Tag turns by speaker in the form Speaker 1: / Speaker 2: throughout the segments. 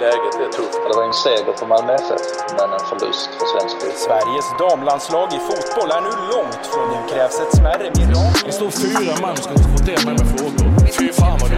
Speaker 1: Läget är tufft. Det var en seger för Malmö FF, men en förlust för svensk fotboll.
Speaker 2: Sveriges damlandslag i fotboll är nu långt från nu krävs ett smärre mirakel.
Speaker 3: Det står fyra man som ska diskutera med mig frågor. Fy fan vad du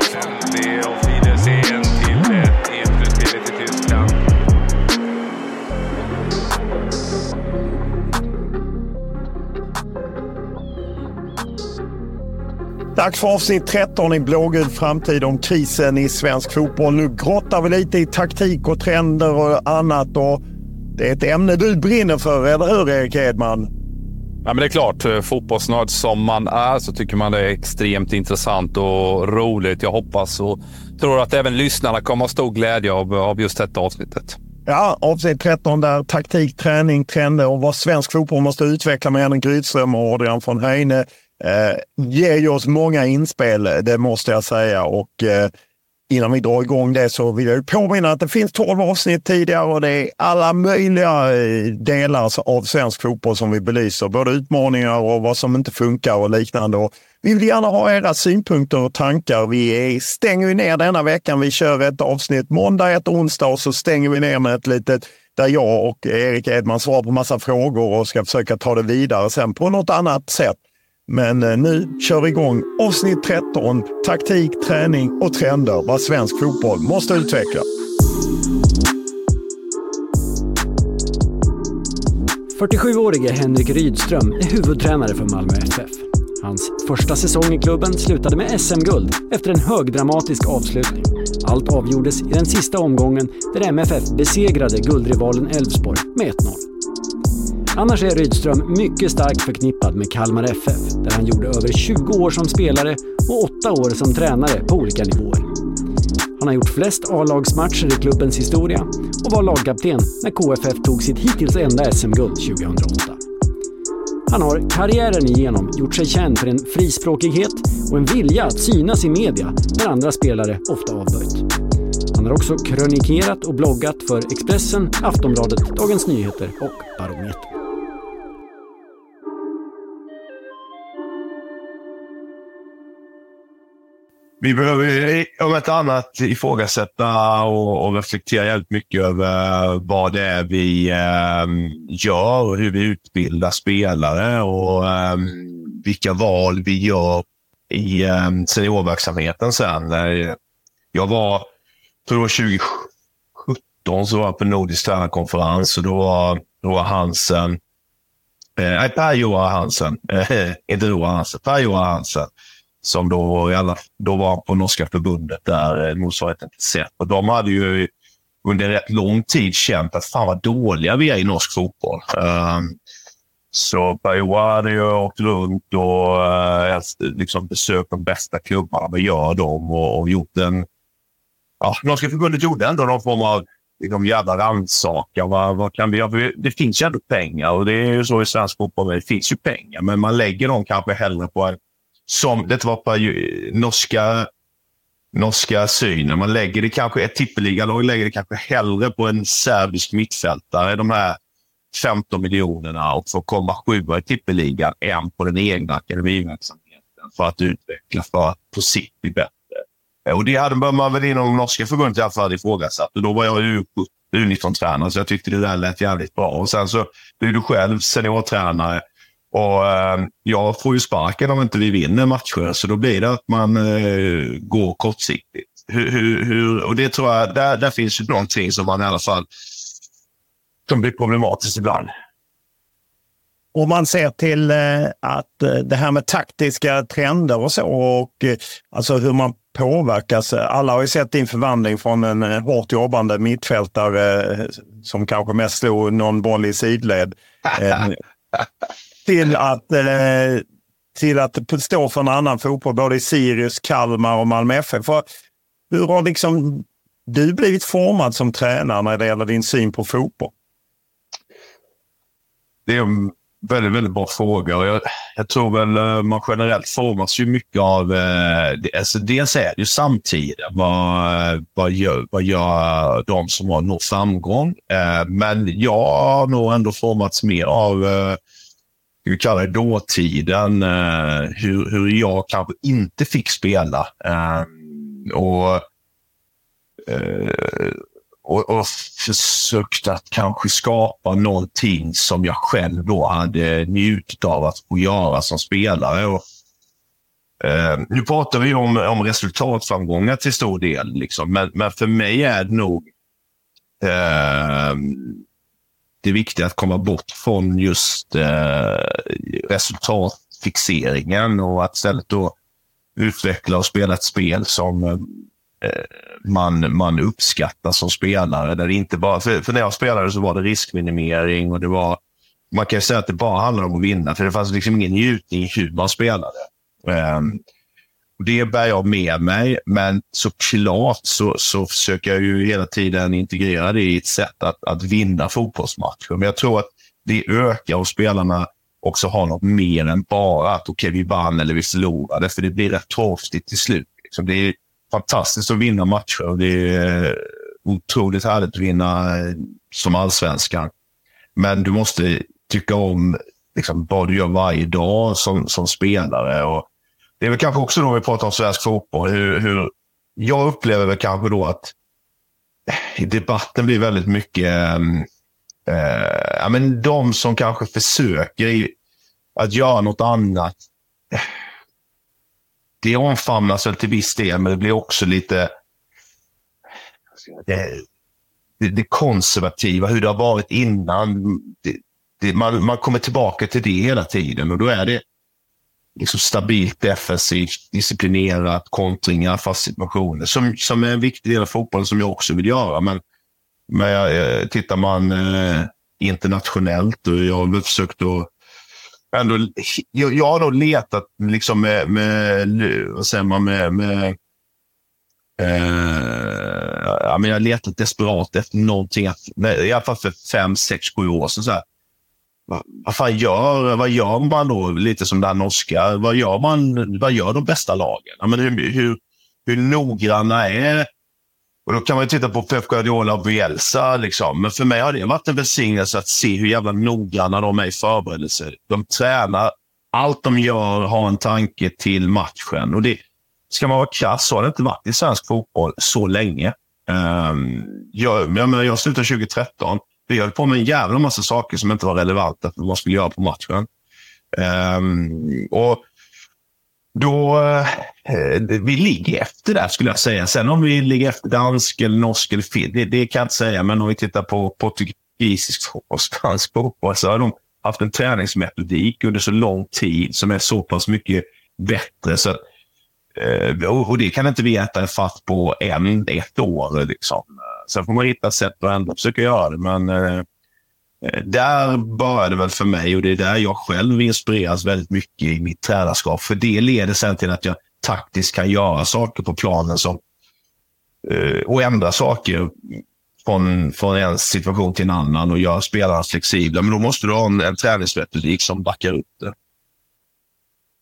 Speaker 4: Dags för avsnitt 13 i blågul framtid om krisen i svensk fotboll. Nu grottar vi lite i taktik och trender och annat. Och det är ett ämne du brinner för, eller hur Erik Edman?
Speaker 5: Ja, men det är klart, eh, fotbollsnörd som man är så tycker man det är extremt intressant och roligt. Jag hoppas och tror att även lyssnarna kommer ha stor glädje av, av just detta avsnittet.
Speaker 4: Ja, avsnitt 13 där taktik, träning, trender och vad svensk fotboll måste utveckla med Henrik Rydström och Adrian von Heine eh, ger ju oss många inspel, det måste jag säga. Och eh, innan vi drar igång det så vill jag påminna att det finns 12 avsnitt tidigare och det är alla möjliga eh, delar av svensk fotboll som vi belyser. Både utmaningar och vad som inte funkar och liknande. Och vi vill gärna ha era synpunkter och tankar. Vi stänger ju ner denna veckan. Vi kör ett avsnitt måndag, ett onsdag och så stänger vi ner med ett litet där jag och Erik Edman svarar på massa frågor och ska försöka ta det vidare sen på något annat sätt. Men eh, nu kör vi igång avsnitt 13. Taktik, träning och trender. Vad svensk fotboll måste utveckla.
Speaker 6: — 47-årige Henrik Rydström är huvudtränare för Malmö FF. Hans första säsong i klubben slutade med SM-guld efter en högdramatisk avslutning. Allt avgjordes i den sista omgången där MFF besegrade guldrivalen Elfsborg med 1-0. Annars är Rydström mycket starkt förknippad med Kalmar FF, där han gjorde över 20 år som spelare och 8 år som tränare på olika nivåer. Han har gjort flest A-lagsmatcher i klubbens historia och var lagkapten när KFF tog sitt hittills enda SM-guld 2008. Han har karriären igenom gjort sig känd för en frispråkighet och en vilja att synas i media när andra spelare ofta avböjt. Han har också krönikerat och bloggat för Expressen, Aftonbladet, Dagens Nyheter och
Speaker 7: Vi behöver om ett annat ifrågasätta och, och reflektera jävligt mycket över vad det är vi eh, gör och hur vi utbildar spelare och eh, vilka val vi gör i eh, seniorverksamheten sen. Eh, jag var, tror det var 2017, så var jag på Nordisk tränarkonferens och då var, då var Hansen, eh, nej Per-Johan Hansen, eh, inte Roar Hansen, Per-Johan Hansen som då, alla, då var på norska förbundet där, eh, motsvarigheten till SEP. Och de hade ju under rätt lång tid känt att fan vad dåliga vi är i norsk fotboll. Um, så Per-Johan hade ju åkt runt och uh, liksom besökt de bästa klubbarna, vad gör de? Och, och gjort en... Ja, Norska förbundet gjorde ändå någon form av liksom jävla rannsakan. Vad, vad kan vi göra? Det finns ju ändå pengar och det är ju så i svensk fotboll. Det finns ju pengar, men man lägger dem kanske hellre på en... Som, det var på ju- norska, norska synen. Man lägger det kanske, ett tippeligalag lägger det kanske hellre på en serbisk mittfältare, de här 15 miljonerna och få komma sjua i tippeligan än på den egna akademiverksamheten för att utveckla för att på sikt bli bättre. Och det hade man väl inom norska förbundet i alla fall ifrågasatt. Och då var jag ju U19-tränare, så jag tyckte det där lät jävligt bra. Och sen så blev du själv seniortränare och eh, jag får ju sparken om inte vi vinner matcher, så då blir det att man eh, går kortsiktigt. Hur, hur, hur, och det tror jag, där, där finns ju någonting som man i alla fall som blir problematiskt ibland.
Speaker 4: Om man ser till eh, att det här med taktiska trender och så och alltså hur man påverkas. Alla har ju sett din förvandling från en hårt jobbande mittfältare som kanske mest slog någon boll i sidled till att eh, till att stå för en annan fotboll både i Sirius, Kalmar och Malmö FF. För hur har liksom du blivit formad som tränare när det gäller din syn på fotboll?
Speaker 7: Det är en väldigt, väldigt bra fråga. Jag, jag tror väl eh, man generellt formas ju mycket av... Eh, alltså dels är det ju samtiden. Vad, vad, gör, vad gör de som har nått framgång? Eh, men jag har nog ändå formats mer av eh, vi kalla det dåtiden. Eh, hur, hur jag kanske inte fick spela. Eh, och eh, och, och försökt att kanske skapa någonting som jag själv då hade njutit av att få göra som spelare. Och, eh, nu pratar vi om, om resultatframgångar till stor del, liksom. men, men för mig är det nog eh, det är viktigt att komma bort från just eh, resultatfixeringen och att istället då utveckla och spela ett spel som eh, man, man uppskattar som spelare. Där det inte bara, för, för när jag spelade så var det riskminimering och det var man kan ju säga att det bara handlar om att vinna, för det fanns liksom ingen njutning i hur man spelade. Eh, det bär jag med mig, men såklart så, så försöker jag ju hela tiden integrera det i ett sätt att, att vinna fotbollsmatcher. Men jag tror att det ökar och spelarna också har något mer än bara att okej, okay, vi vann eller vi förlorade, för det blir rätt torftigt till slut. Liksom det är fantastiskt att vinna matcher och det är otroligt härligt att vinna eh, som allsvenskan. Men du måste tycka om liksom, vad du gör varje dag som, som spelare. Och det är väl kanske också då vi pratar om svensk fotboll. Hur, hur jag upplever väl kanske då att eh, i debatten blir väldigt mycket ehm, eh, ja, men de som kanske försöker i, att göra något annat eh, det omfamnas väl till viss del, men det blir också lite det, det, det konservativa, hur det har varit innan. Det, det, man, man kommer tillbaka till det hela tiden och då är det liksom stabilt defensivt, disciplinerat, kontringar, fast situationer som, som är en viktig del av fotbollen som jag också vill göra. Men, men jag, eh, tittar man eh, internationellt och jag har försökt att ändå, jag, jag har nog letat liksom med, med vad säger man, med, med eh, jag har letat desperat efter någonting, att, i alla fall för fem, sex, sju år sedan. Så här, vad, vad, fan gör, vad gör man då? Lite som den norska. Vad gör, man, vad gör de bästa lagen? Ja, men hur, hur, hur noggranna är och Då kan man titta på Pep Guardiola och Bielsa. Liksom. Men för mig har det varit en välsignelse att se hur jävla noggranna de är i förberedelser. De tränar. Allt de gör har en tanke till matchen. Och det, ska man vara krass så har det inte varit i svensk fotboll så länge. Um, jag, jag, jag slutade 2013. Vi höll på med en jävla massa saker som inte var relevanta för vad man skulle göra på matchen. Um, och då, eh, vi ligger efter där skulle jag säga. Sen om vi ligger efter dansk eller norsk eller finsk, det, det kan jag inte säga. Men om vi tittar på portugisisk och spansk fotboll så har de haft en träningsmetodik under så lång tid som är så pass mycket bättre. Så, eh, och det kan inte vi äta fatt på en, ett år. Liksom. Sen får man hitta sätt att ändå försöka göra det. Men eh, eh där började det väl för mig och det är där jag själv inspireras väldigt mycket i mitt tränarskap. För det leder sen till att jag taktiskt kan göra saker på planen som, eh, och ändra saker från, från en situation till en annan och göra spelarna flexibla. Men då måste du ha en, en träningsmetodik som backar upp det.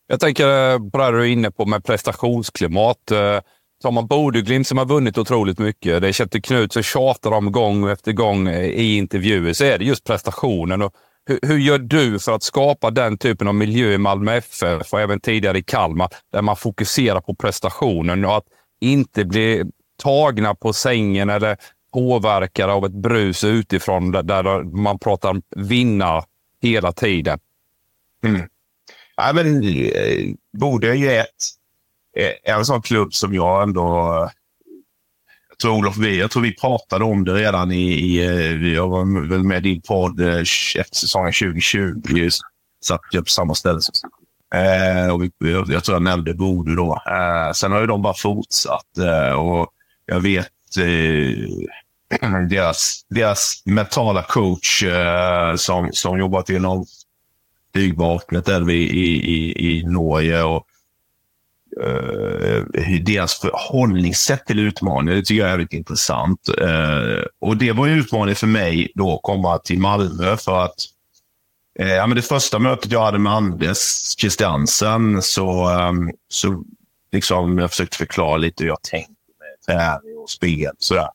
Speaker 5: Jag tänker på det du är inne på med prestationsklimat. Eh, så har man Bodeglimt som har vunnit otroligt mycket. Det är Kjetil Knut som tjatar om gång efter gång i intervjuer. Så är det just prestationen. Och hur, hur, gör du för att skapa den typen av miljö i Malmö FF och även tidigare i Kalmar, där man fokuserar på prestationen och att inte bli tagna på sängen eller påverkade av ett brus utifrån där, man pratar vinna hela tiden?
Speaker 7: Mm. Ja, men, eh, Borde är ju ett, Eh, en sån klubb som jag ändå... Jag tror, Olof, vi, jag tror vi pratade om det redan i... i eh, jag var väl med i din podd eh, efter säsongen 2020. Vi satt jag på samma ställe. Eh, och vi, jag tror jag nämnde Bodö då. Eh, sen har ju de bara fortsatt. Eh, och jag vet deras, deras mentala coach som, som jobbat inom flygvapnet i, i, i, i Norge. Och, uh, deras förhållningssätt till utmaningar, det tycker jag är väldigt intressant. Uh, och Det var en utmaning för mig då att komma till Malmö för att uh, ja, men det första mötet jag hade med Anders Christiansen så, um, så liksom, jag försökte förklara lite hur jag tänkte med träning och spel. Sådär.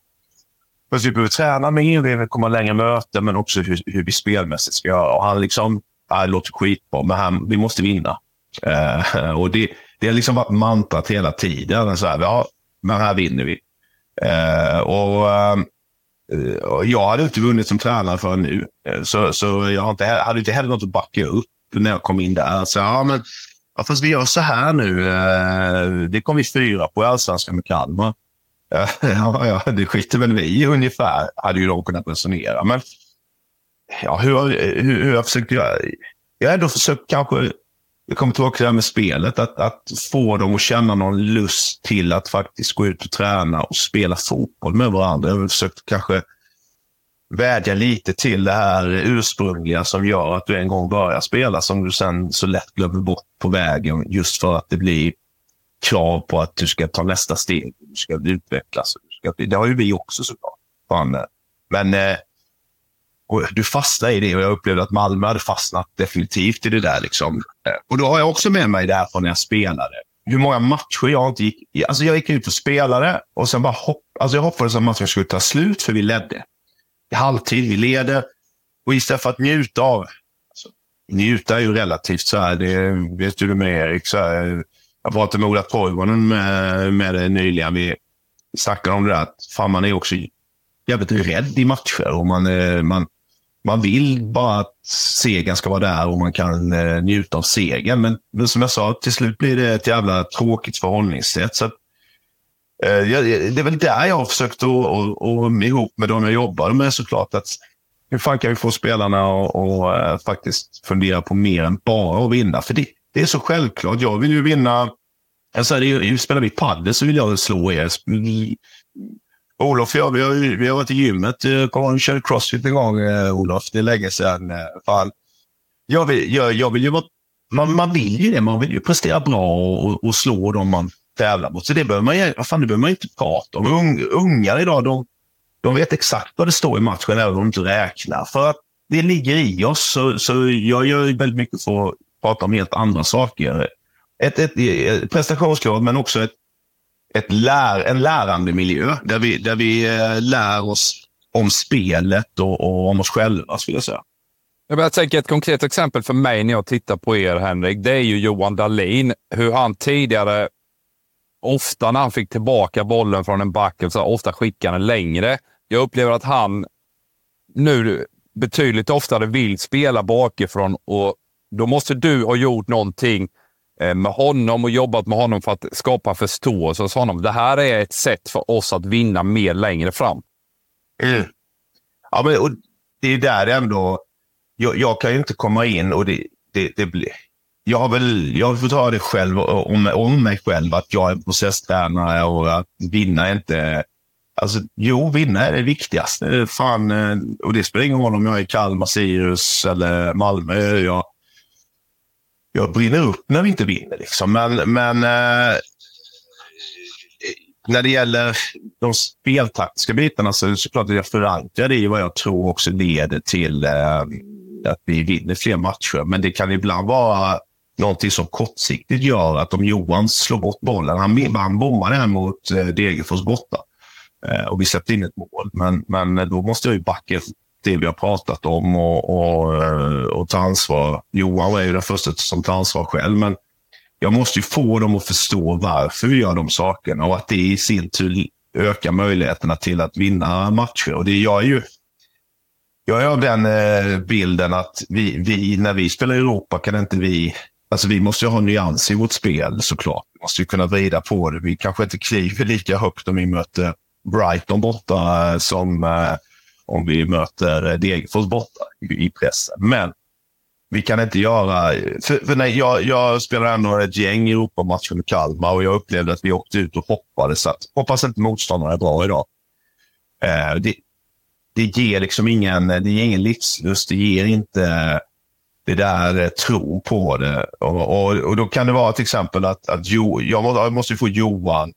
Speaker 7: Först vi behöver träna mer, vi behöver komma längre möten, men också hur, hur vi spelmässigt ska göra. Och han liksom det låter skitbra, men här, vi måste vinna. Uh, och det, det har liksom varit mantrat hela tiden. Så här, ja, men här vinner vi. Eh, och eh, och, Jag hade inte vunnit som tränare förrän nu. Eh, så, så jag inte, hade inte heller något att backa upp när jag kom in där. Så, ja, men, ja, fast vi gör så här nu. Eh, det kom vi fyra på i Allsvenskan med Kalmar. ja, ja, det skiter väl vi i ungefär, hade ju de kunnat resonera. Men ja, hur, hur, hur jag försökt göra. Jag har ändå försökt kanske, jag kommer tillbaka till det här med spelet, att, att få dem att känna någon lust till att faktiskt gå ut och träna och spela fotboll med varandra. Jag har försökt kanske vädja lite till det här ursprungliga som gör att du en gång börjar spela som du sen så lätt glömmer bort på vägen just för att det blir krav på att du ska ta nästa steg. Du ska utvecklas. Du ska, det har ju vi också såklart. Men eh, och du fastnar i det och jag upplevde att Malmö hade fastnat definitivt i det där. Liksom. Eh, och då har jag också med mig det här från när jag spelade. Hur många matcher jag inte gick... Alltså jag gick ut och spelade och sen bara hopp, alltså jag hoppades att matchen skulle ta slut för vi ledde. I halvtid, vi leder. Och istället för att njuta av... Alltså, njuta är ju relativt så här, det vet du med Erik. Så här, jag pratade med Ola Toivonen med, med det nyligen. Vi snackade om det där att fan, man är också jävligt rädd i matcher. Och man, eh, man, man vill bara att segern ska vara där och man kan eh, njuta av segern. Men, men, som jag sa, till slut blir det ett jävla tråkigt förhållningssätt. Så att, eh, det är väl där jag har försökt att, och, och, ihop med de jag jobbar med såklart. Att, hur fan kan vi få spelarna att och, eh, faktiskt fundera på mer än bara att vinna? För det, det är så självklart. Jag vill ju vinna. Alltså, det, spelar vi padel så vill jag slå er. Olof och jag, vi har, vi har varit i gymmet. Eh, kommer och körde crossfit en gång, eh, Olof. Det är länge sedan. Eh, fan. Jag vill, jag, jag vill ju vara, man, man vill ju det. Man vill ju prestera bra och, och slå dem man tävlar mot. Så det behöver man, ju, fan, det behöver man inte prata om. Ung, ungar idag, de, de vet exakt vad det står i matchen, även om de inte räknar. För att det ligger i oss. Så, så jag gör väldigt mycket för att prata om helt andra saker. Ett, ett, ett prestationskrav, men också ett ett lär, en lärande miljö där vi, där vi eh, lär oss om spelet och, och om oss själva, skulle jag säga.
Speaker 5: Jag tänker ett konkret exempel för mig när jag tittar på er, Henrik. Det är ju Johan Dahlin. Hur han tidigare, ofta när han fick tillbaka bollen från en back, så ofta skickade den längre. Jag upplever att han nu betydligt oftare vill spela bakifrån och då måste du ha gjort någonting Eh, med honom och jobbat med honom för att skapa förståelse hos honom. Det här är ett sätt för oss att vinna mer längre fram.
Speaker 7: Mm. Ja, men, och det är där ändå... Jag, jag, kan ju inte komma in och det, det, det blir... Jag har väl, jag får ta det själv om, om mig själv, att jag är processtränare och att vinna är inte... Alltså, jo, vinna är det viktigaste. Fan, eh, och det spelar ingen roll om jag är i Kalmar, Sirius eller Malmö. Jag, jag brinner upp när vi inte vinner. Liksom. Men, men eh, när det gäller de speltaktiska bitarna så är det såklart att jag förankrar det i vad jag tror också leder till eh, att vi vinner fler matcher. Men det kan ibland vara någonting som kortsiktigt gör att om Johan slår bort bollen, han, han bommar den mot eh, Degerfors borta eh, och vi släppte in ett mål. Men, men då måste jag ju backa det vi har pratat om och, och, eh, och ta ansvar. Johan var ju den första som tar ansvar själv, men jag måste ju få dem att förstå varför vi gör de sakerna och att det i sin tur ökar möjligheterna till att vinna matcher. Och det jag är ju jag är av den eh, bilden att vi, vi, när vi spelar i Europa kan inte vi... Alltså vi måste ju ha nyans i vårt spel såklart. Vi måste ju kunna vrida på det. Vi kanske inte kliver lika högt om vi möter Brighton borta eh, som eh, om vi möter eh, Degerfors borta i pressen. Men vi kan inte göra... För, för nej, jag, jag spelade ändå ett gäng Europamatcher med Kalmar och jag upplevde att vi åkte ut och hoppades. Att, hoppas inte motståndarna är bra idag. Eh, det, det ger liksom ingen, det ger ingen livslust. Det ger inte eh, det där eh, tro på det. Och, och, och, då kan det vara till exempel att, att jo, jag, måste, jag måste få Johan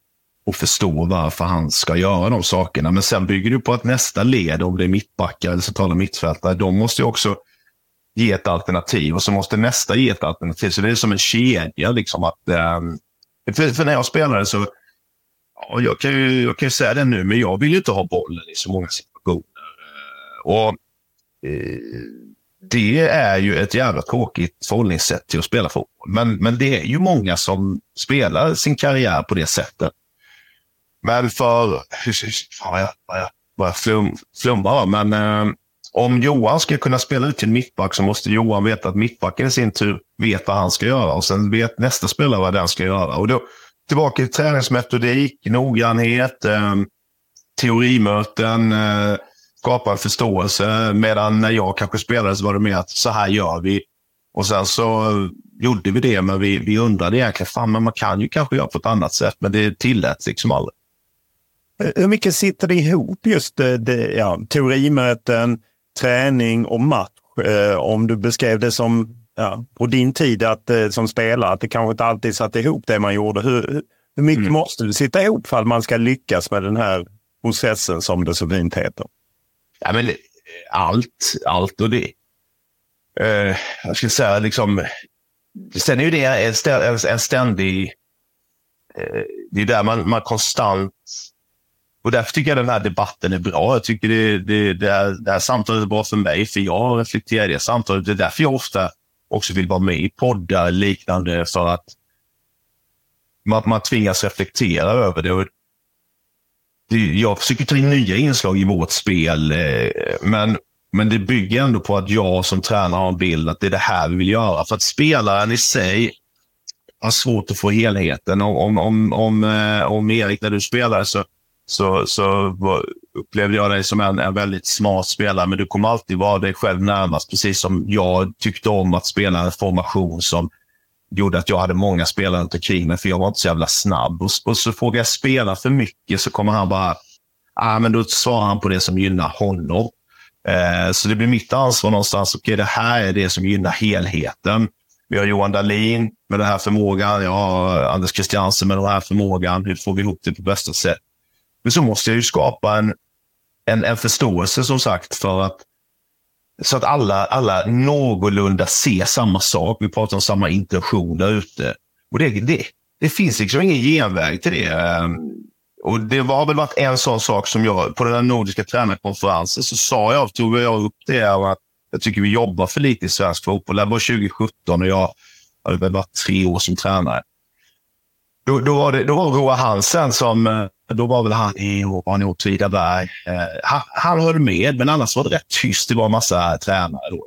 Speaker 7: och förstå varför han ska göra de sakerna. Men sen bygger du på att nästa led, om det är mittbackar eller centrala mittfältare, de måste också ge ett alternativ och så måste nästa ge ett alternativ. Så det är som en kedja. Liksom att, um, för, för, när jag spelade så, ja, jag, kan ju, jag kan ju säga det nu, men jag vill ju inte ha bollen i så många situationer. Eh, och eh, Det är ju ett jävla tråkigt förhållningssätt till att spela fotboll. Men, men det är ju många som spelar sin karriär på det sättet. Men för... Fan, jag, jag, jag flum, flummar, men eh, om Johan ska kunna spela ut till en mittback så måste Johan veta att mittbacken i sin tur vet vad han ska göra och sen vet nästa spelare vad den ska göra. Och då tillbaka till träningsmetodik, noggrannhet, eh, teorimöten, eh, skapa en förståelse. Medan när jag kanske spelade så var det mer att så här gör vi. Och sen så eh, gjorde vi det, men vi, vi undrade egentligen, fan men man kan ju kanske göra på ett annat sätt, men det tilläts liksom aldrig.
Speaker 4: Hur mycket sitter det ihop just det, det, ja, teorimöten, träning och match? Eh, om du beskrev det som ja, på din tid att, eh, som spelare, att det kanske inte alltid satt ihop det man gjorde. Hur, hur mycket mm. måste det sitta ihop för att man ska lyckas med den här processen som det så fint heter?
Speaker 7: Ja, men allt, allt och det. Uh, jag skulle säga liksom, sen är ju det en, en ständig, det är där man, man konstant och därför tycker jag den här debatten är bra. Jag tycker det, det, det, här, det här samtalet är bra för mig, för jag reflekterar i det samtalet. Det är därför jag ofta också vill vara med i poddar liknande, för att man, man tvingas reflektera över det. Och jag försöker ta in nya inslag i vårt spel, eh, men, men det bygger ändå på att jag som tränare har en bild att det är det här vi vill göra. För att spelaren i sig har svårt att få helheten. Om, om, om, om, eh, om Erik, när du spelar så, så, så upplevde jag dig som en, en väldigt smart spelare, men du kommer alltid vara dig själv närmast. Precis som jag tyckte om att spela en formation som gjorde att jag hade många spelare runt omkring mig, för jag var inte så jävla snabb. Och, och så frågar jag spela för mycket så kommer han bara, ah, men då svarar han på det som gynnar honom. Eh, så det blir mitt ansvar någonstans. Okej, okay, det här är det som gynnar helheten. Vi har Johan Dahlin med den här förmågan. Jag har Anders Christiansen med den här förmågan. Hur får vi ihop det på bästa sätt? Men så måste jag ju skapa en, en, en förståelse som sagt för att så att alla, alla någorlunda ser samma sak. Vi pratar om samma intention där ute. Och det, det, det finns liksom ingen genväg till det. Ehm, och Det har väl varit en sån sak som jag, på den här nordiska tränarkonferensen, så sa jag, tog jag upp det, att jag tycker vi jobbar för lite i svensk fotboll. Det var 2017 och jag hade väl varit tre år som tränare. Då, då, var, det, då var Roa Hansen som, eh, då var väl han i han i Åtvidaberg. Eh, han, han höll med, men annars var det rätt tyst. Det var en massa tränare då.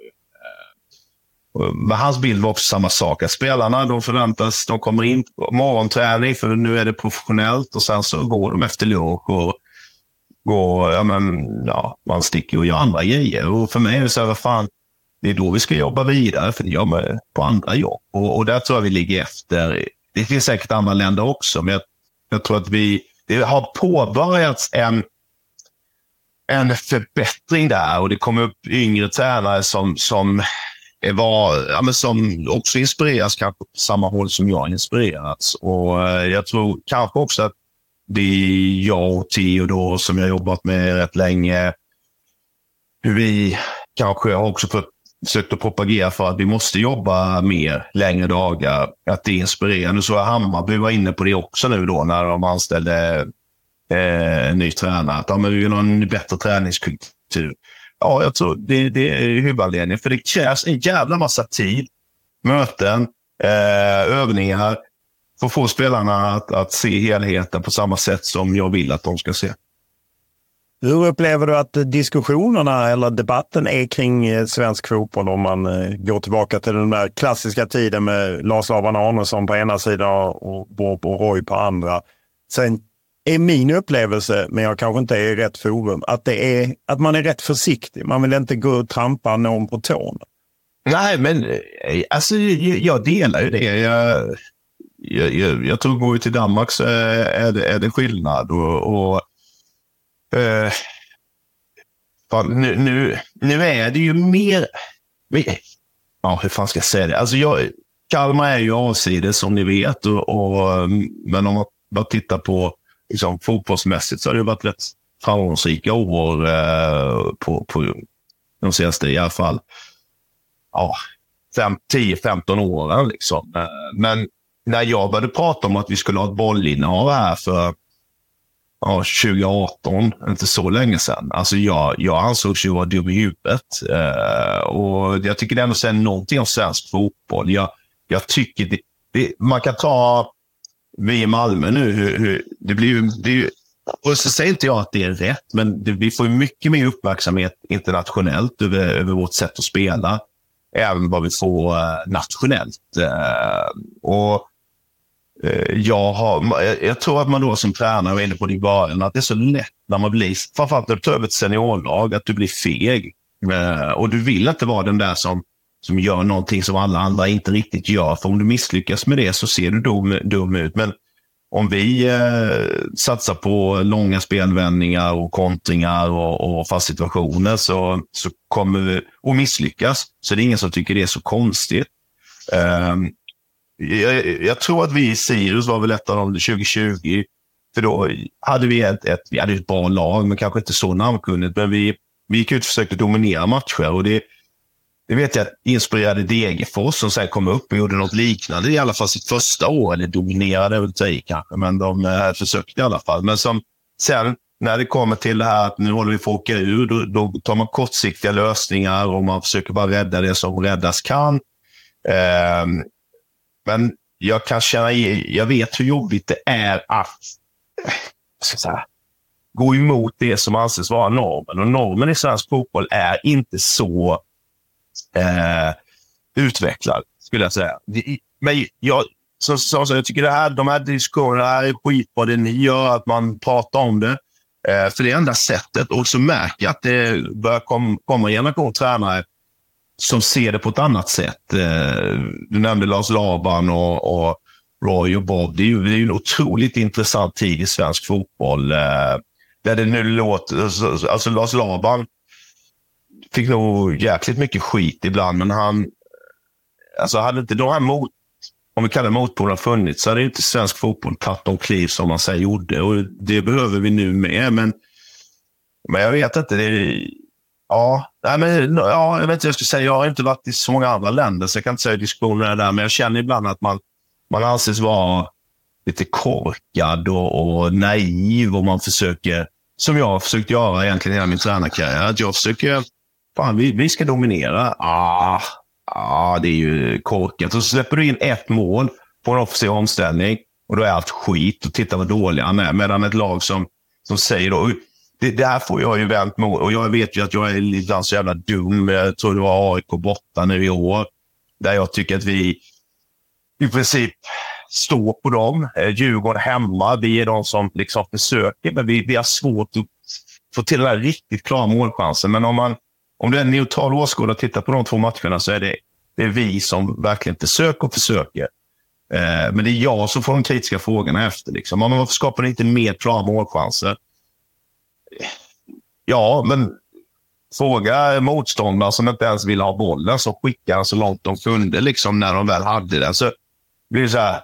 Speaker 7: Eh, men hans bild var också samma sak. Att spelarna de förväntas, de kommer in på morgonträning för nu är det professionellt och sen så går de efter lunch och går, ja men, ja, man sticker och gör andra grejer. Och för mig är det så här, vad fan, det är då vi ska jobba vidare, för det gör man på andra jobb. Och, och där tror jag vi ligger efter det finns säkert andra länder också, men jag, jag tror att vi, det har påbörjats en, en förbättring där och det kommer upp yngre tränare som, som, var, ja, men som också inspireras kanske på samma håll som jag inspirerats. Och eh, jag tror kanske också att det är jag och Theo som jag jobbat med rätt länge. Hur vi kanske har också fått, försökt att propagera för att vi måste jobba mer, längre dagar. Att det är inspirerande. Så Hammarby var inne på det också nu då när de anställde eh, en ny tränare. Att ja, men vi vill ha en bättre träningskultur. Ja, jag tror det, det är huvudanledningen. För det krävs en jävla massa tid, möten, eh, övningar för att få spelarna att, att se helheten på samma sätt som jag vill att de ska se.
Speaker 4: Hur upplever du att diskussionerna eller debatten är kring eh, svensk fotboll om man eh, går tillbaka till den där klassiska tiden med Lars Laban Arnesson på ena sidan och Bob och Roy på andra. Sen är min upplevelse, men jag kanske inte är i rätt forum, att, det är, att man är rätt försiktig. Man vill inte gå och trampa någon på tårna.
Speaker 7: Nej, men eh, alltså, jag, jag delar ju det. Jag, jag, jag, jag tror går vi till Danmark så är det, är det skillnad. Och, och eh, nu, nu, nu är det ju mer... Ja, hur fan ska jag säga det? Alltså jag, Kalmar är ju avsides som ni vet. Och, och men om man bara tittar på liksom, fotbollsmässigt så har det varit rätt framgångsrika år eh, på, på de senaste i alla fall ja, 10-15 åren. Liksom. Eh, men när jag började prata om att vi skulle ha ett bollinnehav här för ja, 2018, inte så länge sedan. Alltså jag, jag ansågs ju vara dum i huvudet. Eh, och jag tycker det ändå säger någonting om svensk fotboll. Jag, jag tycker det, det, man kan ta vi i Malmö nu, hur, hur, det blir ju, det är ju, och så säger inte jag att det är rätt, men det, vi får mycket mer uppmärksamhet internationellt över, över vårt sätt att spela, även vad vi får eh, nationellt. Eh, och Eh, jag, har, jag, tror att man då som tränare, var inne på det i början, att det är så lätt när man blir, framförallt när du tar över ett seniorlag, att du blir feg. Eh, och du vill inte vara den där som som gör någonting som alla andra inte riktigt gör. För om du misslyckas med det så ser du dum, dum ut. Men om vi eh, satsar på långa spelvändningar och kontringar och, och fast situationer så, så kommer vi att misslyckas. Så det är ingen som tycker det är så konstigt. Um, jag, jag, tror att vi i Sirius var väl ett av dem 2020. För då hade vi ett, ett, vi hade ett bra lag, men kanske inte så namnkunnigt. Men vi, vi gick ut och försökte dominera matcher. Och det, det vet jag inspirerade Degerfors som sen kom upp och gjorde något liknande i alla fall sitt första år. Eller dominerade, vill säga kanske, men de eh, försökte i alla fall. Men som sen när det kommer till det här att nu håller vi på att åka ur, då, då tar man kortsiktiga lösningar och man försöker bara rädda det som räddas kan. Eh, men jag kan känna, jag vet hur jobbigt det är att säga, gå emot det som anses vara normen. Och normen i svensk fotboll är inte så eh, utvecklad, skulle jag säga. Men jag, så, så, så, jag tycker det här, de här diskussionerna är skitbra, det ni gör, att man pratar om det. Eh, för det är enda sättet. Och så märker jag att det börjar kom, komma en generation tränare som ser det på ett annat sätt. Eh, du nämnde Lars Laban och, och Roy och Bob. Det är ju det är en otroligt intressant tid i svensk fotboll. Eh, där det nu låter... Alltså, alltså, Lars Laban fick nog jäkligt mycket skit ibland, men han... Alltså hade inte de här mot, om vi kallar motpolerna funnits så hade inte svensk fotboll tagit de kliv som man säger gjorde. Och det behöver vi nu med. Men, men jag vet inte. Det, ja, nej, men, ja, jag vet inte jag skulle säga. Jag har inte varit i så många andra länder, så jag kan inte säga diskussionerna där. Men jag känner ibland att man, man anses vara lite korkad och, och naiv och man försöker, som jag har försökt göra egentligen hela min tränarkarriär, att jag försöker Fan, vi, vi ska dominera. Ah, ah, det är ju korkat. Och så släpper du in ett mål på en offensiv omställning och då är allt skit. Och titta vad dålig han är. Medan ett lag som, som säger då, det, det här får jag ju vänt mot. Och jag vet ju att jag är ibland så jävla dum. Jag tror det var AIK borta nu i år. Där jag tycker att vi i princip står på dem. Eh, Djurgården hemma, vi är de som liksom försöker, men vi, vi har svårt att få till den här riktigt klara målchansen. Men om man om du är en neutral åskådare och tittar på de två matcherna så är det, det är vi som verkligen försöker och försöker. Eh, men det är jag som får de kritiska frågorna efter. Liksom. Men varför skapar ni inte mer klara målchanser? Ja, men fråga motståndare som inte ens vill ha bollen, som skickar den så långt de kunde liksom, när de väl hade den. Så blir det så här.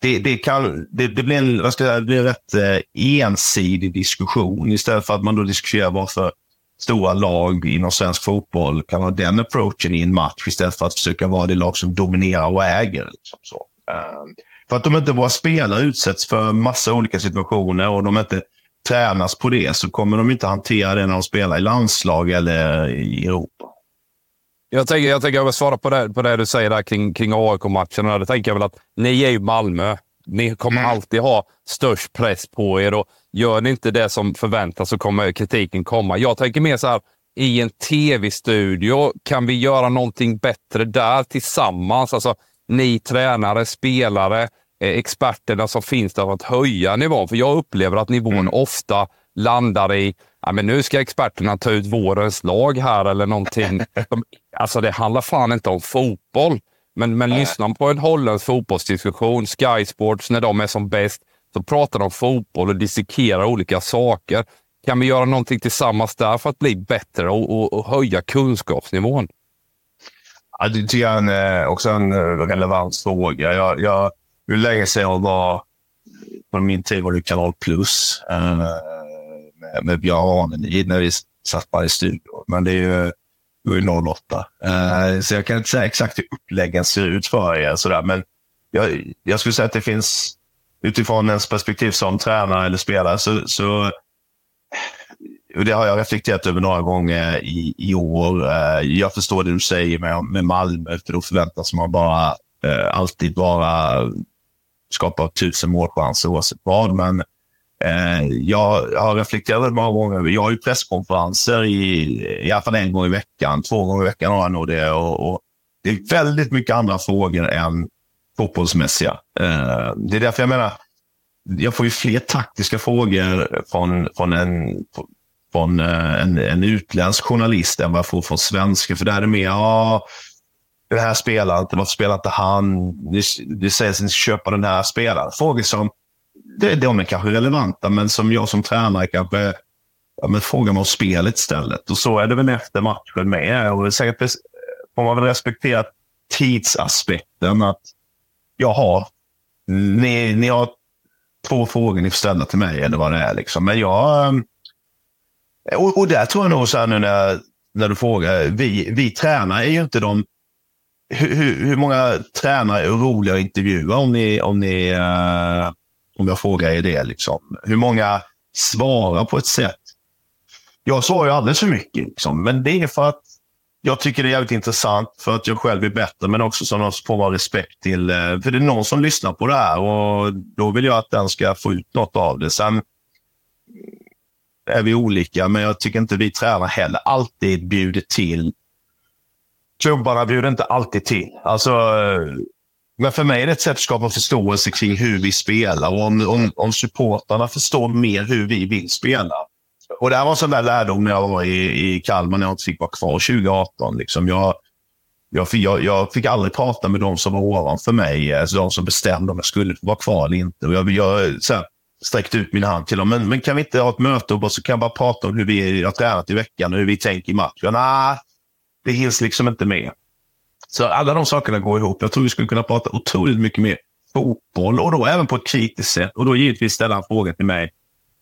Speaker 7: det, det, kan, det, det, blir en, vad ska jag säga, det blir en rätt eh, ensidig diskussion istället för att man då diskuterar varför stora lag inom svensk fotboll kan ha den approachen i en match istället för att försöka vara det lag som dominerar och äger. Liksom så. Eh, för att om inte våra spelare utsätts för massa olika situationer och de inte tränas på det så kommer de inte hantera det när de spelar i landslag eller i Europa.
Speaker 5: Jag tänker, jag tänker jag vill svara på det, på det du säger där kring, kring AIK-matcherna. Det tänker jag väl att ni är ju Malmö. Ni kommer mm. alltid ha störst press på er och gör ni inte det som förväntas så kommer kritiken komma. Jag tänker mer så här, i en tv-studio, kan vi göra någonting bättre där tillsammans? Alltså, ni tränare, spelare, experterna som finns där för att höja nivån. För jag upplever att nivån mm. ofta landar i ja, men nu ska experterna ta ut vårens lag här eller någonting. alltså det handlar fan inte om fotboll. Men, men lyssnar på en holländsk fotbollsdiskussion, Sky Sports, när de är som bäst, så pratar de om fotboll och dissekerar olika saker. Kan vi göra någonting tillsammans där för att bli bättre och, och, och höja kunskapsnivån?
Speaker 7: Ja, det tycker jag är en, också en relevant fråga. Jag, jag, hur länge sedan jag var... På min tid var det Kanal Plus eh, med, med Björn Ranelid när vi satt bara i studion. Men det är ju då 08. Eh, så jag kan inte säga exakt hur uppläggen ser ut för er. Sådär. Men jag, jag skulle säga att det finns, utifrån ens perspektiv som tränare eller spelare, så, så och det har jag reflekterat över några gånger i, i år. Eh, jag förstår det du säger med, med Malmö, för då förväntas man bara eh, alltid bara skapa tusen målchanser oavsett vad. Men Eh, jag har reflekterat många gånger. Jag har ju presskonferenser i, i alla fall en gång i veckan. Två gånger i veckan har jag nog det. Och, och det är väldigt mycket andra frågor än fotbollsmässiga. Eh, det är därför jag menar, jag får ju fler taktiska frågor från, från, en, från eh, en, en utländsk journalist än vad jag får från svenska. För där är det mer, ja, den här spelaren, inte, varför spelar inte han? Det, det sägs att ni ska köpa den här spelaren. Frågor som det, de är kanske relevanta, men som jag som tränare kanske ja, men frågar mig om spelet istället. Och så är det väl efter matchen med. Och säkert får man väl respektera tidsaspekten. att jag har, ni, ni har två frågor ni får ställa till mig eller vad det är. Liksom. Men jag... Ehm, och, och där tror jag nog så här nu när, när du frågar. Vi, vi tränare är ju inte de... Hur, hur, många tränare är roliga att intervjua om ni, om ni uh, om jag frågar er det. Liksom. Hur många svarar på ett sätt? Jag svarar ju alldeles för mycket, liksom. men det är för att jag tycker det är jävligt intressant för att jag själv är bättre, men också som någon form av respekt till... Eh, för det är någon som lyssnar på det här och då vill jag att den ska få ut något av det. Sen är vi olika, men jag tycker inte vi tränare heller alltid bjuder till. Klubbarna bjuder inte alltid till. Alltså, men för mig är det ett sätt att skapa förståelse kring hur vi spelar och om, om, om supportarna förstår mer hur vi vill spela. Och det här var en sån där lärdom när jag var i, i Kalmar när jag inte fick vara kvar 2018. Liksom jag, jag, fick, jag, jag fick aldrig prata med de som var ovanför mig, alltså de som bestämde om jag skulle vara kvar eller inte. Och jag, jag så här, sträckte ut min hand till dem. Men, men kan vi inte ha ett möte och så kan jag bara prata om hur vi har tränat i veckan och hur vi tänker i matchen? Nej, det hinns liksom inte med. Så alla de sakerna går ihop. Jag tror vi skulle kunna prata otroligt mycket mer fotboll och då även på ett kritiskt sätt. Och då givetvis ställa en fråga till mig.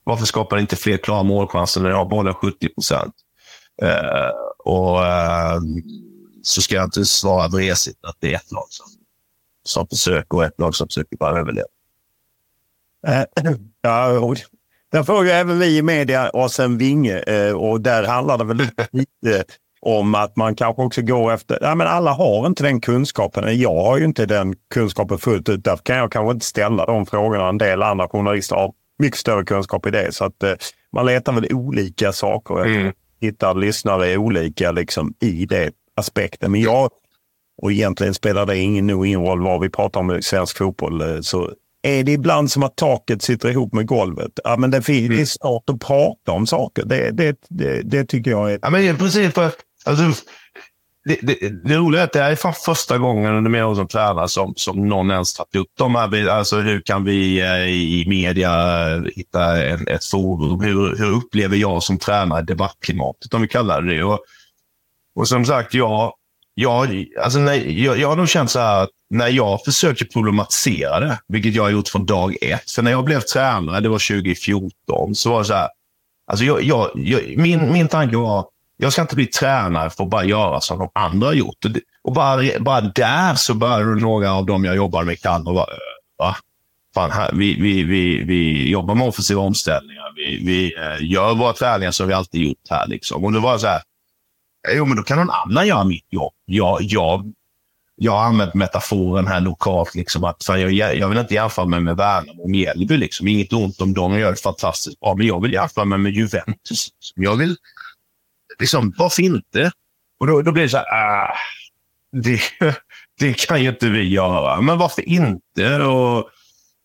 Speaker 7: Varför skapar inte fler klara målchanser när jag har bollen 70 procent? Uh, och uh, så ska jag inte svara vresigt att det är ett lag som, som försöker och ett lag som försöker bara överleva.
Speaker 4: Uh, ja, där får ju även vi i media oss en vinge och där handlar det väl lite om att man kanske också går efter, ja men alla har inte den kunskapen. Jag har ju inte den kunskapen fullt ut. Därför kan jag kanske inte ställa de frågorna. En del andra journalister har mycket större kunskap i det. Så att eh, man letar väl olika saker. Mm. Hittar lyssnare olika liksom i det aspekten. Men jag, och egentligen spelar det ingen, nog ingen roll vad vi pratar om i svensk fotboll, eh, så är det ibland som att taket sitter ihop med golvet. Ja, men det, är mm. svårt att prata om saker. Det, det, det, det tycker jag är...
Speaker 7: Ja, men precis. För Alltså, det, det, det roliga är att det här är fan första gången under mina år som tränare som, som någon ens tagit upp de här. Alltså hur kan vi eh, i media eh, hitta en, ett forum? Hur, hur upplever jag som tränare debattklimatet, om vi kallar det det? Och, och som sagt, jag, jag, alltså när, jag, jag har nog känt så här att när jag försöker problematisera det, vilket jag har gjort från dag ett. För när jag blev tränare, det var 2014, så var det så här. Alltså jag, jag, jag, min, min tanke var, jag ska inte bli tränare för att bara göra som de andra har gjort. Och, bara, bara där så började några av dem jag jobbar med kalla och bara, va? Fan, här, vi, vi, vi, vi jobbar med offensiva omställningar. Vi, vi eh, gör våra träningar som vi alltid gjort här. Liksom. Och det var så här, jo men då kan någon annan göra mitt jobb. Jag, jag, jag har använt metaforen här lokalt, liksom, att fan, jag, jag vill inte jämföra mig med Värnamo och Mjällby. Liksom. Inget ont om dem, de gör det fantastiskt bra, men jag vill jämföra mig med Juventus. Liksom. Jag vill, liksom, varför inte? Och då, då blir det så här, ah, det, det kan ju inte vi göra. Men varför inte? Och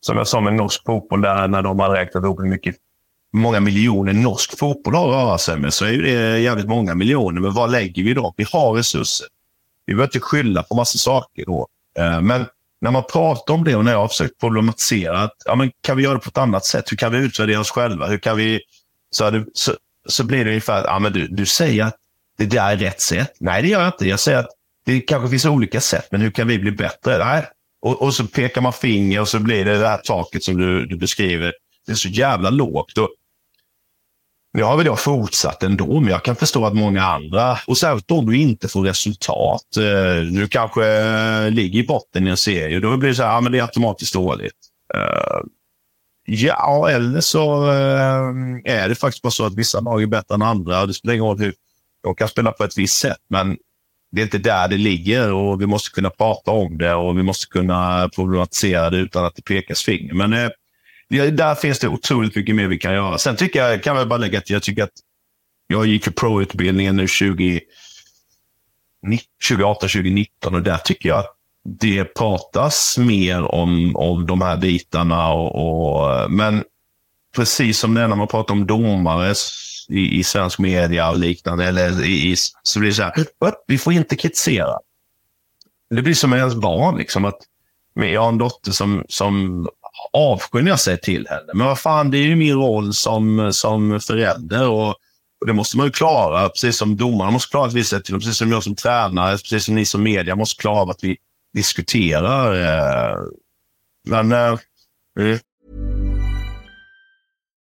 Speaker 7: som jag sa med norsk fotboll, där när de har räknat ihop hur mycket många miljoner norsk fotboll har att röra sig med, så är det jävligt många miljoner. Men vad lägger vi då? Vi har resurser. Vi behöver inte skylla på massa saker då. Eh, men när man pratar om det och när jag har försökt problematisera, att, ja, men kan vi göra det på ett annat sätt? Hur kan vi utvärdera oss själva? Hur kan vi... Så, det, så, så blir det ungefär, att men du, du säger att det där är rätt sätt. Nej, det gör jag inte. Jag säger att det kanske finns olika sätt, men hur kan vi bli bättre? Nej. Och, och så pekar man finger och så blir det det här taket som du, du beskriver. Det är så jävla lågt. Och nu har väl jag fortsatt ändå, men jag kan förstå att många andra, och särskilt om du inte får resultat. Eh, du kanske eh, ligger i botten i en serie, då blir det så här, ja, men det är automatiskt dåligt. Eh, Ja, eller så eh, är det faktiskt bara så att vissa lag är bättre än andra. Det spelar ingen roll hur de kan spela på ett visst sätt, men det är inte där det ligger och vi måste kunna prata om det och vi måste kunna problematisera det utan att det pekas finger. Men eh, där finns det otroligt mycket mer vi kan göra. Sen tycker jag, kan jag bara lägga till, jag tycker att jag gick ju pro-utbildningen nu 20, 2018, 2019 och där tycker jag att det pratas mer om, om de här bitarna. Och, och, men precis som det är när man pratar om domare i, i svensk media och liknande, eller i, i, så blir det så här, vi får inte kritisera. Det blir som med ens barn, liksom, att jag har en dotter som, som avskyr när jag säger till henne. Men vad fan, det är ju min roll som, som förälder och, och det måste man ju klara. Precis som domarna måste klara att vi säger till precis som jag som tränare, precis som ni som media måste klara av att vi diskuterar. Eh, men... Eh, mm.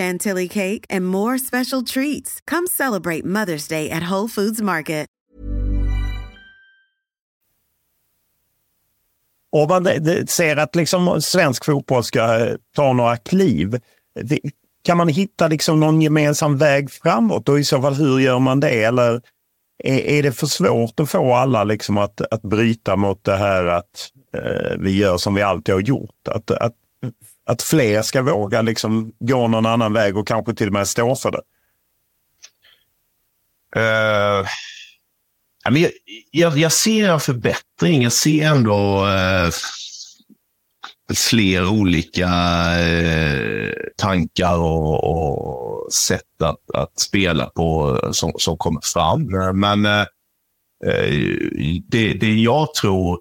Speaker 8: chantilly cake, and more special treats. Come celebrate Mother's Day at Whole Foods Market.
Speaker 4: Om man ser att liksom svensk fotboll ska eh, ta några kliv, kan man hitta liksom någon gemensam väg framåt och i så fall hur gör man det? Eller är det för svårt att få alla liksom att, att bryta mot det här att eh, vi gör som vi alltid har gjort? Att, att, att fler ska våga liksom gå någon annan väg och kanske till och med stå för det?
Speaker 7: Uh, jag, jag, jag ser en förbättring. Jag ser ändå uh, fler olika uh, tankar och, och sätt att, att, spela på som, som kommer fram. Men det, det jag tror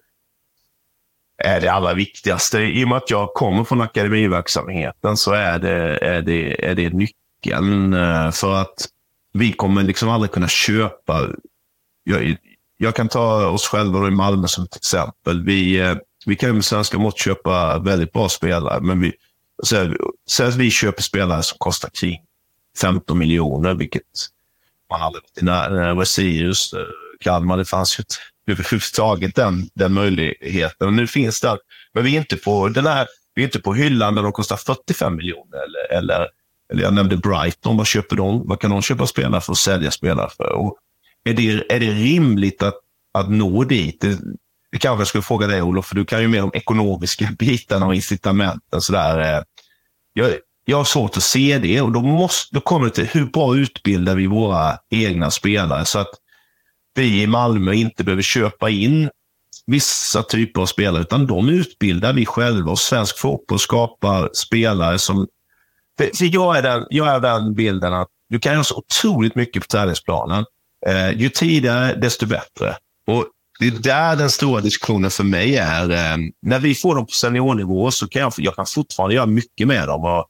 Speaker 7: är det allra viktigaste. I och med att jag kommer från akademiverksamheten så är det, är det, är det nyckeln. Eh, för att vi kommer liksom aldrig kunna köpa... Jag, jag kan ta oss själva i Malmö som ett exempel. Vi, eh, vi kan med svenska mått köpa väldigt bra spelare, men vi, så, så att vi köper spelare som kostar kring 15 miljoner, vilket man aldrig varit i närheten. av. eh, Kalmar, det fanns ju inte överhuvudtaget den, den möjligheten. Och nu finns den. Men vi är inte på den här, vi är inte på hyllan där de kostar 45 miljoner. Eller, eller, eller jag nämnde Brighton, vad köper de? Vad kan de köpa spelare för och sälja spelare för? Och är, det, är det rimligt att, att nå dit? Det, det kanske jag skulle fråga dig Olof, för du kan ju mer om ekonomiska bitarna och incitamenten. Sådär. Eh. Jag, jag har svårt att se det och då, måste, då kommer det till hur bra utbildar vi våra egna spelare så att vi i Malmö inte behöver köpa in vissa typer av spelare, utan de utbildar vi själva och svensk fotboll skapar spelare som... För för jag, är den, jag är den bilden att du kan göra så otroligt mycket på träningsplanen. Eh, ju tidigare, desto bättre. Och det är där den stora diskussionen för mig är. Eh, när vi får dem på seniornivå så kan jag, jag kan fortfarande göra mycket med dem. Och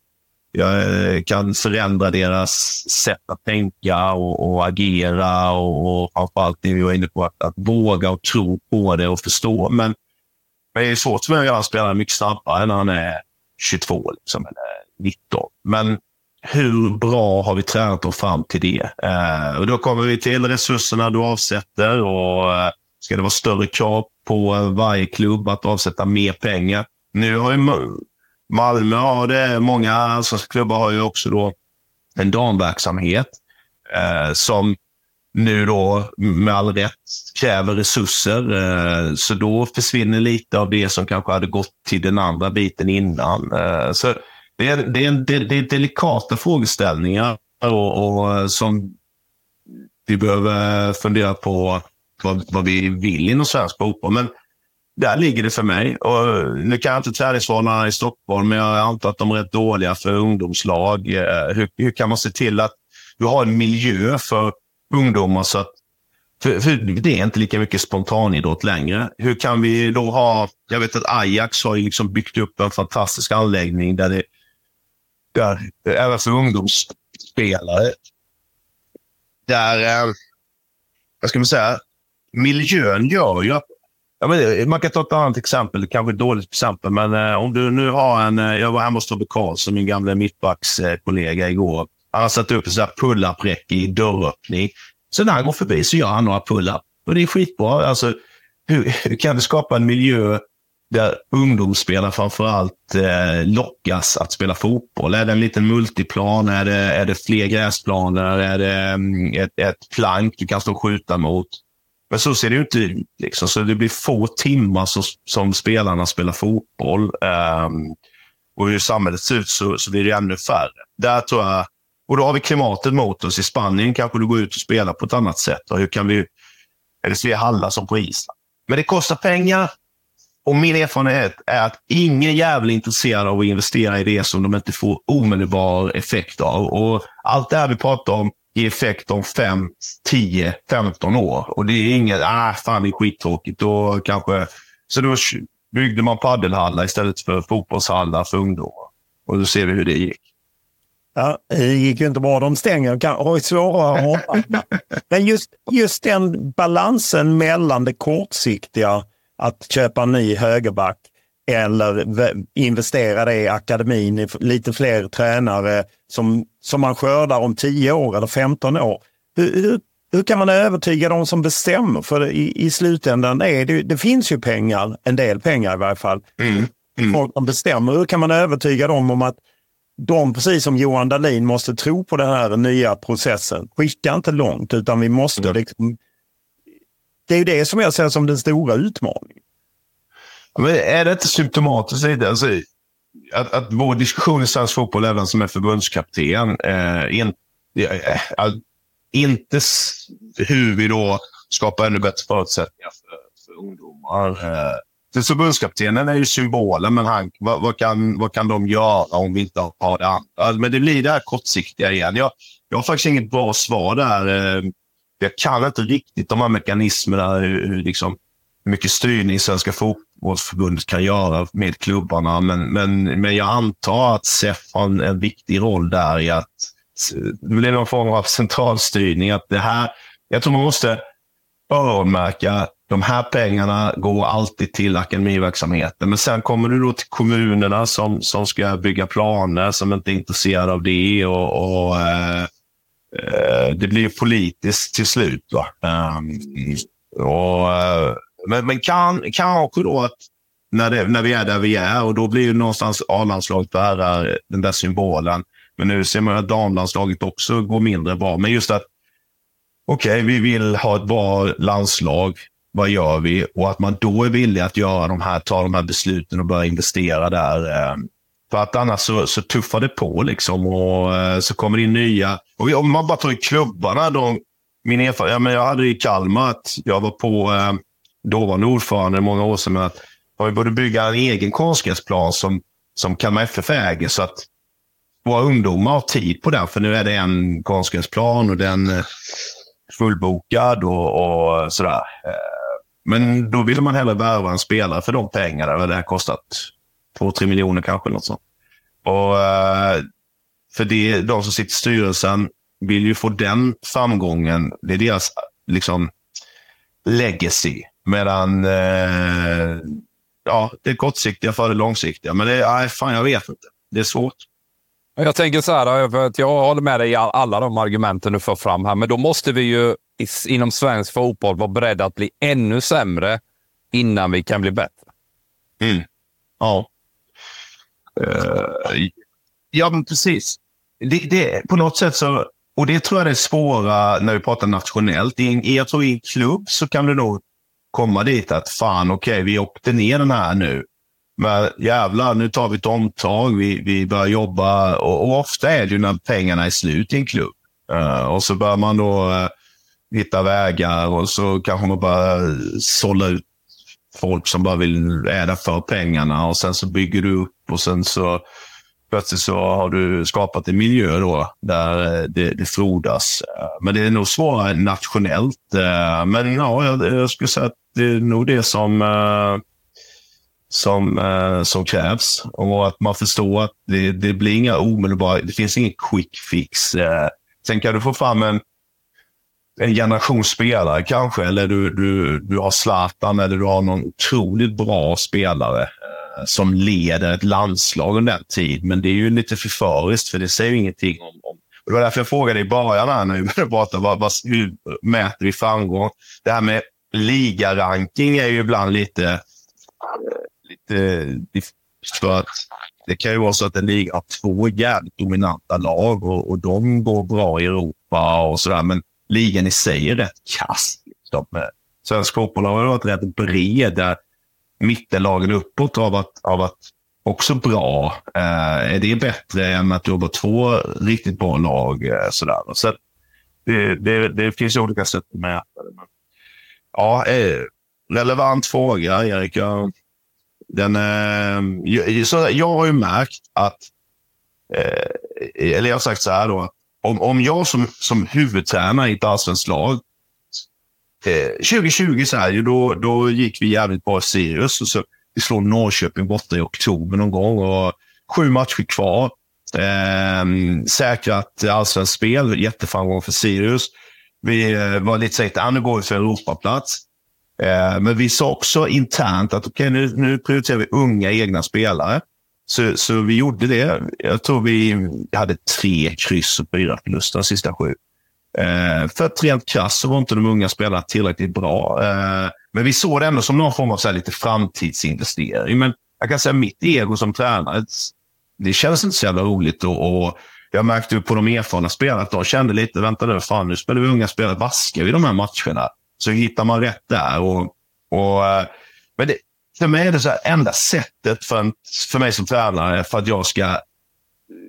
Speaker 7: jag eh, kan förändra deras sätt att tänka och, och agera och, och framförallt det vi var inne på, att, att våga och tro på det och förstå. Men, men det är svårt för mig att göra en spelare mycket snabbare när han är 22 liksom, eller 19. Men hur bra har vi tränat dem fram till det? Eh, och Då kommer vi till resurserna du avsätter och eh, ska det vara större krav på eh, varje klubb att avsätta mer pengar? Nu har ju Malmö har det, många allsvenska klubbar har ju också då en damverksamhet eh, som nu då med all rätt kräver resurser. Eh, så då försvinner lite av det som kanske hade gått till den andra biten innan. Eh, så det är, det, är, en- det, det är delikata frågeställningar och, och som vi behöver fundera på vad, vad vi vill inom svensk fotboll. Men där ligger det för mig. Och nu kan jag inte träningsförhållandena i Stockholm, men jag antar att de är rätt dåliga för ungdomslag. Eh, hur, hur kan man se till att du har en miljö för ungdomar så att för, för det är inte lika mycket spontanidrott längre. Hur kan vi då ha... Jag vet att Ajax har liksom byggt upp en fantastisk anläggning där det... Där, även för ungdomsspelare. Där... Eh, vad ska man säga? Miljön gör ju att Ja, men man kan ta ett annat exempel, kanske ett dåligt exempel, men eh, om du nu har en... Eh, jag var hemma hos Tobbe Karlsson, min gamla mittbackskollega igår. Han har satt upp en sån här pull-up-räcke i dörröppning. Så när han går förbi så gör han några pull-up. Och det är skitbra. Alltså, hur, hur kan du skapa en miljö där ungdomsspelare framför allt eh, lockas att spela fotboll? Är det en liten multiplan? Är det, är det fler gräsplaner? Är det um, ett, ett plank du kan stå och skjuta mot? Men så ser det ju inte ut. Liksom. Så det blir få timmar som, som spelarna spelar fotboll. Um, och hur samhället ser ut så, så blir det ännu färre. Där tror jag, och då har vi klimatet mot oss. I Spanien kanske du går ut och spelar på ett annat sätt. Och hur kan vi, är det fler hallar som på Island? Men det kostar pengar. Och min erfarenhet är att ingen jävel är intresserad av att investera i det som de inte får omedelbar effekt av. Och allt det här vi pratar om i effekt om 5, 10, 15 år. Och det är inget, ah, fan det är skittråkigt. Då kanske, så då byggde man paddelhallar istället för fotbollshallar för ungdomar. Och då ser vi hur det gick.
Speaker 4: Ja, det gick ju inte bra. De stänger kan, har ju svårare att hoppa. Men just, just den balansen mellan det kortsiktiga, att köpa en ny högerback eller investera det i akademin, i lite fler tränare som, som man skördar om 10 år eller 15 år. Hur, hur, hur kan man övertyga de som bestämmer? För i, i slutändan är det, det finns ju pengar, en del pengar i varje fall. Folk som bestämmer. Hur kan man övertyga dem om att de, precis som Johan Dahlin, måste tro på den här nya processen. Skicka inte långt, utan vi måste liksom... Det är ju det som jag ser som den stora utmaningen.
Speaker 7: Men är det inte symptomatiskt lite? Alltså, att, att vår diskussion i svensk fotboll, även som är förbundskapten, eh, in, eh, inte s- hur vi då skapar ännu bättre förutsättningar för, för ungdomar. Eh, för förbundskaptenen är ju symbolen, men han, vad, vad, kan, vad kan de göra om vi inte har det andra? Alltså, men det blir det här kortsiktiga igen. Jag, jag har faktiskt inget bra svar där. Eh, jag kan inte riktigt de här mekanismerna, hur, hur liksom, hur mycket styrning svenska fotboll vad kan göra med klubbarna. Men, men, men jag antar att SEF har en, en viktig roll där i att det blir någon form av centralstyrning. Att det här, jag tror man måste öronmärka de här pengarna går alltid till akademiverksamheten. Men sen kommer du då till kommunerna som, som ska bygga planer, som inte är intresserade av det. Och, och eh, eh Det blir politiskt till slut. Va? Um, och, eh, men men kan, kanske då att när, det, när vi är där vi är och då blir ju någonstans A-landslaget bära den där symbolen. Men nu ser man att damlandslaget också går mindre bra. Men just att okej, okay, vi vill ha ett bra landslag. Vad gör vi? Och att man då är villig att göra de här, ta de här besluten och börja investera där. Eh, för att annars så, så tuffar det på liksom och eh, så kommer det in nya. Och om man bara tar i klubbarna. Då, min erfarenhet, ja, men jag hade i Kalmar att jag var på eh, dåvarande ordförande många år sedan med att vi borde bygga en egen konstgräsplan som, som Kalmar FF äger så att våra ungdomar har tid på den. För nu är det en konstgräsplan och den är fullbokad och, och sådär. Eh, men då ville man hellre värva en spelare för de pengarna. Det har kostat 2-3 miljoner kanske. Något sånt. Och, eh, för det, de som sitter i styrelsen vill ju få den framgången. Det är deras liksom, legacy. Medan eh, ja, det är kortsiktiga för det långsiktiga. Men det, nej, fan, jag vet inte. Det är svårt.
Speaker 5: Jag tänker så här, för att jag håller med dig i alla de argumenten du för fram här, men då måste vi ju inom svensk fotboll vara beredda att bli ännu sämre innan vi kan bli bättre.
Speaker 7: Mm. Ja. Uh, ja, men precis. Det, det, på något sätt så, och det tror jag är det svåra när vi pratar nationellt. I en, jag tror i en klubb så kan du nog komma dit att fan, okej, okay, vi åkte ner den här nu. Men jävlar, nu tar vi ett omtag, vi, vi börjar jobba och, och ofta är det ju när pengarna är slut i en klubb. Uh, och så börjar man då uh, hitta vägar och så kanske man bara eh, sålla ut folk som bara vill äda för pengarna och sen så bygger du upp och sen så plötsligt så har du skapat en miljö då där det, det frodas. Men det är nog svårare nationellt. Men ja, jag, jag skulle säga att det är nog det som eh, som, eh, som krävs. Och att man förstår att det, det blir inga omedelbara, det finns ingen quick fix. Eh. Sen kan du få fram en, en generation spelare kanske, eller du, du, du har Zlatan eller du har någon otroligt bra spelare eh, som leder ett landslag under den tid. Men det är ju lite förföriskt, för det säger ju ingenting om, om det var därför jag frågade i början här när vi började prata, vad, vad, hur mäter vi framgång? Det här med ligaranking är ju ibland lite eh, lite för att det kan ju vara så att en liga har två jävligt dominanta lag och, och de går bra i Europa och sådär. Men ligan i sig är rätt kass. Liksom. Eh, svensk fotboll har varit rätt bred. Där mittenlagen uppåt har varit, har varit också bra. Eh, är det bättre än att du har två riktigt bra lag? Eh, sådär. Så det, det, det finns olika sätt att mäta det. Ja, eh, relevant fråga, Erik. Jag den, eh, så jag har ju märkt att, eh, eller jag har sagt så här då, om, om jag som, som huvudtränare i ett allsvenskt lag, eh, 2020 så här, då, då gick vi jävligt bra i Sirius. Och så, vi slår Norrköping borta i oktober någon gång och sju matcher kvar. Eh, säkrat allsvenskt spel, jätteframgång för Sirius. Vi eh, var lite så ah, nu går vi för Europaplats. Eh, men vi sa också internt att okay, nu, nu prioriterar vi unga egna spelare. Så, så vi gjorde det. Jag tror vi hade tre kryss och fyra förluster de sista sju. Eh, för att rent krasst så var inte de unga spelarna tillräckligt bra. Eh, men vi såg det ändå som någon form av så här, lite framtidsinvestering. Men jag kan säga mitt ego som tränare, det känns inte så jävla roligt. att jag märkte på de erfarna spelarna att de kände lite, vänta nu, fan nu spelar vi unga spelare, vaskar vi de här matcherna? så hittar man rätt där. Och, och, eh, men det, för mig är det så här, enda sättet för, en, för mig som tränare för att jag ska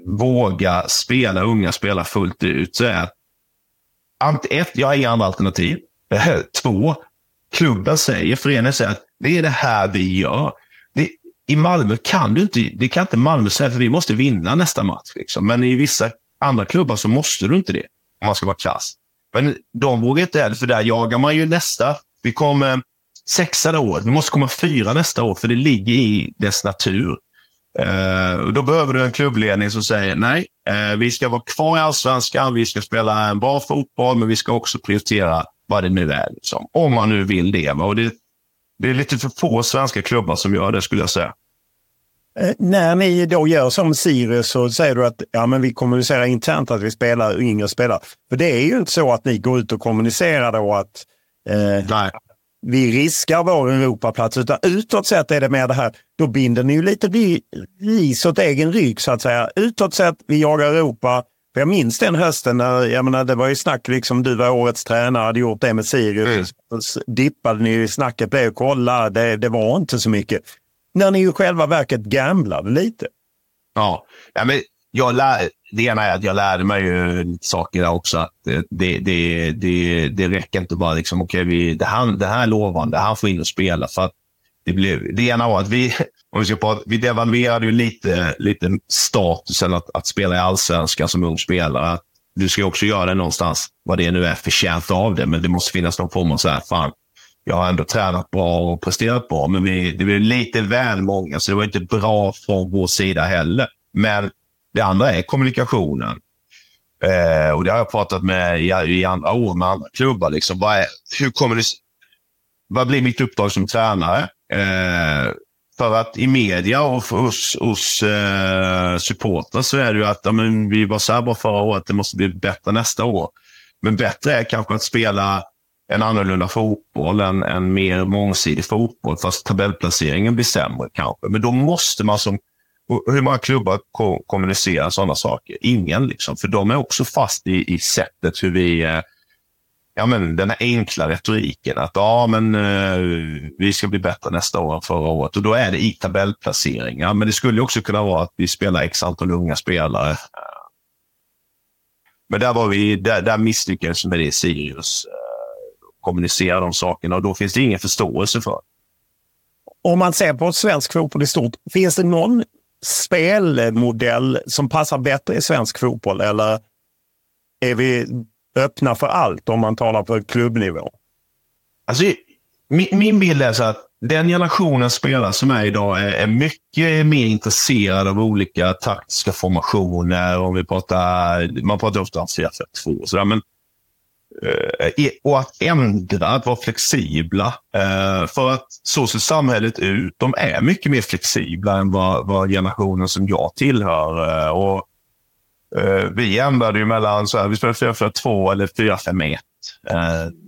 Speaker 7: våga spela unga spelare fullt ut så är att ett, jag har inga andra alternativ. Eh, två, klubben säger, föreningen säger att det är det här vi gör. I Malmö kan du inte, det kan inte Malmö säga, för vi måste vinna nästa match. Liksom. Men i vissa andra klubbar så måste du inte det, om man ska vara klass. Men de vågar inte heller, för där jagar man ju nästa. Vi kom, sexa det året. Vi måste komma fyra nästa år, för det ligger i dess natur. Uh, då behöver du en klubbledning som säger nej, uh, vi ska vara kvar i allsvenskan, vi ska spela en bra fotboll, men vi ska också prioritera vad det nu är. Liksom. Om man nu vill det. Och det. Det är lite för få svenska klubbar som gör det, skulle jag säga.
Speaker 4: Eh, när ni då gör som Sirius så säger du att ja, men vi kommunicerar internt att vi spelar yngre spelare. För det är ju inte så att ni går ut och kommunicerar då att eh, vi riskar vår Europaplats. Utan utåt sett är det mer det här, då binder ni ju lite ris åt egen rygg så att säga. Utåt sett, vi jagar Europa. För jag minns den hösten när, jag menar, det var ju snack liksom, du var årets tränare, hade gjort det med Sirius. Mm. Dippade ni i snacket, blev kolla, det, det var inte så mycket. När ni i själva verket gamblade lite.
Speaker 7: Ja, ja men jag lär, det ena är att jag lärde mig ju lite saker där också. Att det, det, det, det räcker inte bara liksom, okej, okay, det, här, det här är lovande, han får in och spela. För att det, blev, det ena var att vi, om vi, ska prata, vi devalverade ju lite, lite statusen att, att spela i allsvenskan som ung spelare. Att du ska också göra det någonstans, vad det nu är, förtjänt av det. Men det måste finnas någon form av så här, fan, jag har ändå tränat bra och presterat bra, men vi, det blev lite väl många, så det var inte bra från vår sida heller. Men det andra är kommunikationen. Eh, och Det har jag pratat med i, i andra år med andra klubbar. Liksom. Vad, är, hur kommer det, vad blir mitt uppdrag som tränare? Eh, för att i media och hos, hos eh, supportrar så är det ju att ja, men vi var så här bra förra året, det måste bli bättre nästa år. Men bättre är kanske att spela en annorlunda fotboll, en, en mer mångsidig fotboll, fast tabellplaceringen blir sämre kanske. Men då måste man som hur många klubbar ko kommunicerar sådana saker? Ingen, liksom. För de är också fast i, i sättet hur vi... Eh, ja, men den här enkla retoriken att ja, men eh, vi ska bli bättre nästa år än förra året. Och då är det i tabellplaceringar. Men det skulle också kunna vara att vi spelar x antal unga spelare. Men där, var vi, där, där misslyckades med det i Sirius. Eh, Kommunicera de sakerna och då finns det ingen förståelse för.
Speaker 4: Om man ser på svensk fotboll i stort, finns det någon spelmodell som passar bättre i svensk fotboll eller är vi öppna för allt om man talar på klubbnivå?
Speaker 7: Alltså, min, min bild är så att den generationen spelare som är idag är, är mycket mer intresserad av olika taktiska formationer. Om vi pratar, man pratar ofta om 4-4-2 men Eh, Eh, eh, och att ändra, att vara flexibla. Eh, för att så ser samhället ut. De är mycket mer flexibla än vad, vad generationen som jag tillhör. Och, vi ändrade ju mellan, så här, vi spelade 4-4-2 eller 4-5-1.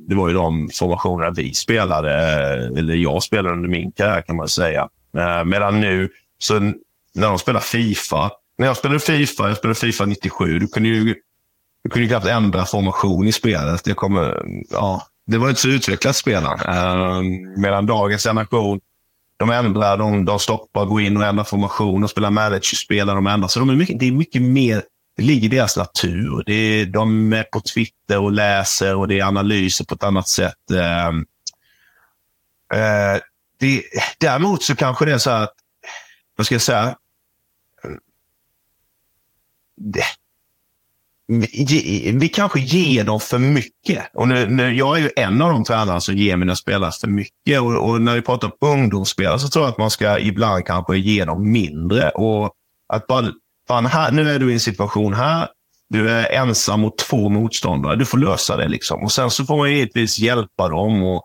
Speaker 7: Det var ju de formationerna vi spelade, eller jag spelade under min karriär kan man säga. Medan nu, så när de spelar Fifa, när jag spelade Fifa, jag spelade Fifa 97, du kunde ju du kunde knappt ändra formation i spelet. Det, kommer, ja, det var inte så utvecklat spelare. Uh, medan dagens generation, de ändrar, de, de stoppar, går in och ändrar formation. De spelar managerspel de ändrar. Så de är mycket, det är mycket mer, det ligger i deras natur. Det är, de är på Twitter och läser och det är analyser på ett annat sätt. Eh, eh, det, däremot så kanske det är så att, vad ska jag säga? Det, vi, vi kanske ger dem för mycket. Och nu, nu, jag är ju en av de tränarna som ger mina spelare för mycket. Och, och, när vi pratar om ungdomsspelare så tror jag att man ska ibland kanske ge dem mindre. Och att bara, fan, här, nu är du i en situation här. Du är ensam mot två motståndare. Du får lösa det. liksom. Och Sen så får man givetvis hjälpa dem. Och,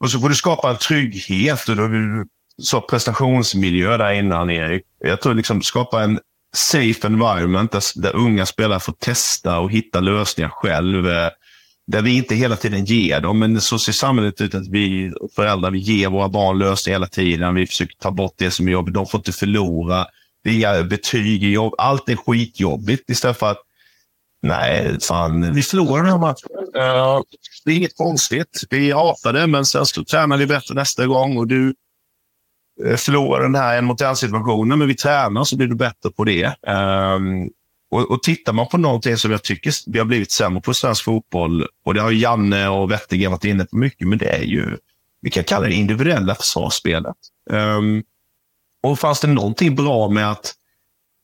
Speaker 7: och så får du skapa en trygghet. Och då, du sa prestationsmiljö där innan, Erik. Jag tror liksom skapa en safe environment där, där unga spelare får testa och hitta lösningar själv. Eh, där vi inte hela tiden ger dem, men så ser samhället ut att vi föräldrar vi ger våra barn lösningar hela tiden. Vi försöker ta bort det som är jobbigt. De får inte förlora. Det är inga betyg i jobb. Allt är skitjobbigt istället för att Nej, fan, vi förlorar den här matchen. Uh, det är inget konstigt. Vi hatar det, men sen så tränar vi bättre nästa gång och du Eh, förlora den här en mot en situationen, men vi tränar så blir du bättre på det. Um, och, och tittar man på någonting som jag tycker vi har blivit sämre på i svensk fotboll, och det har Janne och Wettergren varit inne på mycket, men det är ju, vi kan kalla det individuella försvarsspelet. Um, och fanns det någonting bra med att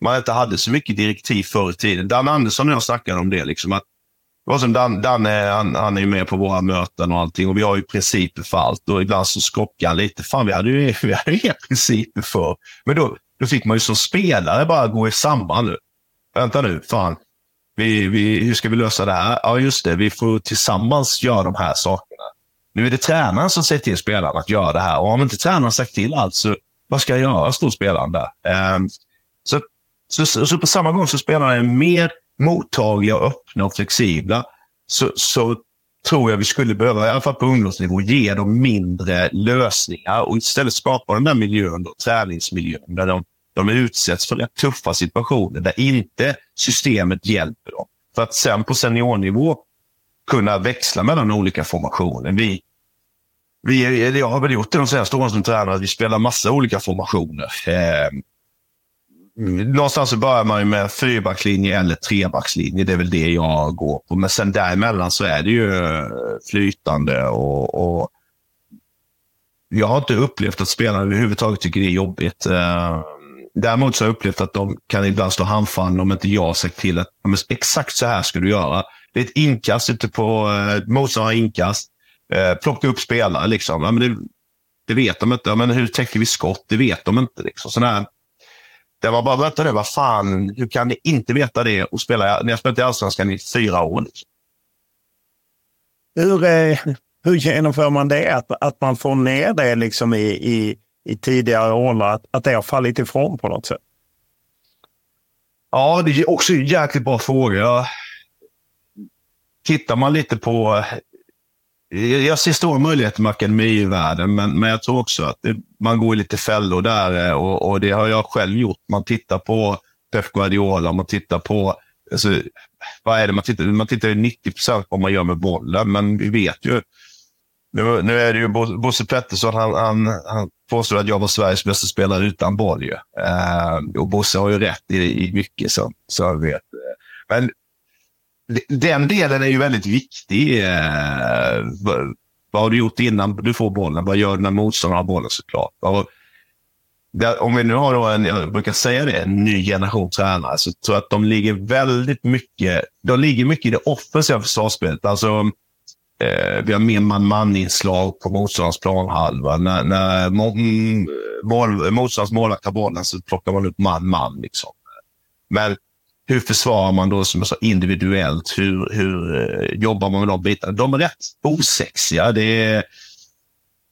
Speaker 7: man inte hade så mycket direktiv förr i tiden? Dan Andersson och jag snackade om det, liksom att det var som Dan, Danne, han, han är ju med på våra möten och allting och vi har ju principer för allt och ibland så skockar han lite. Fan, vi hade ju, vi hade ju inga principer för. Men då, då fick man ju som spelare bara gå i samband nu. Vänta nu, fan. Vi, vi, hur ska vi lösa det här? Ja, just det. Vi får tillsammans göra de här sakerna. Nu är det tränaren som säger till spelaren att göra det här. Och om inte tränaren sagt till allt, så vad ska jag göra, står spelaren där. Um, så, så, så, så, på samma gång så spelarna är mer mottagliga, öppna och flexibla. Så, så tror jag vi skulle behöva, i alla fall på ungdomsnivå, ge dem mindre lösningar och istället skapa den där miljön, då, träningsmiljön, där de, de utsätts för rätt tuffa situationer, där inte systemet hjälper dem. För att sen på seniornivå kunna växla mellan olika formationer. Vi, vi, jag har väl gjort det de senaste åren som tränare, att vi spelar massa olika formationer. Eh, någonstans så börjar man ju med fyrbackslinje eller trebackslinje. Det är väl det jag går på. Men sen däremellan så är det ju eh, flytande och, och jag har inte upplevt att spelarna överhuvudtaget tycker det är jobbigt. Eh, däremot så har jag upplevt att de kan ibland stå handfallna om inte jag sagt till att exakt så här ska du göra. Det är ett inkast ute på eh, inkast. Eh, plocka upp spelare liksom. Ja, men det, det vet de inte. Ja, men hur täcker vi skott? Det vet de inte. Liksom. Sådär, det var bara, vänta nu, vad fan, hur kan ni inte veta det och spela, ni har spelat i Allsvenskan i fyra år?
Speaker 4: Hur, eh, hur genomför man det? Att, att man får ner det liksom i, i, i tidigare åldrar, att, att det har fallit ifrån på något sätt?
Speaker 7: Ja, det är också en jäkligt bra fråga. Tittar man lite på jag ser stora möjligheter med akademivärlden, men, men jag tror också att det, man går i lite fällor där eh, och, och, det har jag själv gjort. Man tittar på Pep Guardiola, man tittar på... Alltså, vad är det man tittar Man tittar ju 90 procent på vad man gör med bollen, men vi vet ju... Nu, nu är det ju Bosse Pettersson, han, han, han påstår att jag var Sveriges bästa spelare utan boll. Ju. Eh, och Bosse har ju rätt i, i mycket, så, som jag vet. Men den delen är ju väldigt viktig. Eh, vad, vad har du gjort innan du får bollen? Vad gör du när motståndaren har bollen såklart? Och, där, om vi nu har då en, jag brukar säga det, en ny generation tränare, så tror jag att de ligger väldigt mycket, de ligger mycket i det offensiva försvarsspelet. Alltså, eh, vi har mer man-man-inslag på motståndarens planhalva. När, när mm, mål, motståndarens målvakt tar bollen så plockar man upp man-man. Liksom. Men hur försvarar man då som jag sa, individuellt? Hur, hur eh, jobbar man med de bitarna? De är rätt osexiga. Det är,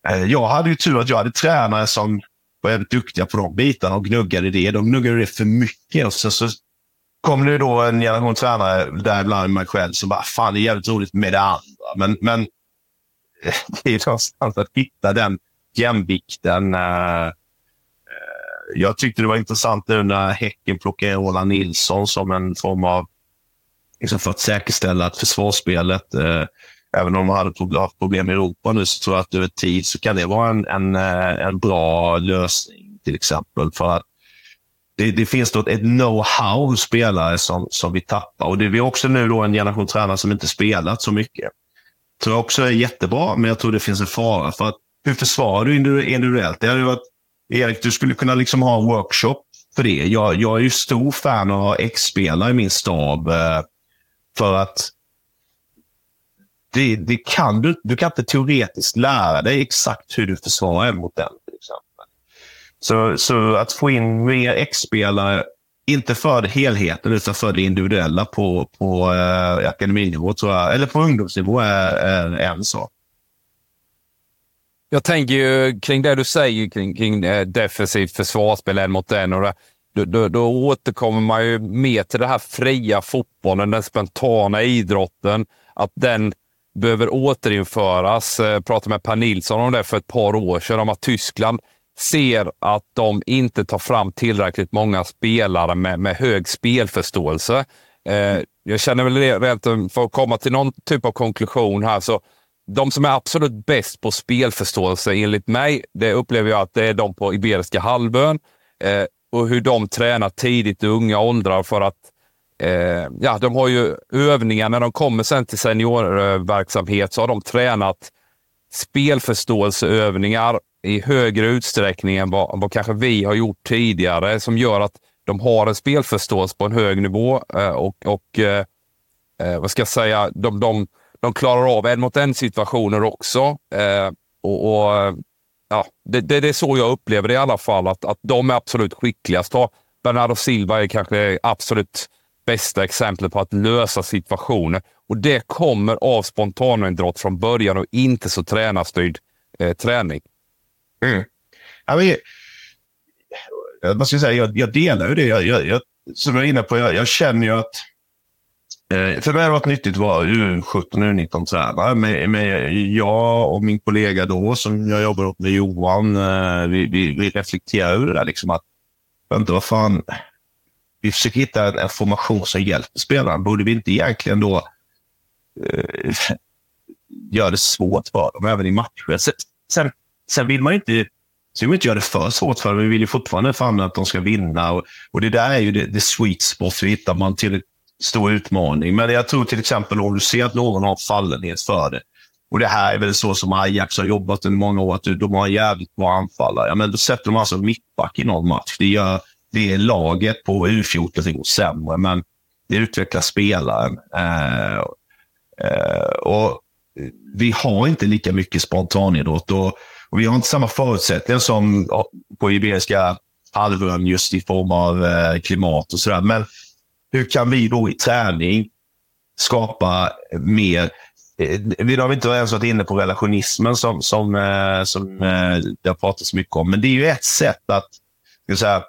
Speaker 7: eh, jag hade ju tur att jag hade tränare som var väldigt duktiga på de bitarna och gnuggade det. De gnuggade det för mycket. Och sen så kom det då en generation tränare, däribland mig själv, som bara, fan det är jävligt roligt med det andra. Men, men eh, det är någonstans att hitta den jämvikten. Jag tyckte det var intressant nu när Häcken plockade in Roland Nilsson som en form av, liksom för att säkerställa att försvarsspelet, eh, även om man hade haft problem i Europa nu, så tror jag att över tid så kan det vara en, en, eh, en bra lösning till exempel. För att det, det finns då ett know-how hos spelare som, som vi tappar. Och det är också nu då en generation tränare som inte spelat så mycket. Det tror jag också är jättebra, men jag tror det finns en fara. för att Hur försvarar du individuellt? Det hade varit Erik, du skulle kunna liksom ha en workshop för det. Jag, jag är ju stor fan av att X-spelare i min stab. Eh, för att det, det, kan du, du kan inte teoretiskt lära dig exakt hur du försvarar mot den. Till exempel. Så, så att få in mer X-spelare, inte för helheten utan för det individuella på, på eh, akademinivå, tror jag, eller på ungdomsnivå är, är en sak.
Speaker 5: Jag tänker ju kring det du säger kring, kring eh, defensivt försvarsspel en mot en. Och det, då, då, då återkommer man ju mer till den här fria fotbollen, den spontana idrotten. Att den behöver återinföras. Jag pratade med Per Nilsson om det för ett par år sedan, om att Tyskland ser att de inte tar fram tillräckligt många spelare med, med hög spelförståelse. Eh, jag känner väl rent för att komma till någon typ av konklusion här, så de som är absolut bäst på spelförståelse enligt mig, det upplever jag att det är de på Iberiska halvön eh, och hur de tränar tidigt i unga åldrar för att eh, ja, de har ju övningar. När de kommer sen till seniorverksamhet så har de tränat spelförståelseövningar i högre utsträckning än vad, vad kanske vi har gjort tidigare som gör att de har en spelförståelse på en hög nivå eh, och, och eh, eh vad ska jag säga, de, de, de klarar av en mot en situationer också. Eh, och, och ja, det, det, det, är så jag upplever det i alla fall, att, att de är absolut skickligast. Bernardo Silva är kanske absolut bästa exemplet på att lösa situationer. Och det kommer av spontanidrott från början och inte så tränarstyrd eh, träning.
Speaker 7: Mm. Ja, men, vad ska jag, säga, jag, jag delar ju det. Jag, jag, jag, som jag är inne på, jag, jag känner ju att Eh, för mig har det varit nyttigt att vara U17 och U19-tränare. Men, men jag och min kollega då, som jag jobbar åt med Johan, eh, vi, vi, vi reflekterar över det där. Liksom att, vänta, vad fan, vi försöker hitta en, en formation som hjälper spelaren. Borde vi inte egentligen då eh, göra det svårt för dem, även i matcher? Sen, sen, sen vill man ju inte så vill inte göra det för svårt för dem. Vi vill ju fortfarande fan att de ska vinna. Och, och det där är ju det, det sweet spot. Vi hittar man till stor utmaning. Men jag tror till exempel om du ser att någon har fallenhet för det. Och det här är väl så som Ajax har jobbat under många år, att de har en jävligt bra anfallare. Ja, men då sätter de alltså mittback i någon match. Det gör det är laget på U14 som går sämre, men det utvecklar spelaren. Eh, eh, och vi har inte lika mycket spontanidrott och, och vi har inte samma förutsättningar som på Iberiska halvön just i form av eh, klimat och sådär. Men hur kan vi då i träning skapa mer eh, vi har inte ens varit inne på relationismen som, som, eh, som eh, det har pratats mycket om. Men det är ju ett sätt att säga,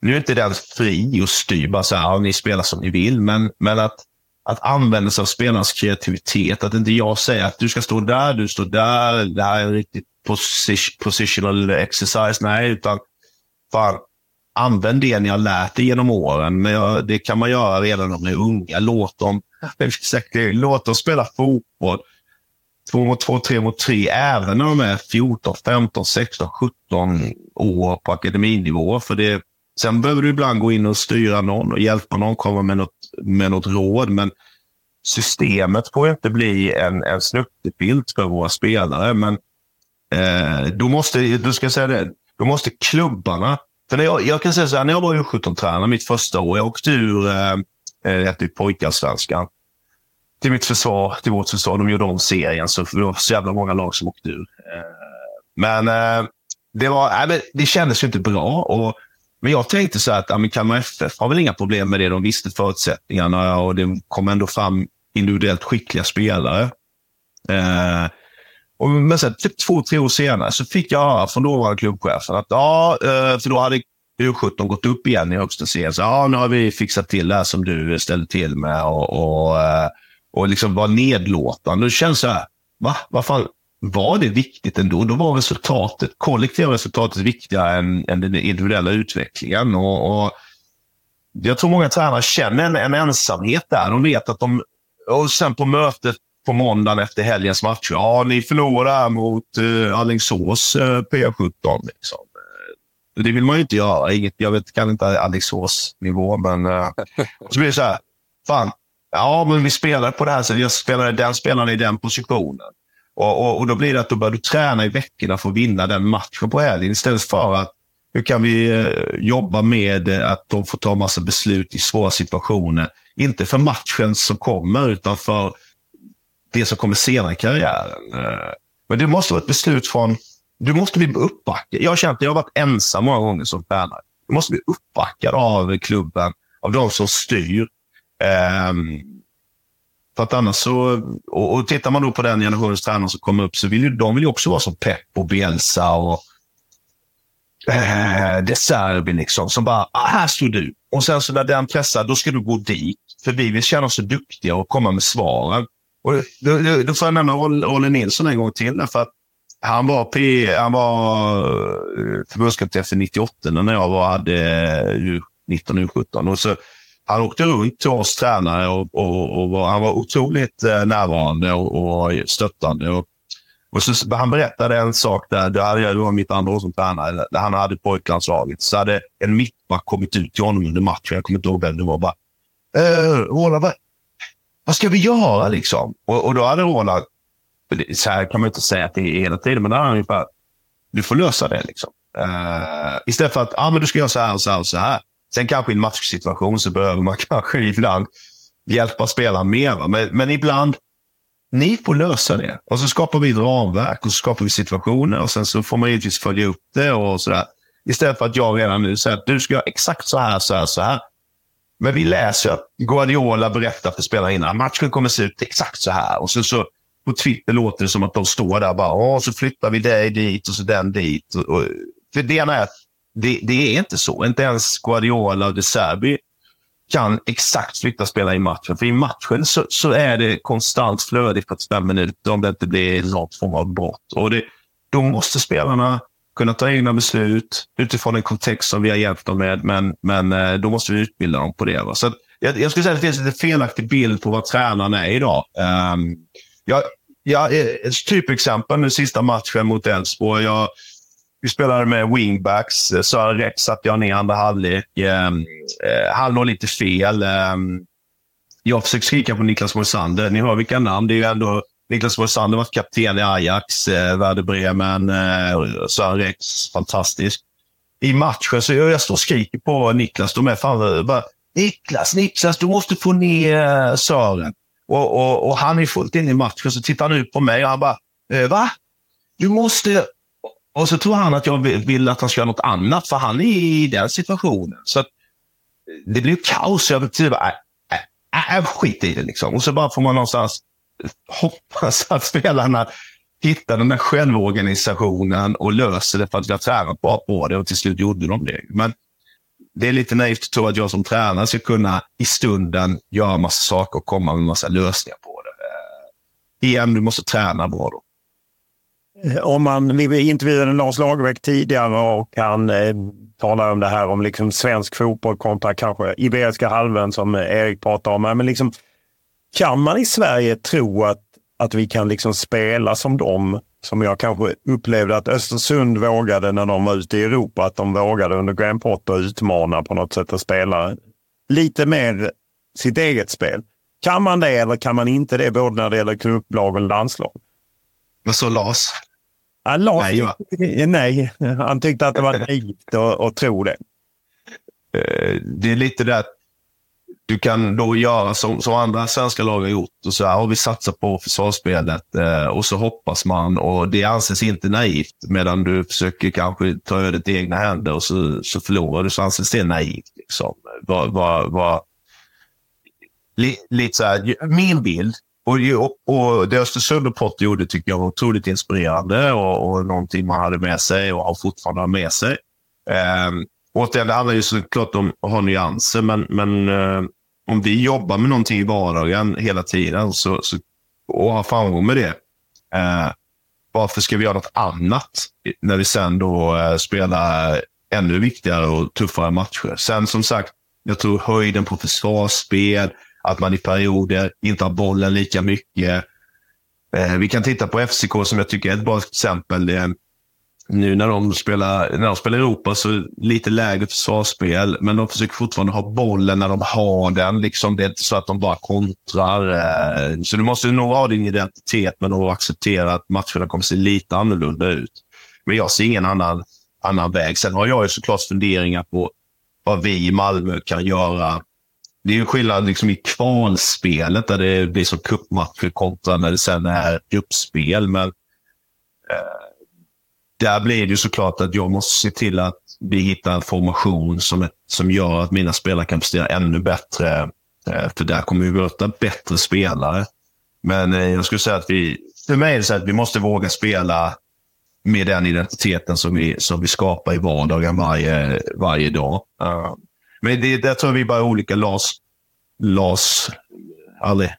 Speaker 7: nu är inte den fri och styr. bara så här, ja, ni spelar som ni vill, men, men att, att använda sig av spelarnas kreativitet. Att inte jag säger att du ska stå där, du står där, det här är en riktigt positional exercise. Nej, utan fan, använd det ni har lärt er genom åren. Men jag, det kan man göra redan när de är unga. Låt dem, låt dem spela fotboll. Två mot två, tre mot tre, även när de är 14, 15, 16, 17 år på akademinivå. För det, Sen behöver du ibland gå in och styra någon och hjälpa någon, komma med något, med något råd. Men systemet får inte bli en, en snuttefilt för våra spelare. Men eh, då måste, du ska säga det, då måste klubbarna... För när jag, jag kan säga så här, när jag var U17-tränare mitt första år, jag åkte ur eh, eh. Till mitt försvar, till vårt försvar, de gjorde om serien, så det var så jävla många lag som åkte ur. Eh, men eh, det, var, äh, det kändes ju inte bra. Och men jag tänkte så här att ja, Kalmar FF har väl inga problem med det. De visste förutsättningarna och det kom ändå fram individuellt skickliga spelare. Eh, och, men sen typ två, tre år senare så fick jag höra från dåvarande klubbchefen att ja, eh, för då hade U17 gått upp igen i högsta serien. Så ja, nu har vi fixat till det här som du ställde till med och, och, eh, och liksom var nedlåtande. Det känns så här, va? Vad fan, var det viktigt ändå. Då var resultatet, kollektiva resultatet viktigare än, än den individuella utvecklingen. Och, och jag tror många tränare känner en, en, ensamhet där. De vet att de... Och sen på mötet på måndagen efter helgens match. Ja, ni förlorar mot eh, Alingsås eh, P17. Liksom. Eh, det vill man ju inte göra. Inget, jag vet, kan inte Alingsås nivå, men... Eh, så blir det så här. Fan, ja, men vi spelar på det här sättet. Jag spelade den spelaren i den positionen. Och, och, och, Då blir det att då bör du träna i veckorna för att vinna den matchen på helgen istället för att hur kan vi eh, jobba med att de får ta massa beslut i svåra situationer. Inte för matchen som kommer, utan för det som kommer senare i karriären. Eh, men det måste vara ett beslut från... Du måste bli uppbackad. Jag har känt att jag har varit ensam många gånger som tränare. Du måste bli uppbackad av klubben, av de som styr. Um, för att annars så, och, och tittar man då på den generationens tränare som kommer upp så vill ju de vill ju också vara som Pep och Bielsa och eh, De Serbi liksom. Som bara, ah, här står du. Och sen så när den pressar, då ska du gå dit. För vi vill känna oss så duktiga och komma med svaren. Och då, då, då får jag nämna Olle Nilsson en gång till. För att han var, P, han var eh, förbundskapten efter 98 när jag var, hade 19 och 17. Och så han åkte runt till oss tränare och, och, och var, han var otroligt eh, närvarande och, och stöttande. Och, och så, han berättade en sak där, det, hade, det var mitt andra år som tränare, där han hade pojklandslaget. Så hade en mittback kommit ut till honom under matchen, jag kommer inte ihåg vem det var, bara eh, vad, vad ska vi göra liksom? Och, och då hade Roland, så här kan man inte säga att det är hela tiden, men då hade han ungefär, du får lösa det liksom. Uh, istället för att, ah, men du ska göra så här och så här och så här. Sen kanske i en matchsituation så behöver man kanske ibland hjälpa spelaren mer. Va? Men, men ibland, ni får lösa det. Och så skapar vi ett ramverk och så skapar vi situationer och sen så får man givetvis följa upp det och sådär. Istället för att jag redan nu säger att du ska göra exakt så här, så här, så här. Men vi läser att Guardiola berättar för spelarna innan matchen kommer se ut exakt så här. Och sen så på Twitter låter det som att de står där och bara, Åh, så flyttar vi dig dit och så den dit. Och, och, för det ena är att det, det, är inte så. Inte ens Guardiola och De Serbi kan exakt flytta spelare i matchen. För i matchen så, så är det konstant flöde i 45 minuter om det inte blir något form av brott. Och det, då måste spelarna kunna ta egna beslut utifrån en kontext som vi har hjälpt dem med. Men, men eh, då måste vi utbilda dem på det. Va? Så jag, jag skulle säga att det finns en felaktig bild på vad tränaren är idag. Um, jag, jag, ett typexempel nu sista matchen mot Elfsborg. Jag, vi spelade med wingbacks. Sören Rex satte jag ner andra halvlek. Um, han låg lite fel. Um, jag försökte skrika på Niklas Moisander. Ni hör vilka namn. Det är ju ändå Niklas Moisander var kapten i Ajax, eh, Werder Bremen, eh, Sören Rex. Fantastisk. I matchen så jag, jag står och skriker på Niklas. De är fan eh, bara, Niklas, Niklas, du måste få ner eh, Sören. Och, och, och, han är fullt inne i matchen. Så tittar han ut på mig och han bara, eh, va? Du måste och så tror han att jag vill att han ska göra något annat, för han är i den situationen. Så att... Eh, det blir kaos. Jag typ bara, äh, äh, äh, skit i det liksom. Och så bara får man någonstans hoppas att spelarna hittar den där självorganisationen och löser det för att vi har tränat bra på det och till slut gjorde de det. Men det är lite naivt att tro att jag som tränare ska kunna i stunden göra massa saker och komma med massa lösningar på det. Eh, igen, du måste träna bra då.
Speaker 4: Eh, om man, vi intervjuade Lars Lagerbäck tidigare och han eh, talar om det här om liksom svensk fotboll kontra kanske Iberiska halvön som eh, Erik pratar om. Men liksom, kan man i Sverige tro att, att vi kan liksom spela som dem som jag kanske upplevde att Östersund vågade när de var ute i Europa, att de vågade under Graham Potter utmana på något sätt och spela lite mer sitt eget spel. Kan man det eller kan man inte det både när det gäller klubblag och landslag?
Speaker 7: Vad sa Lars?
Speaker 4: Ja, Lars, nej, nej, han tyckte att det var naivt att, att tro det.
Speaker 7: Eh, det är lite det att du kan då göra som, som andra svenska lag har gjort. Och så här, har vi satsat på försvarsspelet eh, och så hoppas man och det anses inte naivt. Medan du försöker kanske ta ödet i egna händer och så, så förlorar du så anses det naivt. Liksom. Var, var, var, li, lite så här, min bild och, och det Östersund och Potter gjorde tycker jag var otroligt inspirerande och, och någonting man hade med sig och har fortfarande med sig. Eh, återigen, det handlar ju såklart om att ha nyanser, men, men eh, om vi jobbar med någonting i vardagen hela tiden så, så, och har framgång med det, eh, varför ska vi göra något annat när vi sen då eh, spelar ännu viktigare och tuffare matcher? Sen som sagt, jag tror höjden på försvarsspel, att man i perioder inte har bollen lika mycket. Eh, vi kan titta på FCK som jag tycker är ett bra exempel. Nu när de spelar, när de spelar Europa så lite lägre försvarsspel, men de försöker fortfarande ha bollen när de har den. Liksom, det är inte så att de bara kontrar. Eh, så du måste nog ha din identitet, men att acceptera att matcherna kommer se lite annorlunda ut. Men jag ser ingen annan, annan väg. Sen har jag ju såklart funderingar på vad vi i Malmö kan göra det är ju skillnad liksom i kvalspelet där det blir som cupmatcher kontra när det sen är gruppspel. Men eh, där blir det ju såklart att jag måste se till att vi hittar en formation som, som gör att mina spelare kan prestera ännu bättre. Eh, för där kommer vi möta bättre spelare. Men eh, jag skulle säga att vi, för mig är det så att vi måste våga spela med den identiteten som vi, som vi skapar i vardagen varje, varje dag. Eh, men det, där tror jag vi bara är olika. Lars, Lars, aldrig,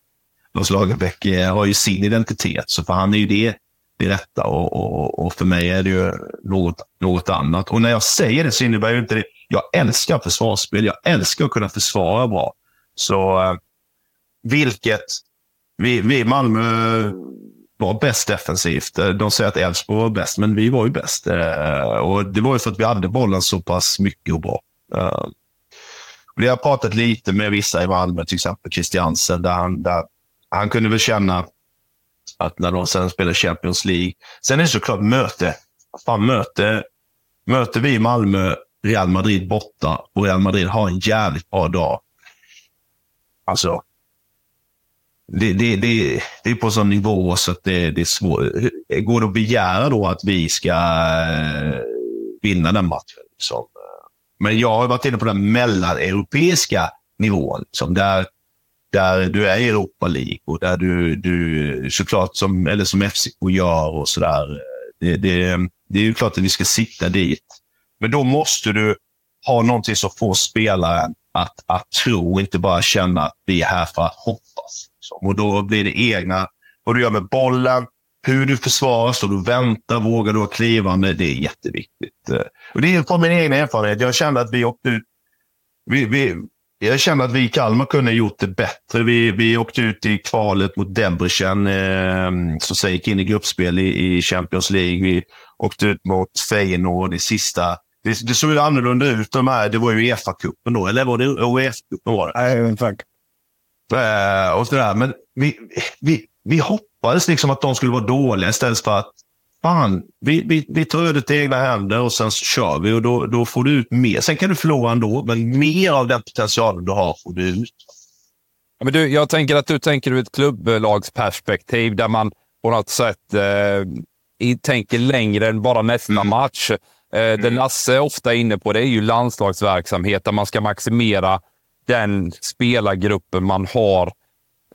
Speaker 7: Lars Lagerbäck har ju sin identitet, så för han är ju det, i detta och, och, och för mig är det ju något, något annat. Och när jag säger det så innebär ju inte det, jag älskar försvarsspel, jag älskar att kunna försvara bra. Så eh, vilket, vi, vi i Malmö var bäst defensivt. De säger att Elfsborg var bäst, men vi var ju bäst. Eh, och det var ju för att vi hade bollen så pass mycket och bra. Eh, vi har pratat lite med vissa i Malmö, till exempel Christiansen, där han, där han kunde väl känna att när de sen spelar Champions League. Sen är det såklart möte. Fan, möte. Möter vi Malmö Real Madrid borta och Real Madrid har en jävligt bra dag. Alltså, det, det, det, det är på sån nivå så att det, det är svårt. Går det att begära då att vi ska eh, vinna den matchen? Liksom? Men jag har varit inne på den mellaneuropeiska nivån. Liksom, där, där du är i Europa League och där du, du såklart, som, eller som FCK gör och sådär. Det, det, det är ju klart att vi ska sitta dit. Men då måste du ha någonting som får spelaren att, att tro, inte bara känna att vi är här för att hoppas. Liksom. Och då blir det egna, vad du gör med bollen, hur du försvarar, Står du väntar, vågar du ha klivande. Det är jätteviktigt. Och det är från min egen erfarenhet. Jag kände att vi åkte ut. Vi, vi, jag kände att vi i Kalmar kunde ha gjort det bättre. Vi, vi åkte ut i kvalet mot Debrecen, eh, som sen gick in i gruppspel i, i Champions League. Vi åkte ut mot Feyenoord i sista det, det såg ju annorlunda ut. De här, det var ju Uefa-cupen då, eller var det Uefa-cupen? Var det?
Speaker 4: Nej, exakt.
Speaker 7: Äh, och sådär. Men vi, vi, vi hoppades liksom att de skulle vara dåliga istället för att fan, vi, vi, vi tar ödet i egna händer och sen kör vi och då, då får du ut mer. Sen kan du förlora ändå, men mer av den potentialen du har får du ut.
Speaker 5: Ja, men du, jag tänker att du tänker ur ett klubblagsperspektiv där man på något sätt eh, tänker längre än bara nästa mm. match. Eh, mm. Det Lasse är ofta inne på det är ju landslagsverksamhet där man ska maximera den spelargruppen man har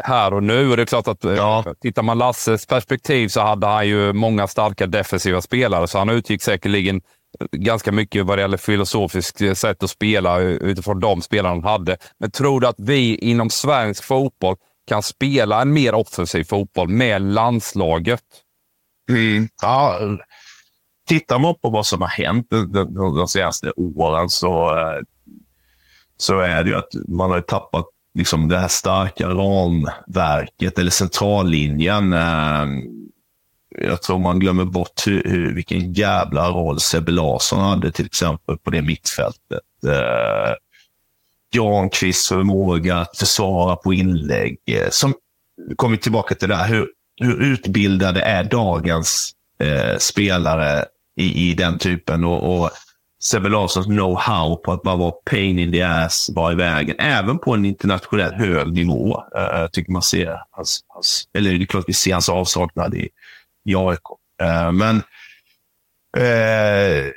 Speaker 5: här och nu. Och det är klart att eh, ja. tittar man Lasses perspektiv så hade han ju många starka defensiva spelare, så han utgick säkerligen ganska mycket vad det gäller filosofiskt sätt att spela utifrån de spelarna han hade. Men tror du att vi inom svensk fotboll kan spela en mer offensiv fotboll med landslaget?
Speaker 7: Mm. Ja, tittar man på vad som har hänt de, de, de senaste åren så, eh, så är det ju att man har tappat liksom det här starka ramverket eller centrallinjen. Eh, jag tror man glömmer bort hur, hur, vilken jävla roll Sebbe Larsson hade till exempel på det mittfältet. Eh, Granqvists förmåga att försvara på inlägg. Eh, som kommer tillbaka till det här, hur, hur utbildade är dagens eh, spelare i, i den typen. Och, och Sebbe Larssons know-how på att bara vara pain in the ass, vara i vägen. Även på en internationellt hög nivå. Uh, tycker man ser hans, hans, eller det är klart vi ser hans avsaknad i, i AIK. Uh, eh, men uh,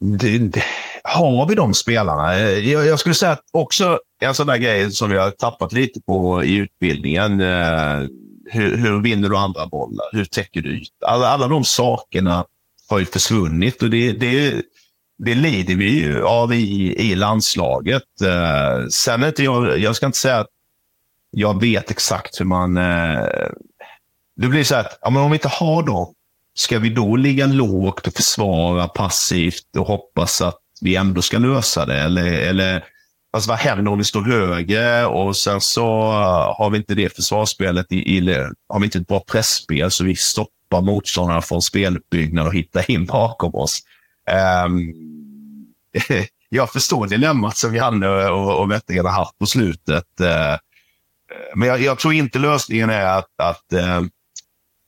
Speaker 7: det, det, har vi de spelarna? Jag, jag, skulle säga att också en sån där grej som vi har tappat lite på i utbildningen. Hur, hur vinner du andra bollar? Hur täcker du yta? Alla, alla de sakerna har ju försvunnit och det, det, det lider vi ju av i, i landslaget. Uh, sen inte jag, jag ska inte säga att jag vet exakt hur man... Uh, det blir så att ja, men om vi inte har dem, ska vi då ligga lågt och försvara passivt och hoppas att vi ändå ska lösa det? Eller, eller alltså vad händer om vi står högre och sen så har vi inte det försvarsspelet, i, i, har vi inte ett bra pressspel så vi stoppar motståndarna från speluppbyggnad och hitta in bakom oss. Um, jag förstår dilemmat som Janne och, och Wettergren har haft på slutet. Uh, men jag, jag, tror inte lösningen är att, att uh,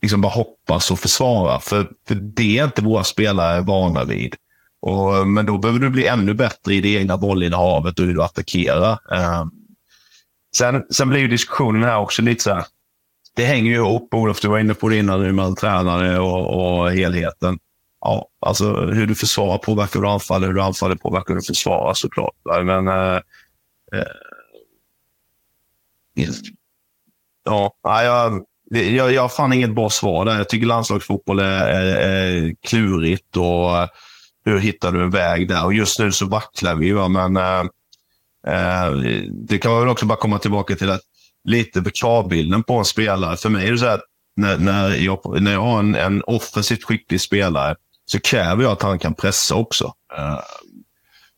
Speaker 7: liksom bara hoppas och försvara, för, för det är inte våra spelare vana vid. Och, men då behöver du bli ännu bättre i det egna bollinnehavet och hur du attackerar. Uh, sen, sen blir ju diskussionen här också lite så här. Det hänger ju ihop, Olof, du var inne på det innan med tränare och, och helheten. Ja, alltså hur du försvarar påverkar hur du anfaller, hur du anfaller påverkar hur du försvarar såklart. Men Eh, uh, ja, jag, jag, jag har fan inget bra svar där. Jag tycker landslagsfotboll är, är, är klurigt och eh, hur hittar du en väg där? Och just nu så vacklar vi, va? men eh, det kan man väl också bara komma tillbaka till att lite på kravbilden på en spelare. För mig är det så här att när, när, jag, när jag har en, en offensivt skicklig spelare så kräver jag att han kan pressa också. Uh,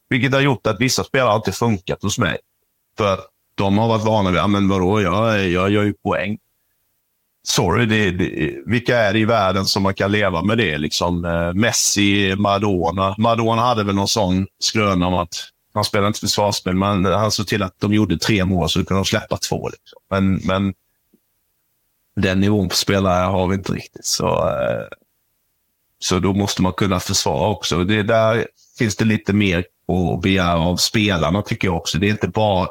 Speaker 7: vilket har gjort att vissa spelare alltid funkat hos mig. För att de har varit vana vid, ja men vadå, jag, jag gör ju poäng sorry, det, det, vilka är det i världen som man kan leva med det? Liksom, eh, Messi, Maradona. Maradona hade väl någon sån skröna om att han spelade inte försvarsspel, men han såg till att de gjorde tre mål så kunde de släppa två. Liksom. Men, men den nivån på spelare har vi inte riktigt. Så, eh, så då måste man kunna försvara också. Det, där finns det lite mer att begära av spelarna tycker jag också. Det är inte bara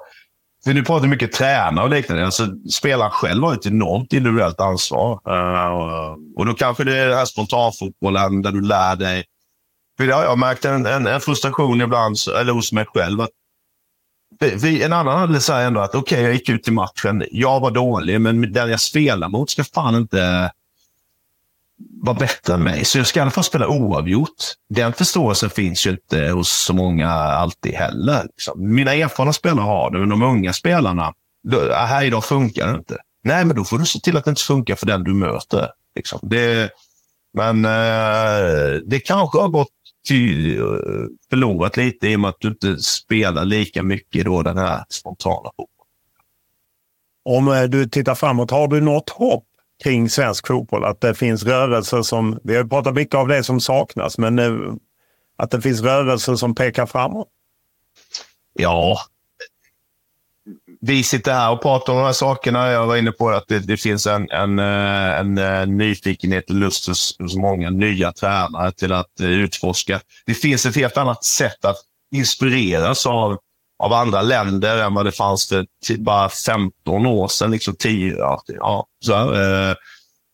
Speaker 7: för nu pratar vi mycket tränare och liknande. Alltså, spelaren själv har ett enormt individuellt ansvar. Uh, och då kanske det är den här spontanfotbollen där du lär dig. För det har jag märkt en, en, en frustration ibland, eller hos mig själv. Att vi, en annan hade sagt ändå att okej, okay, jag gick ut i matchen. Jag var dålig, men den jag spelar mot ska fan inte vara bättre än mig. Så jag ska i alla fall spela oavgjort. Den förståelsen finns ju inte hos så många alltid heller. Liksom. Mina erfarna spelare har det, men de unga spelarna, då, här idag funkar det inte. Nej, men då får du se till att det inte funkar för den du möter. Liksom. Det, men eh, det kanske har gått förlorat lite i och med att du inte spelar lika mycket då den här spontana fotbollen.
Speaker 4: Om eh, du tittar framåt, har du något hopp kring svensk fotboll? Att det finns rörelser som, vi har pratat mycket av det som saknas, men eh, att det finns rörelser som pekar framåt?
Speaker 7: Ja, vi sitter här och pratar om de här sakerna. Jag var inne på att det, det finns en, en, eh, en, en, nyfikenhet och lust hos, hos många nya tränare till att eh, utforska. Det finns ett helt annat sätt att inspireras av, av andra länder än vad det fanns för bara 15 år sedan. Liksom 10, ja, ja, så här, eh,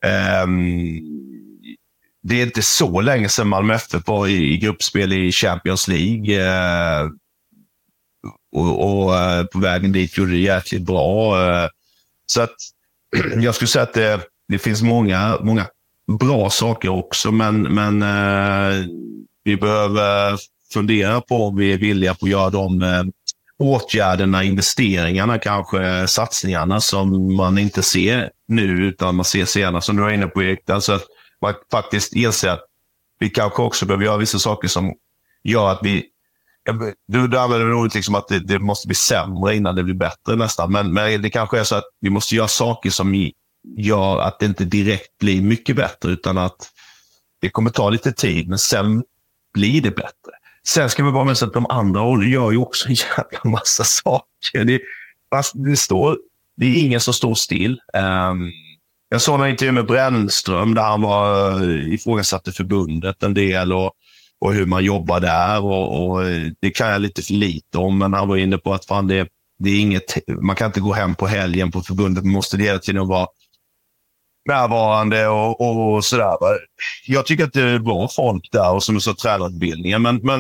Speaker 7: eh, det är inte så länge sedan Malmö FF var i, i gruppspel i Champions League. Eh, och, och eh, på vägen dit gjorde det jäkligt bra. Eh. Så att jag skulle säga att det, det finns många, många bra saker också, men, men eh, vi behöver fundera på om vi är villiga på att göra de åtgärderna, investeringarna, kanske satsningarna som man inte ser nu, utan man ser senare, som du var inne på Erik. Alltså att man faktiskt inser att vi kanske också behöver göra vissa saker som gör att vi du, du använder ordet liksom att det, det, måste bli sämre innan det blir bättre nästan. Men, men det kanske är så att vi måste göra saker som gör att det inte direkt blir mycket bättre, utan att det kommer ta lite tid, men sen blir det bättre. Sen ska vi bara minnas att de andra gör ju också en jävla massa saker. Det, det, står, det är ingen som står still. Um, ehm, jag såg en intervju med Brännström där han var, eh, ifrågasatte förbundet en del. och och hur man jobbar där. Och, och, eh, det kan jag lite för lite om, men han var inne på att fan, det, det är inget, man kan inte gå hem på helgen på förbundet. Man måste hela tiden vara närvarande och, och, och sådär. Jag tycker att det är bra folk där och som är så tränarutbildningen, men, men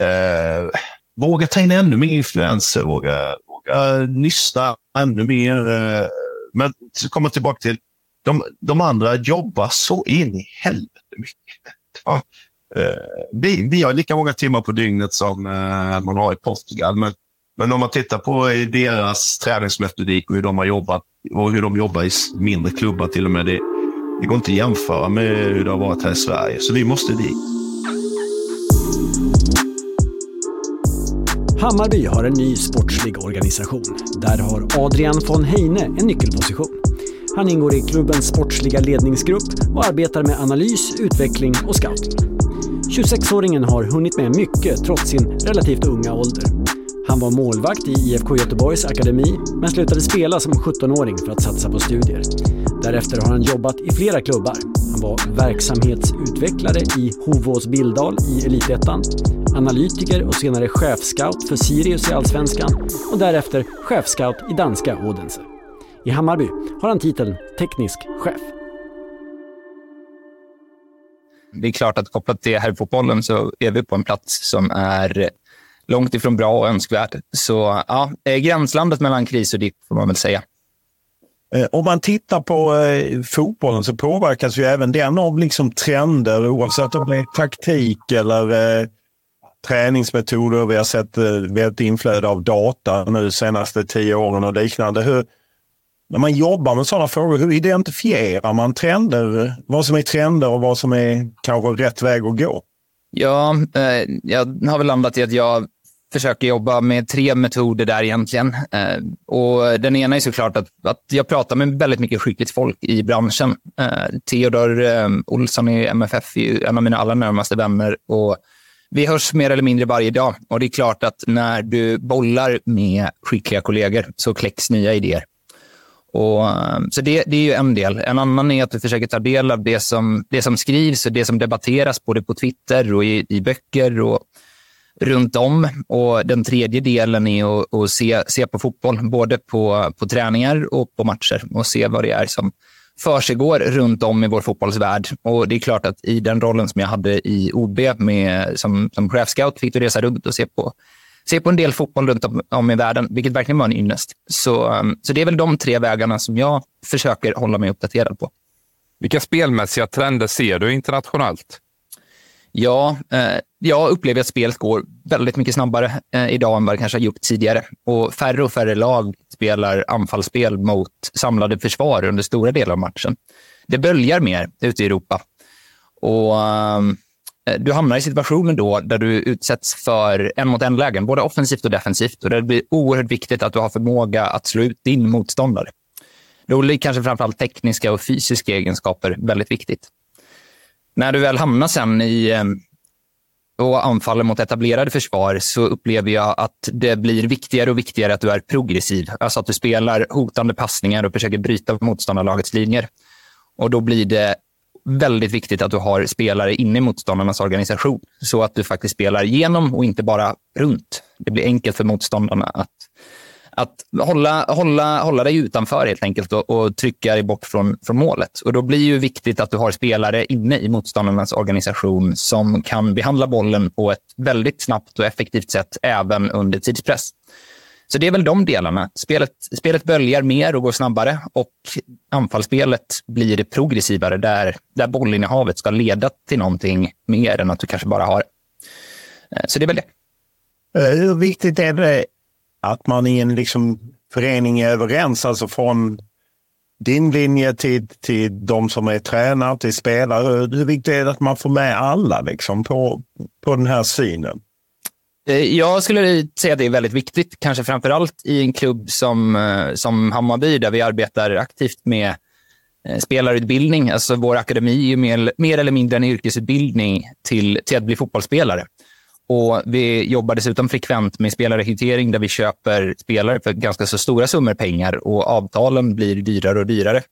Speaker 7: eh, våga ta in ännu mer influenser, våga, våga nysta ännu mer. Eh, men så kommer tillbaka till de, de andra jobbar så in i helvete mycket. Ja, Eh, vi, vi har lika många timmar på dygnet som eh, man har i Portugal. Men, men om man tittar på deras träningsmetodik och hur de har jobbat och hur de jobbar i mindre klubbar till och med. Det, det går inte att jämföra med hur det har varit här i Sverige. Så vi måste dit.
Speaker 6: Hammarby har en ny sportslig organisation. Där har Adrian von Heine en nyckelposition. Han ingår i klubbens sportsliga ledningsgrupp och arbetar med analys, utveckling och scouting. 26-åringen har hunnit med mycket trots sin relativt unga ålder. Han var målvakt i IFK Göteborgs akademi, men slutade spela som 17-åring för att satsa på studier. Därefter har han jobbat i flera klubbar. Han var verksamhetsutvecklare i Hovås Billdal i Elitettan, analytiker och senare chefscout för Sirius i Allsvenskan och därefter chefscout i danska Odense. I Hammarby har han titeln teknisk chef
Speaker 9: det är klart att kopplat till herrfotbollen så är vi på en plats som är långt ifrån bra och önskvärd. Så ja, eh, gränslandet mellan kris och dipp får man väl säga.
Speaker 4: Eh, om man tittar på eh, fotbollen så påverkas ju även den av liksom trender oavsett om det är taktik eller eh, träningsmetoder. Vi har sett eh, ett inflöde av data nu senaste tio åren och liknande. Hur, när man jobbar med sådana frågor, hur identifierar man trender? Vad som är trender och vad som är kanske rätt väg att gå?
Speaker 9: Ja, eh, jag har väl landat i att jag försöker jobba med tre metoder där egentligen. Eh, och Den ena är såklart att, att jag pratar med väldigt mycket skickligt folk i branschen. Eh, Theodor eh, Olsson i MFF är en av mina allra närmaste vänner. Och vi hörs mer eller mindre varje dag. Och Det är klart att när du bollar med skickliga kollegor så kläcks nya idéer. Och, eh, så det, det, är ju en del. En annan är att vi försöker ta del av det som, det som skrivs och det som debatteras både på Twitter och i, i böcker. Och runt om. Och Den tredje delen är att, att se, se på fotboll, både på, på träningar och på matcher och se vad det är som försiggår runt om i vår fotbollsvärld. Och Det är klart att i den rollen som jag hade i OB med, som, som chefscout fick du resa runt och se på, se på en del fotboll runt om, i världen, vilket verkligen var en ynnest. Så, um, så det är väl de tre vägarna som jag försöker hålla mig uppdaterad på.
Speaker 5: Vilka spelmässiga trender ser du internationellt?
Speaker 9: Ja, eh, jag upplever att spelet går väldigt mycket snabbare eh, idag än vad det kanske har gjort tidigare. Och färre och färre lag spelar anfallsspel mot samlade försvar under stora delar av matchen. Det böljar mer ute i Europa. Och um, Eh, du hamnar i situationer då där du utsätts för en mot en-lägen, både offensivt och defensivt. Och Det blir oerhört viktigt att du har förmåga att slå ut din motståndare. Då blir kanske framförallt tekniska och fysiska egenskaper väldigt viktigt. När du väl hamnar sen i eh, och anfaller mot etablerade försvar så upplever jag att det blir viktigare och viktigare att du är progressiv. Alltså att du spelar hotande passningar och försöker bryta motståndarlagets linjer. Och då blir det väldigt viktigt att du har spelare inne i motståndarnas organisation så att du faktiskt spelar genom och inte bara runt. Det blir enkelt för motståndarna att att hålla, hålla, hålla dig utanför helt enkelt och, och, trycka dig bort från, från målet. Och Då blir det ju viktigt att du har spelare inne i motståndarnas organisation som kan behandla bollen på ett väldigt snabbt och effektivt sätt även under tidspress. Så det är väl de delarna. Spelet, spelet böljar mer och går snabbare och anfallsspelet blir progressivare där, där bollinnehavet ska leda till någonting mer än att du kanske bara har det. Så det är väl det.
Speaker 4: Eh, hur viktigt är det att man i en liksom förening är överens, alltså från din linje till, till de som är tränare, till spelare. Hur viktigt är det att man får med alla liksom, på, på den här synen?
Speaker 9: Eh, jag skulle säga att det är väldigt viktigt, kanske framför allt i en klubb som, eh, som Hammarby där vi arbetar aktivt med eh, spelarutbildning. Alltså vår akademi är mer, mer eller mindre en yrkesutbildning till, till att bli fotbollsspelare. Och Vi jobbar dessutom frekvent med spelarrekrytering där vi köper spelare för ganska så stora summor pengar och avtalen blir dyrare och dyrare.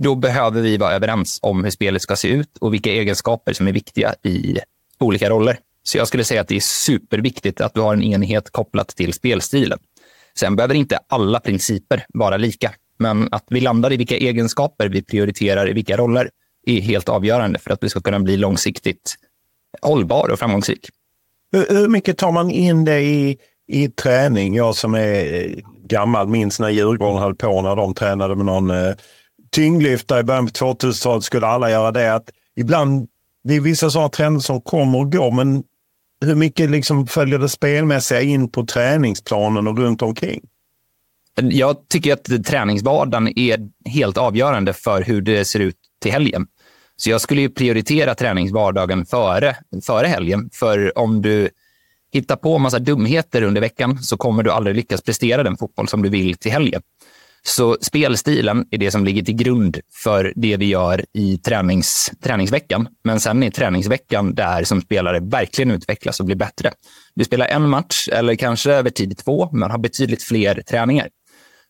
Speaker 9: Då behöver vi vara överens om hur spelet ska se ut och vilka egenskaper som är viktiga i olika roller. Så jag skulle säga att det är superviktigt att du har en enhet kopplat till spelstilen. Sen behöver inte alla principer vara lika, men att vi landar i vilka egenskaper vi prioriterar i vilka roller är helt avgörande för att vi ska kunna bli långsiktigt hållbar och framgångsrik.
Speaker 4: Hur, hur mycket tar man in det i, i träning? Jag som är eh, gammal minns när Djurgården höll på när de tränade med någon eh, tyngdlyftare i början på 2000-talet skulle alla göra det. Att ibland, det är vissa sådana trender som kommer och går, men hur mycket liksom följer det spelmässiga in på träningsplanen och runt omkring?
Speaker 9: Jag tycker att träningsvardagen är helt avgörande för hur det ser ut till helgen. Så jag skulle ju prioritera träningsvardagen före, före helgen. För om du hittar på massa dumheter under veckan så kommer du aldrig lyckas prestera den fotboll som du vill till helgen. Så spelstilen är det som ligger till grund för det vi gör i tränings, träningsveckan. Men sen är träningsveckan där som spelare verkligen utvecklas och blir bättre. Du spelar en match eller kanske över tid två, men har betydligt fler träningar.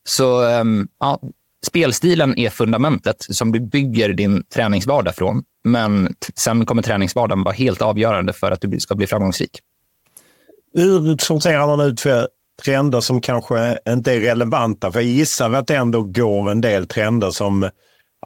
Speaker 9: Så ehm, ja, spelstilen är fundamentet som du bygger din träningsvardag från. Men sen kommer träningsvardagen vara helt avgörande för att du ska bli framgångsrik.
Speaker 4: Hur sorterar man ut för trender som kanske inte är relevanta? För jag gissar att det ändå går en del trender som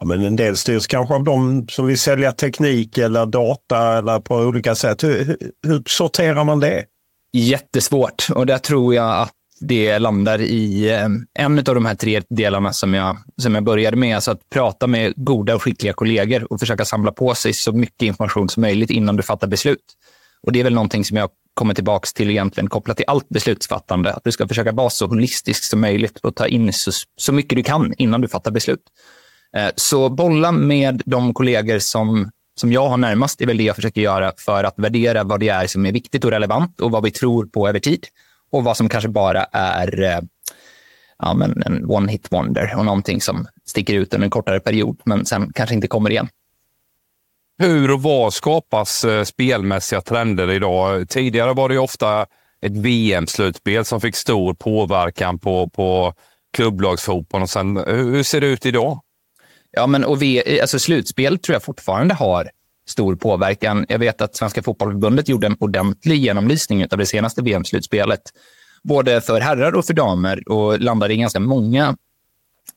Speaker 4: ja, men en del styrs kanske av de som vill sälja teknik eller data eller på olika sätt. Hur, hur, sorterar man det?
Speaker 9: Jättesvårt och där tror jag att det landar i eh, en av de här tre delarna som jag, som jag började med. Alltså att prata med goda och skickliga kollegor och försöka samla på sig så mycket information som möjligt innan du fattar beslut. Och Det är väl någonting som jag kommer tillbaka till egentligen kopplat till allt beslutsfattande. Att du ska försöka vara så holistisk som möjligt och ta in så, så mycket du kan innan du fattar beslut. Eh, så bolla med de kollegor som, som jag har närmast är väl det jag försöker göra för att värdera vad det är som är viktigt och relevant och vad vi tror på över tid och vad som kanske bara är eh, ja, men en one hit wonder och någonting som sticker ut under en kortare period, men sen kanske inte kommer igen.
Speaker 5: Hur och var skapas eh, spelmässiga trender idag? Tidigare var det ofta ett VM-slutspel som fick stor påverkan på, på klubblagsfotbollen. Och sen, hur ser det ut idag?
Speaker 9: Ja, men och vi, alltså slutspel tror jag fortfarande har stor påverkan. Jag vet att Svenska Fotbollförbundet gjorde en ordentlig genomlysning av det senaste VM-slutspelet, både för herrar och för damer och landade i ganska många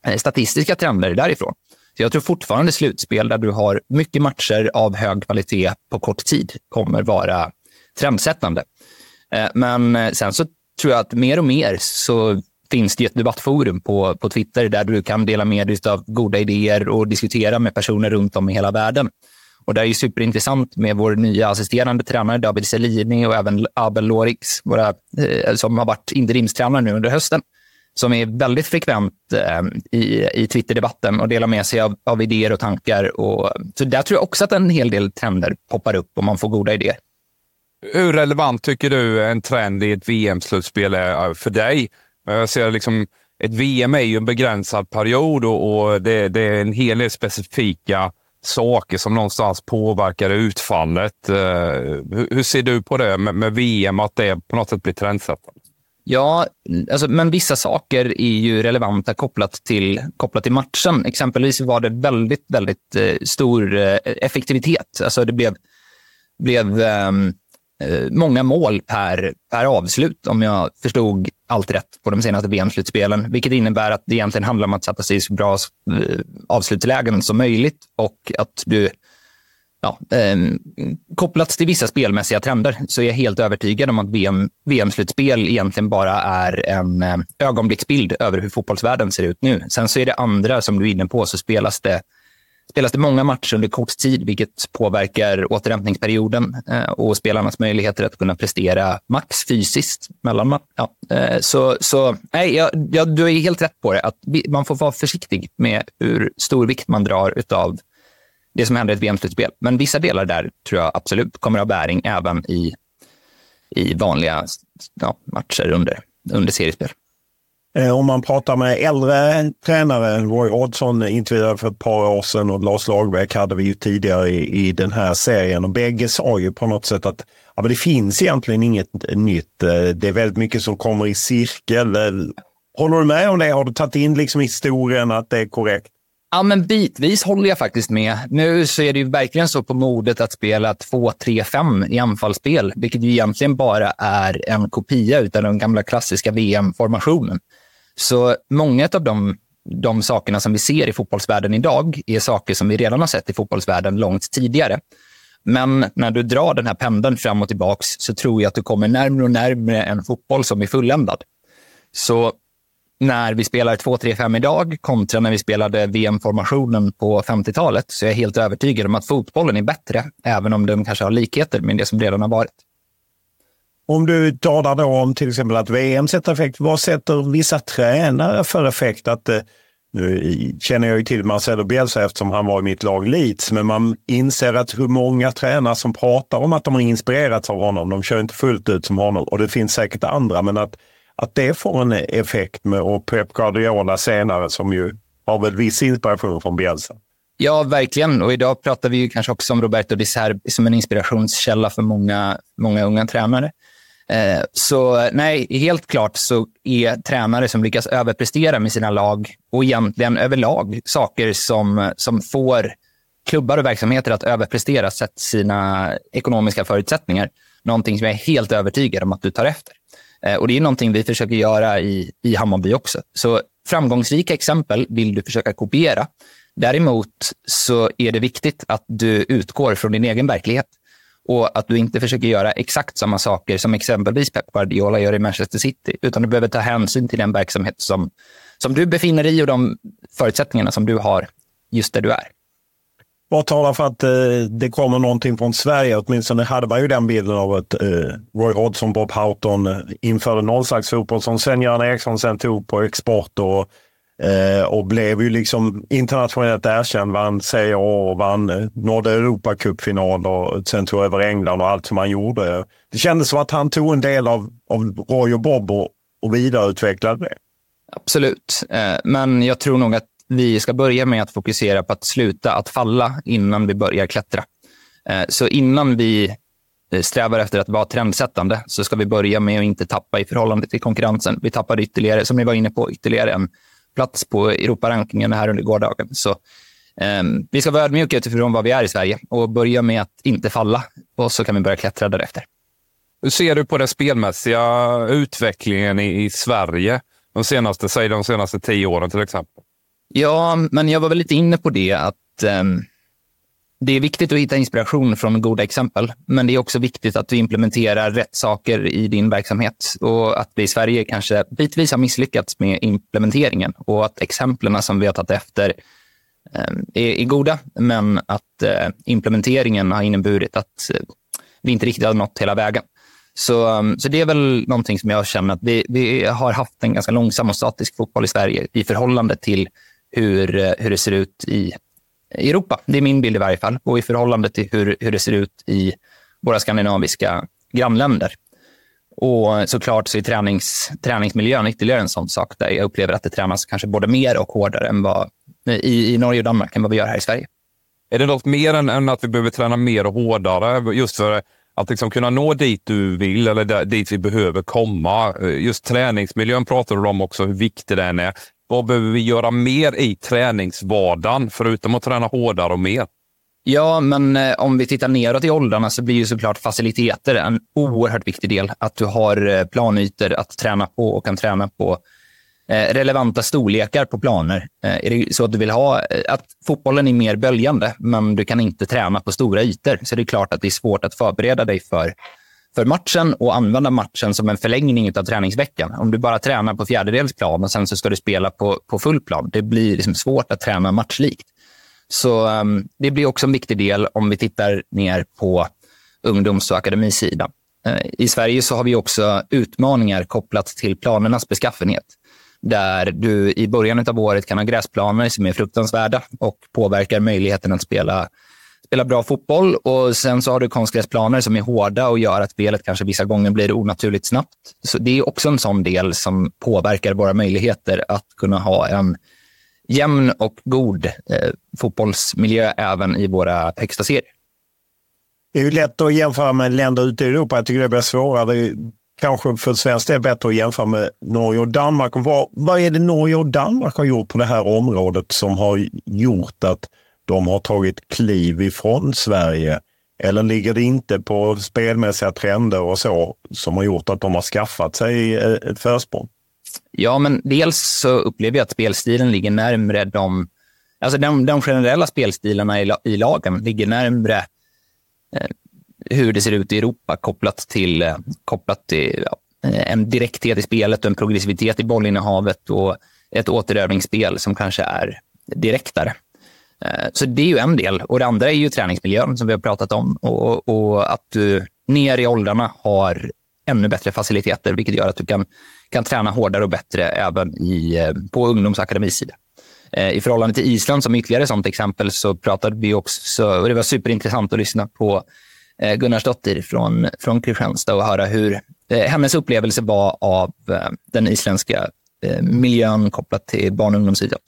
Speaker 9: eh, statistiska trender därifrån. Så jag tror fortfarande slutspel där du har mycket matcher av hög kvalitet på kort tid kommer vara trendsättande. Eh, men eh, sen så tror jag att mer och mer så finns det ett debattforum på, på Twitter där du kan dela med dig av goda idéer och diskutera med personer runt om i hela världen. Och det är ju superintressant med vår nya assisterande tränare David Selini och även Abel Lorix, våra, eh, som har varit interimstränare nu under hösten, som är väldigt frekvent eh, i, i Twitterdebatten och delar med sig av, av idéer och tankar. Och, så där tror jag också att en hel del trender poppar upp om man får goda idéer.
Speaker 5: Hur relevant tycker du en trend i ett VM-slutspel är eh, för dig? Jag ser liksom, ett VM är ju en begränsad period och, och det, det, är en hel del specifika saker som någonstans påverkar utfallet. Uh, hur, hur, ser du på det med, med, VM, att det på något sätt blir trendsättande?
Speaker 9: Ja, alltså, men vissa saker är ju relevanta kopplat till, kopplat till matchen. Exempelvis var det väldigt, väldigt eh, stor eh, effektivitet. Alltså det blev, blev ehm, Eh, många mål per, per avslut, om jag förstod allt rätt på de senaste VM-slutspelen. Vilket innebär att det egentligen handlar om att sätta sig i så bra eh, avslutslägen som möjligt och att du Ja, eh, kopplat till vissa spelmässiga trender så är jag helt övertygad om att VM, VM-slutspel egentligen bara är en eh, ögonblicksbild över hur fotbollsvärlden ser ut nu. Sen så är det andra, som du är inne på, så spelas det spelas det många matcher under kort tid, vilket påverkar återhämtningsperioden eh, och spelarnas möjligheter att kunna prestera max fysiskt. Mellan, ja, eh, så så nej, jag, jag, du är helt rätt på det. Att man får vara försiktig med hur stor vikt man drar av det som händer i ett VM-slutspel. Men vissa delar där tror jag absolut kommer att ha bäring även i, i vanliga ja, matcher under, under seriespel.
Speaker 4: Eh, om man pratar med äldre tränare, Roy Hodgson intervjuade för ett par år sedan och Lars Lagerbäck hade vi ju tidigare i, i den här serien och bägge sa ju på något sätt att ja, men det finns egentligen inget nytt. Eh, det är väldigt mycket som kommer i cirkel. Eh, håller du med om det? Har du tagit in liksom historien att det är korrekt?
Speaker 9: Ja, men bitvis håller jag faktiskt med. Nu så är det ju verkligen så på modet att spela 2-3-5 i anfallsspel, vilket ju egentligen bara är en kopia av den gamla klassiska VM-formationen. Så många av de, de sakerna som vi ser i fotbollsvärlden idag är saker som vi redan har sett i fotbollsvärlden långt tidigare. Men när du drar den här pendeln fram och tillbaka så tror jag att du kommer närmre och närmre en fotboll som är fulländad. Så när vi spelar 2-3-5 idag kontra när vi spelade VM-formationen på 50-talet så är jag helt övertygad om att fotbollen är bättre, även om den kanske har likheter med det som redan har varit.
Speaker 4: Om du talar då om till exempel att VM sätter effekt, vad sätter vissa tränare för effekt? Att, eh, nu känner jag ju till Marcelo Bielsa eftersom han var i mitt lag Leeds, men man inser att hur många tränare som pratar om att de har inspirerats av honom, de kör inte fullt ut som honom och det finns säkert andra, men att, att det får en effekt med och Pep Guardiola senare som ju har väl viss inspiration från Bielsa.
Speaker 9: Ja, verkligen. Och idag pratar vi ju kanske också om Roberto Di Serbi som en inspirationskälla för många, många unga tränare. Eh, så nej, helt klart så är tränare som lyckas överprestera med sina lag och egentligen överlag saker som, som får klubbar och verksamheter att överprestera sett sina ekonomiska förutsättningar. Någonting som jag är helt övertygad om att du tar efter. Eh, och Det är någonting vi försöker göra i, i Hammarby också. Så framgångsrika exempel vill du försöka kopiera. Däremot så är det viktigt att du utgår från din egen verklighet och att du inte försöker göra exakt samma saker som exempelvis Pep Guardiola gör i Manchester City, utan du behöver ta hänsyn till den verksamhet som, som du befinner dig i och de förutsättningarna som du har just där du är.
Speaker 4: Vad talar för att eh, det kommer någonting från Sverige? Åtminstone hade man ju den bilden av att eh, Roy Hodgson, Bob Houghton eh, införde nollslagsfotboll som Sven-Göran Eriksson sen tog på export och Eh, och blev ju liksom internationellt erkänd. Vann Serie A och vann, eh, nådde Europacupfinal och sen tog över England och allt som han gjorde. Det kändes som att han tog en del av, av Roy och Bob och, och vidareutvecklade det.
Speaker 9: Absolut, eh, men jag tror nog att vi ska börja med att fokusera på att sluta att falla innan vi börjar klättra. Eh, så innan vi eh, strävar efter att vara trendsättande så ska vi börja med att inte tappa i förhållande till konkurrensen. Vi tappade ytterligare, som ni var inne på, ytterligare en plats på Europarankingen här under gårdagen. Så ehm, vi ska vara ödmjuka utifrån vad vi är i Sverige och börja med att inte falla och så kan vi börja klättra därefter.
Speaker 5: Hur ser du på den spelmässiga utvecklingen i, i Sverige de senaste, säg de senaste tio åren till exempel?
Speaker 9: Ja, men jag var väl lite inne på det att eh, det är viktigt att hitta inspiration från goda exempel, men det är också viktigt att du implementerar rätt saker i din verksamhet och att vi i Sverige kanske bitvis har misslyckats med implementeringen och att exemplen som vi har tagit efter eh, är, är goda, men att eh, implementeringen har inneburit att eh, vi inte riktigt har nått hela vägen. Så, ehm, så det är väl någonting som jag känner att vi, vi har haft en ganska långsam och statisk fotboll i Sverige i förhållande till hur, eh, hur det ser ut i Europa. Det är min bild i varje fall. Och i förhållande till hur, hur det ser ut i våra skandinaviska grannländer. Och såklart så är tränings, träningsmiljön ytterligare en sån sak där jag upplever att det tränas kanske både mer och hårdare än vad, i, i Norge och Danmark än vad vi gör här i Sverige.
Speaker 5: Är det något mer än, än att vi behöver träna mer och hårdare just för att liksom kunna nå dit du vill eller där, dit vi behöver komma? Eh, just träningsmiljön pratar du om också, hur viktig den är. Vad behöver vi göra mer i träningsvardagen, förutom att träna hårdare och mer?
Speaker 9: Ja, men eh, om vi tittar neråt i åldrarna så blir ju såklart faciliteter en oerhört viktig del. Att du har eh, planytor att träna på och kan träna på eh, relevanta storlekar på planer. Är det så att du vill ha att fotbollen är mer böljande, men du kan inte träna på stora ytor, så det är klart att det är svårt att förbereda dig för för matchen och använda matchen som en förlängning av träningsveckan. Om du bara tränar på fjärdedels plan och sen så ska du spela på, på full plan, det blir liksom svårt att träna matchlikt. Så um, det blir också en viktig del om vi tittar ner på ungdoms och akademisidan. Uh, I Sverige så har vi också utmaningar kopplat till planernas beskaffenhet. Där du i början av året kan ha gräsplaner som är fruktansvärda och påverkar möjligheten att spela spela bra fotboll och sen så har du konstgräsplaner som är hårda och gör att spelet kanske vissa gånger blir onaturligt snabbt. Så det är också en sån del som påverkar våra möjligheter att kunna ha en jämn och god eh, fotbollsmiljö även i våra högsta serier.
Speaker 4: Det är ju lätt att jämföra med länder ute i Europa. Jag tycker det blir svårare. Det kanske för svenskt är bättre att jämföra med Norge och Danmark. Vad, vad är det Norge och Danmark har gjort på det här området som har gjort att de har tagit kliv ifrån Sverige? Eller ligger det inte på spelmässiga trender och så som har gjort att de har skaffat sig eh, ett försprång?
Speaker 9: Ja, men dels så upplever jag att spelstilen ligger närmre de... Alltså de, de generella spelstilarna i, i lagen ligger närmre eh, hur det ser ut i Europa kopplat till, eh, kopplat till ja, eh, en direkthet i spelet och en progressivitet i bollinnehavet och ett återövningsspel som kanske är direktare. Eh, så det är ju en del. Och det andra är ju träningsmiljön som vi har pratat om och, och att du ner i åldrarna har ännu bättre faciliteter, vilket gör att du kan, kan träna hårdare och bättre även i, eh, på ungdomsakademisidan. Eh, I förhållande till Island, som ytterligare ett sånt exempel, så pratade vi också, och det var superintressant att lyssna på Gunnarsdottir från, från Kristianstad och höra hur hennes upplevelse var av den isländska miljön kopplat till barn och ungdomsidrott.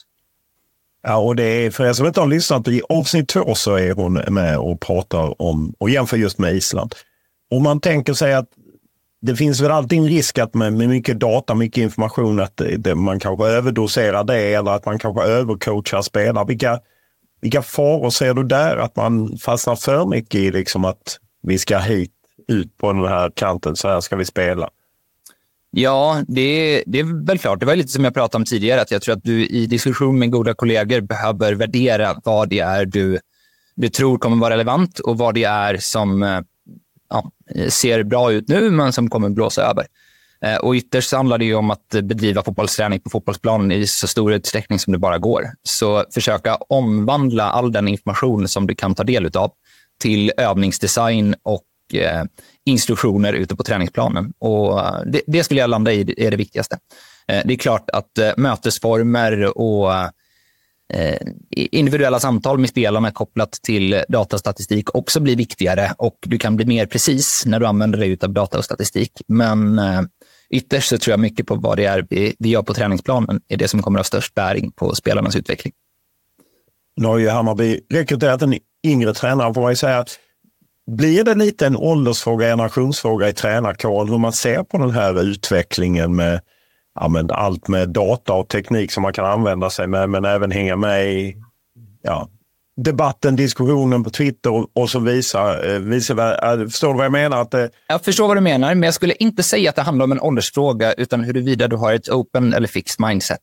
Speaker 4: Ja, och det är, för er som inte har lyssnat, i avsnitt två så är hon med och pratar om och jämför just med Island. Om man tänker sig att det finns väl alltid en risk att med, med mycket data, mycket information, att det, det, man kanske överdoserar det eller att man kanske övercoachar spelare. Vilka, vilka faror ser du där? Att man fastnar för mycket i liksom att vi ska hit, ut på den här kanten, så här ska vi spela.
Speaker 9: Ja, det, det är väl klart. Det var lite som jag pratade om tidigare, att jag tror att du i diskussion med goda kollegor behöver värdera vad det är du, du tror kommer vara relevant och vad det är som eh, ja, ser bra ut nu, men som kommer blåsa över. Eh, och ytterst handlar det om att bedriva fotbollsträning på fotbollsplanen i så stor utsträckning som det bara går. Så försöka omvandla all den information som du kan ta del av till övningsdesign och eh, instruktioner ute på träningsplanen. Och eh, det, det, skulle jag landa i är det viktigaste. Eh, det är klart att eh, mötesformer och eh, individuella samtal med spelarna kopplat till datastatistik också blir viktigare och du kan bli mer precis när du använder dig av data och statistik. Men eh, ytterst så tror jag mycket på vad det är vi gör på träningsplanen är det som kommer att ha störst bäring på spelarnas utveckling.
Speaker 4: Nu har ju Hammarby rekryterat en yngre tränare får man ju säga. Blir det lite en åldersfråga, generationsfråga i tränarkåren hur man ser på den här utvecklingen med ja, men allt med data och teknik som man kan använda sig med men även hänga med i ja, debatten, diskussionen på Twitter och så visar, eh, visar eh, Förstår du vad jag menar? Att det...
Speaker 9: Jag förstår vad du menar, men jag skulle inte säga att det handlar om en åldersfråga, utan huruvida du har ett open eller fixed mindset.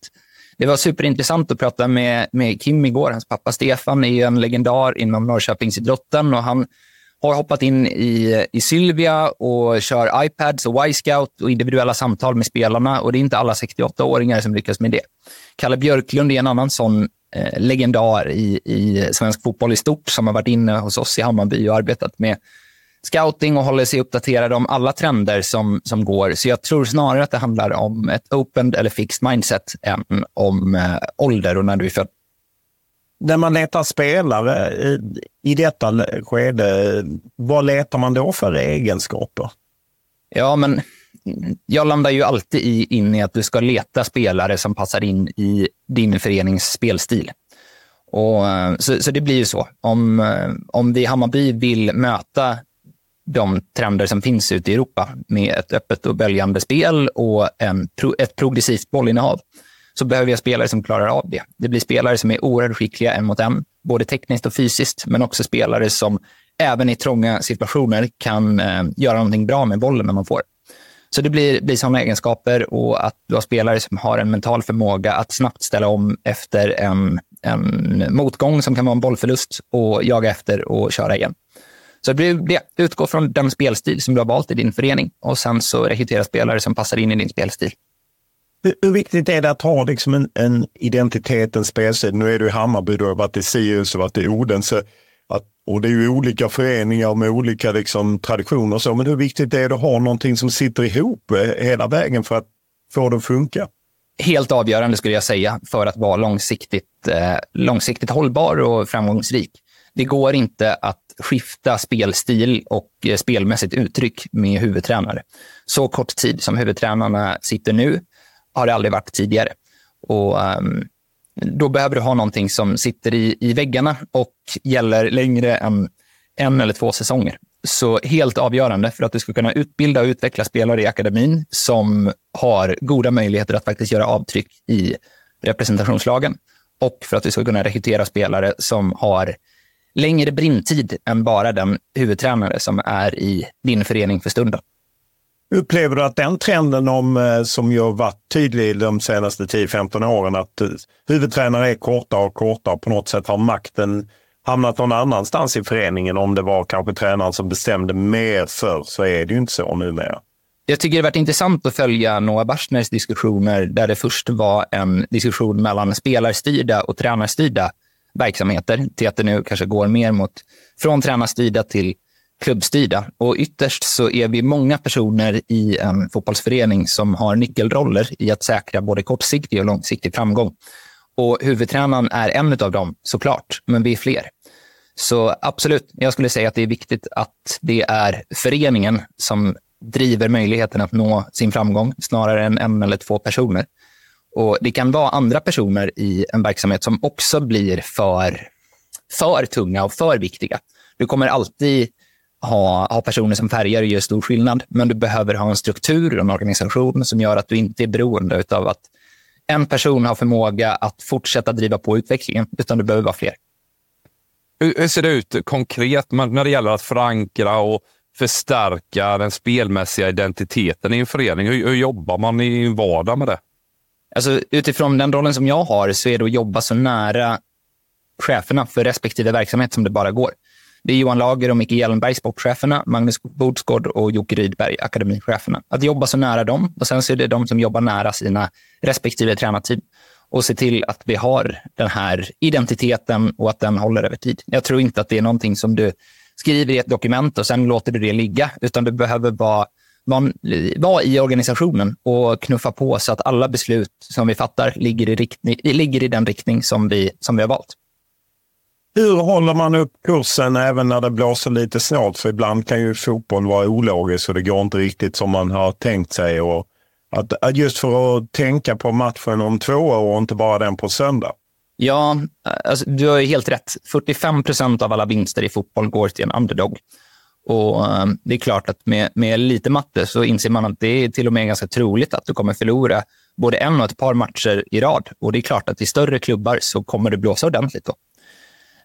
Speaker 9: Det var superintressant att prata med, med Kim igår. Hans pappa Stefan är ju en legendar inom Norrköpingsidrotten och han har hoppat in i, i Sylvia och kör iPads och Y-scout och individuella samtal med spelarna. Och det är inte alla 68-åringar som lyckas med det. Kalle Björklund är en annan sån eh, legendar i, i svensk fotboll i stort som har varit inne hos oss i Hammarby och arbetat med scouting och håller sig uppdaterad om alla trender som, som går. Så jag tror snarare att det handlar om ett open eller fixed mindset än om eh, ålder och när du är född.
Speaker 4: När man letar spelare i, detta skede, vad letar man då för egenskaper?
Speaker 9: Ja, men jag landar ju alltid i, in i att du ska leta spelare som passar in i din förenings spelstil. Och, så, så det blir ju så. Om, om vi i Hammarby vill möta de trender som finns ute i Europa med ett öppet och böljande spel och en, ett progressivt bollinnehav så behöver jag spelare som klarar av det. Det blir spelare som är oerhört skickliga en mot en, både tekniskt och fysiskt, men också spelare som även i trånga situationer kan eh, göra någonting bra med bollen när man får. Så det blir, blir sådana egenskaper och att du har spelare som har en mental förmåga att snabbt ställa om efter en, en motgång som kan vara en bollförlust och jaga efter och köra igen. Så det blir det. Utgå från den spelstil som du har valt i din förening och sen så rekrytera spelare som passar in i din spelstil.
Speaker 4: Hur, hur viktigt är det att ha liksom en, en identitet, en spelsida? Nu är du i Hammarby, du har varit i Sirius och varit i Odense. Att, och det är ju olika föreningar med olika liksom, traditioner och så. Men hur viktigt är det att ha någonting som sitter ihop eh, hela vägen för att få det att funka?
Speaker 9: Helt avgörande skulle jag säga för att vara långsiktigt, eh, långsiktigt hållbar och framgångsrik. Det går inte att skifta spelstil och eh, spelmässigt uttryck med huvudtränare. Så kort tid som huvudtränarna sitter nu har det aldrig varit tidigare. Och, um, då behöver du ha någonting som sitter i, i väggarna och gäller längre än en eller två säsonger. Så helt avgörande för att du ska kunna utbilda och utveckla spelare i akademin som har goda möjligheter att faktiskt göra avtryck i representationslagen och för att du ska kunna rekrytera spelare som har längre brintid än bara den huvudtränare som är i din förening för stunden.
Speaker 4: Upplever du att den trenden om, eh, som ju har varit tydlig de senaste 10-15 åren, att eh, huvudtränare är kortare och kortare på något sätt har makten hamnat någon annanstans i föreningen om det var kanske tränaren som bestämde mer för så är det ju inte så numera.
Speaker 9: Jag tycker det har varit intressant att följa Noah Bachners diskussioner där det först var en diskussion mellan spelarstyrda och tränarstyrda verksamheter till att det nu kanske går mer mot från tränarstyrda till klubbstyrda. Och ytterst så är vi många personer i en fotbollsförening som har nyckelroller i att säkra både kortsiktig och långsiktig framgång. Och huvudtränaren är en av dem såklart, men vi är fler. Så absolut, jag skulle säga att det är viktigt att det är föreningen som driver möjligheten att nå sin framgång snarare än en eller två personer. Och Det kan vara andra personer i en verksamhet som också blir för, för tunga och för viktiga. Du kommer alltid ha, ha personer som färgar och gör stor skillnad, men du behöver ha en struktur och en organisation som gör att du inte är beroende av att en person har förmåga att fortsätta driva på utvecklingen, utan du behöver vara fler.
Speaker 5: Hur ser det ut konkret när det gäller att förankra och förstärka den spelmässiga identiteten i en förening? Hur, hur jobbar man i vardag med det?
Speaker 9: Alltså, utifrån den rollen som jag har så är det att jobba så nära cheferna för respektive verksamhet som det bara går. Det är Johan Lager och Micke Hjelmberg, sportcheferna, Magnus Bodsgård och Jocke Rydberg, akademicheferna. Att jobba så nära dem och sen så är det de som jobbar nära sina respektive tränarteam och se till att vi har den här identiteten och att den håller över tid. Jag tror inte att det är någonting som du skriver i ett dokument och sen låter du det ligga, utan du behöver vara var i organisationen och knuffa på så att alla beslut som vi fattar ligger i, riktning, ligger i den riktning som vi, som vi har valt.
Speaker 4: Hur håller man upp kursen även när det blåser lite snålt? För ibland kan ju fotboll vara ologisk och det går inte riktigt som man har tänkt sig. Och att, just för att tänka på matchen om två år och inte bara den på söndag.
Speaker 9: Ja, alltså, du har ju helt rätt. 45 procent av alla vinster i fotboll går till en underdog. Och um, Det är klart att med, med lite matte så inser man att det är till och med ganska troligt att du kommer förlora både en och ett par matcher i rad. Och Det är klart att i större klubbar så kommer det blåsa ordentligt. Då.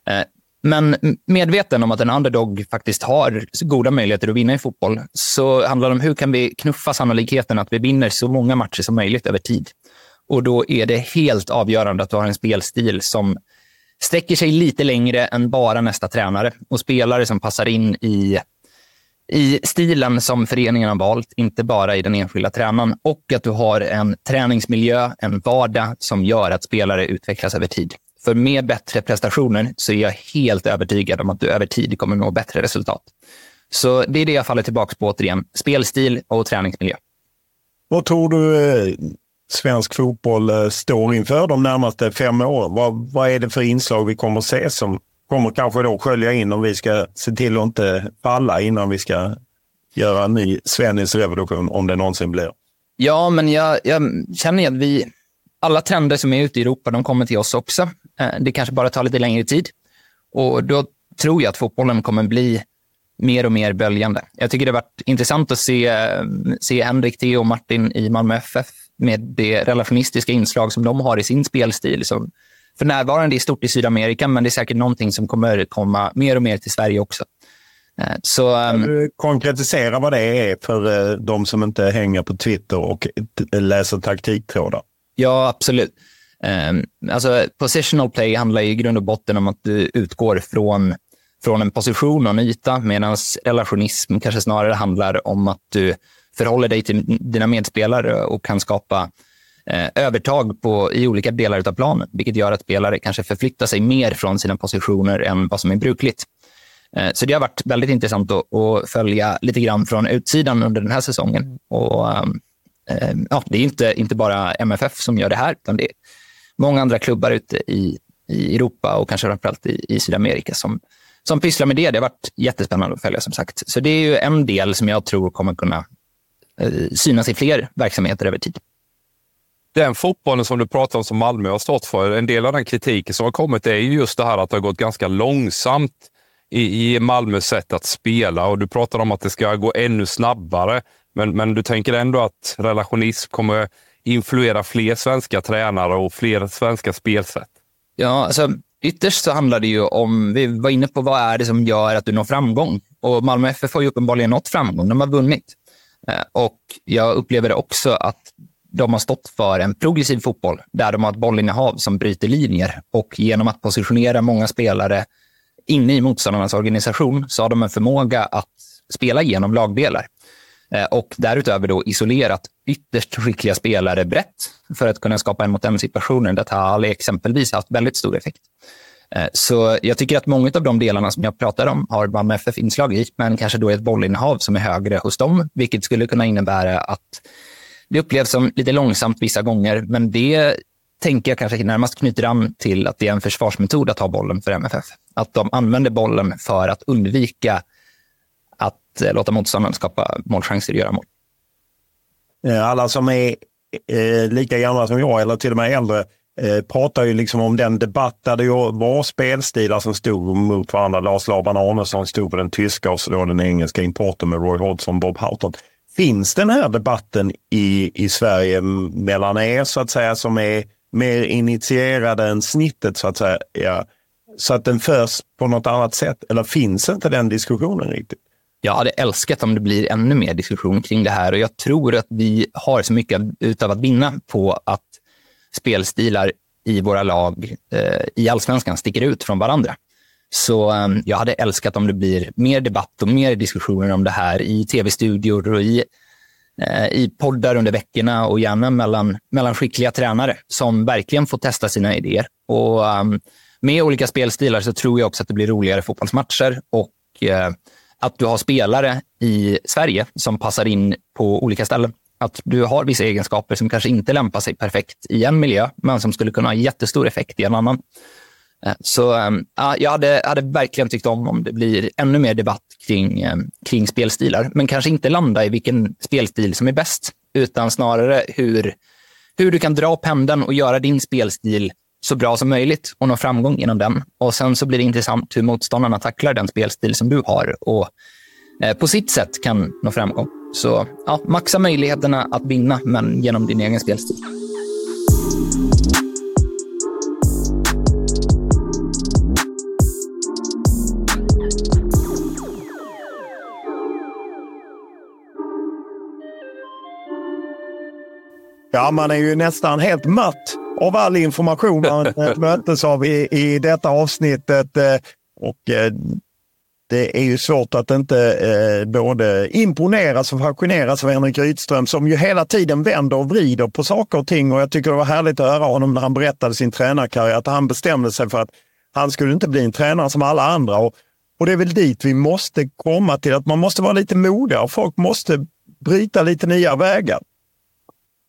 Speaker 9: Eh, men medveten om att en underdog faktiskt har goda möjligheter att vinna i fotboll, så handlar det om hur kan vi knuffa sannolikheten att vi vinner så många matcher som möjligt över tid. Och då är det helt avgörande att du har en spelstil som sträcker sig lite längre än bara nästa tränare och spelare som passar in i, i stilen som föreningen har valt, inte bara i den enskilda tränaren. Och att du har en träningsmiljö, en vardag som gör att spelare utvecklas över tid. För med bättre prestationer så är jag helt övertygad om att du över tid kommer nå bättre resultat. Så det är det jag faller tillbaka på återigen. Spelstil och träningsmiljö.
Speaker 4: Vad tror du eh, svensk fotboll eh, står inför de närmaste fem åren? Vad, vad är det för inslag vi kommer att se som kommer kanske då skölja in om vi ska se till att inte falla innan vi ska göra en ny Svennis revolution om det någonsin blir?
Speaker 9: Ja, men jag, jag känner att vi, alla trender som är ute i Europa, de kommer till oss också. Eh, det kanske bara tar lite längre tid. Och då tror jag att fotbollen kommer bli mer och mer böljande. Jag tycker det har varit intressant att se, eh, se Henrik, Theo och Martin i Malmö FF med det relationistiska inslag som de har i sin spelstil. Som för närvarande är stort i Sydamerika, men det är säkert någonting som kommer komma mer och mer till Sverige också. Eh, så, ehm,
Speaker 4: kan du konkretisera vad det är för de som inte hänger på Twitter och läser taktiktrådar?
Speaker 9: Ja, absolut. Um, alltså, positional play handlar i grund och botten om att du utgår från, från en position och en yta, medan relationism kanske snarare handlar om att du förhåller dig till dina medspelare och kan skapa eh, övertag på, i olika delar av planen, vilket gör att spelare kanske förflyttar sig mer från sina positioner än vad som är brukligt. Eh, så det har varit väldigt intressant att, att, följa lite grann från utsidan under den här säsongen. Och, ehm, Ehm, ja, det är inte, inte bara MFF som gör det här, utan det är många andra klubbar ute i, i Europa och kanske framförallt i, i Sydamerika som, som pysslar med det. Det har varit jättespännande att följa som sagt. Så det är ju en del som jag tror kommer kunna eh, synas i fler verksamheter över tid.
Speaker 5: Den fotbollen som du pratar om som Malmö har stått för, en del av den kritiken som har kommit är ju just det här att det har gått ganska långsamt i, i Malmös sätt att spela och du pratar om att det ska gå ännu snabbare. Men, men du tänker ändå att relationism kommer influera fler svenska tränare och fler svenska spelsätt?
Speaker 9: Ja, alltså ytterst så handlar det ju om, vi var inne på vad är det som gör att du når framgång? Och Malmö FF har ju uppenbarligen nått framgång. De har vunnit. Eh, och jag upplever också att de har stått för en progressiv fotboll där de har ett bollinnehav som bryter linjer. Och genom att positionera många spelare inne i motståndarnas organisation så har de en förmåga att spela genom lagdelar. Eh, och därutöver då isolerat ytterst skickliga spelare brett för att kunna skapa en mot en situationer där Tal exempelvis haft väldigt stor effekt. Eh, så jag tycker att många av de delarna som jag pratar om har Malmö FF inslag i, men kanske då ett bollinnehav som är högre hos dem, vilket skulle kunna innebära att det upplevs som lite långsamt vissa gånger, men det tänker jag kanske närmast knyter an till att det är en försvarsmetod att ha bollen för MFF. Att de använder bollen för att undvika att eh, låta motståndaren skapa målchanser och göra mål.
Speaker 4: Eh, alla som är eh, lika gamla som jag, eller till och med äldre, eh, pratar ju liksom om den debatt där det var spelstilar som stod mot varandra. Lars Laban Arnesson stod på den tyska och så då den engelska importen med Roy Hodgson Bob Houghton. Finns den här debatten i, i Sverige mellan er så att säga som är mer initierade än snittet så att säga? Ja, så att den förs på något annat sätt? Eller finns inte den diskussionen riktigt?
Speaker 9: Jag hade älskat om det blir ännu mer diskussion kring det här och jag tror att vi har så mycket utav att vinna på att spelstilar i våra lag eh, i allsvenskan sticker ut från varandra. Så eh, jag hade älskat om det blir mer debatt och mer diskussioner om det här i tv-studior och i, eh, i poddar under veckorna och gärna mellan, mellan skickliga tränare som verkligen får testa sina idéer. Och ehm, med olika spelstilar så tror jag också att det blir roligare fotbollsmatcher och eh, att du har spelare i Sverige som passar in på olika ställen. Att du har vissa egenskaper som kanske inte lämpar sig perfekt i en miljö, men som skulle kunna ha jättestor effekt i en annan. Eh, så äh, jag hade, hade verkligen tyckt om om det blir ännu mer debatt kring, äh, kring spelstilar, men kanske inte landa i vilken spelstil som är bäst, utan snarare hur, hur du kan dra pendeln och göra din spelstil så bra som möjligt och nå framgång genom den. Och Sen så blir det intressant hur motståndarna tacklar den spelstil som du har och eh, på sitt sätt kan nå framgång. Så ja, maxa möjligheterna att vinna, men genom din egen spelstil.
Speaker 4: Ja, man är ju nästan helt matt av all information man eh, möttes av i, i detta avsnittet. eh, Och eh, det är ju svårt att inte eh, både imponeras och fascineras av Henrik Rydström som ju hela tiden vänder och vrider på saker och ting. Och jag tycker det var härligt att höra honom när han berättade sin tränarkarriär, att han bestämde sig för att han skulle inte bli en tränare som alla andra. Och, och det är väl dit vi måste komma till, att man måste vara lite modigare och folk måste bryta lite nya vägar.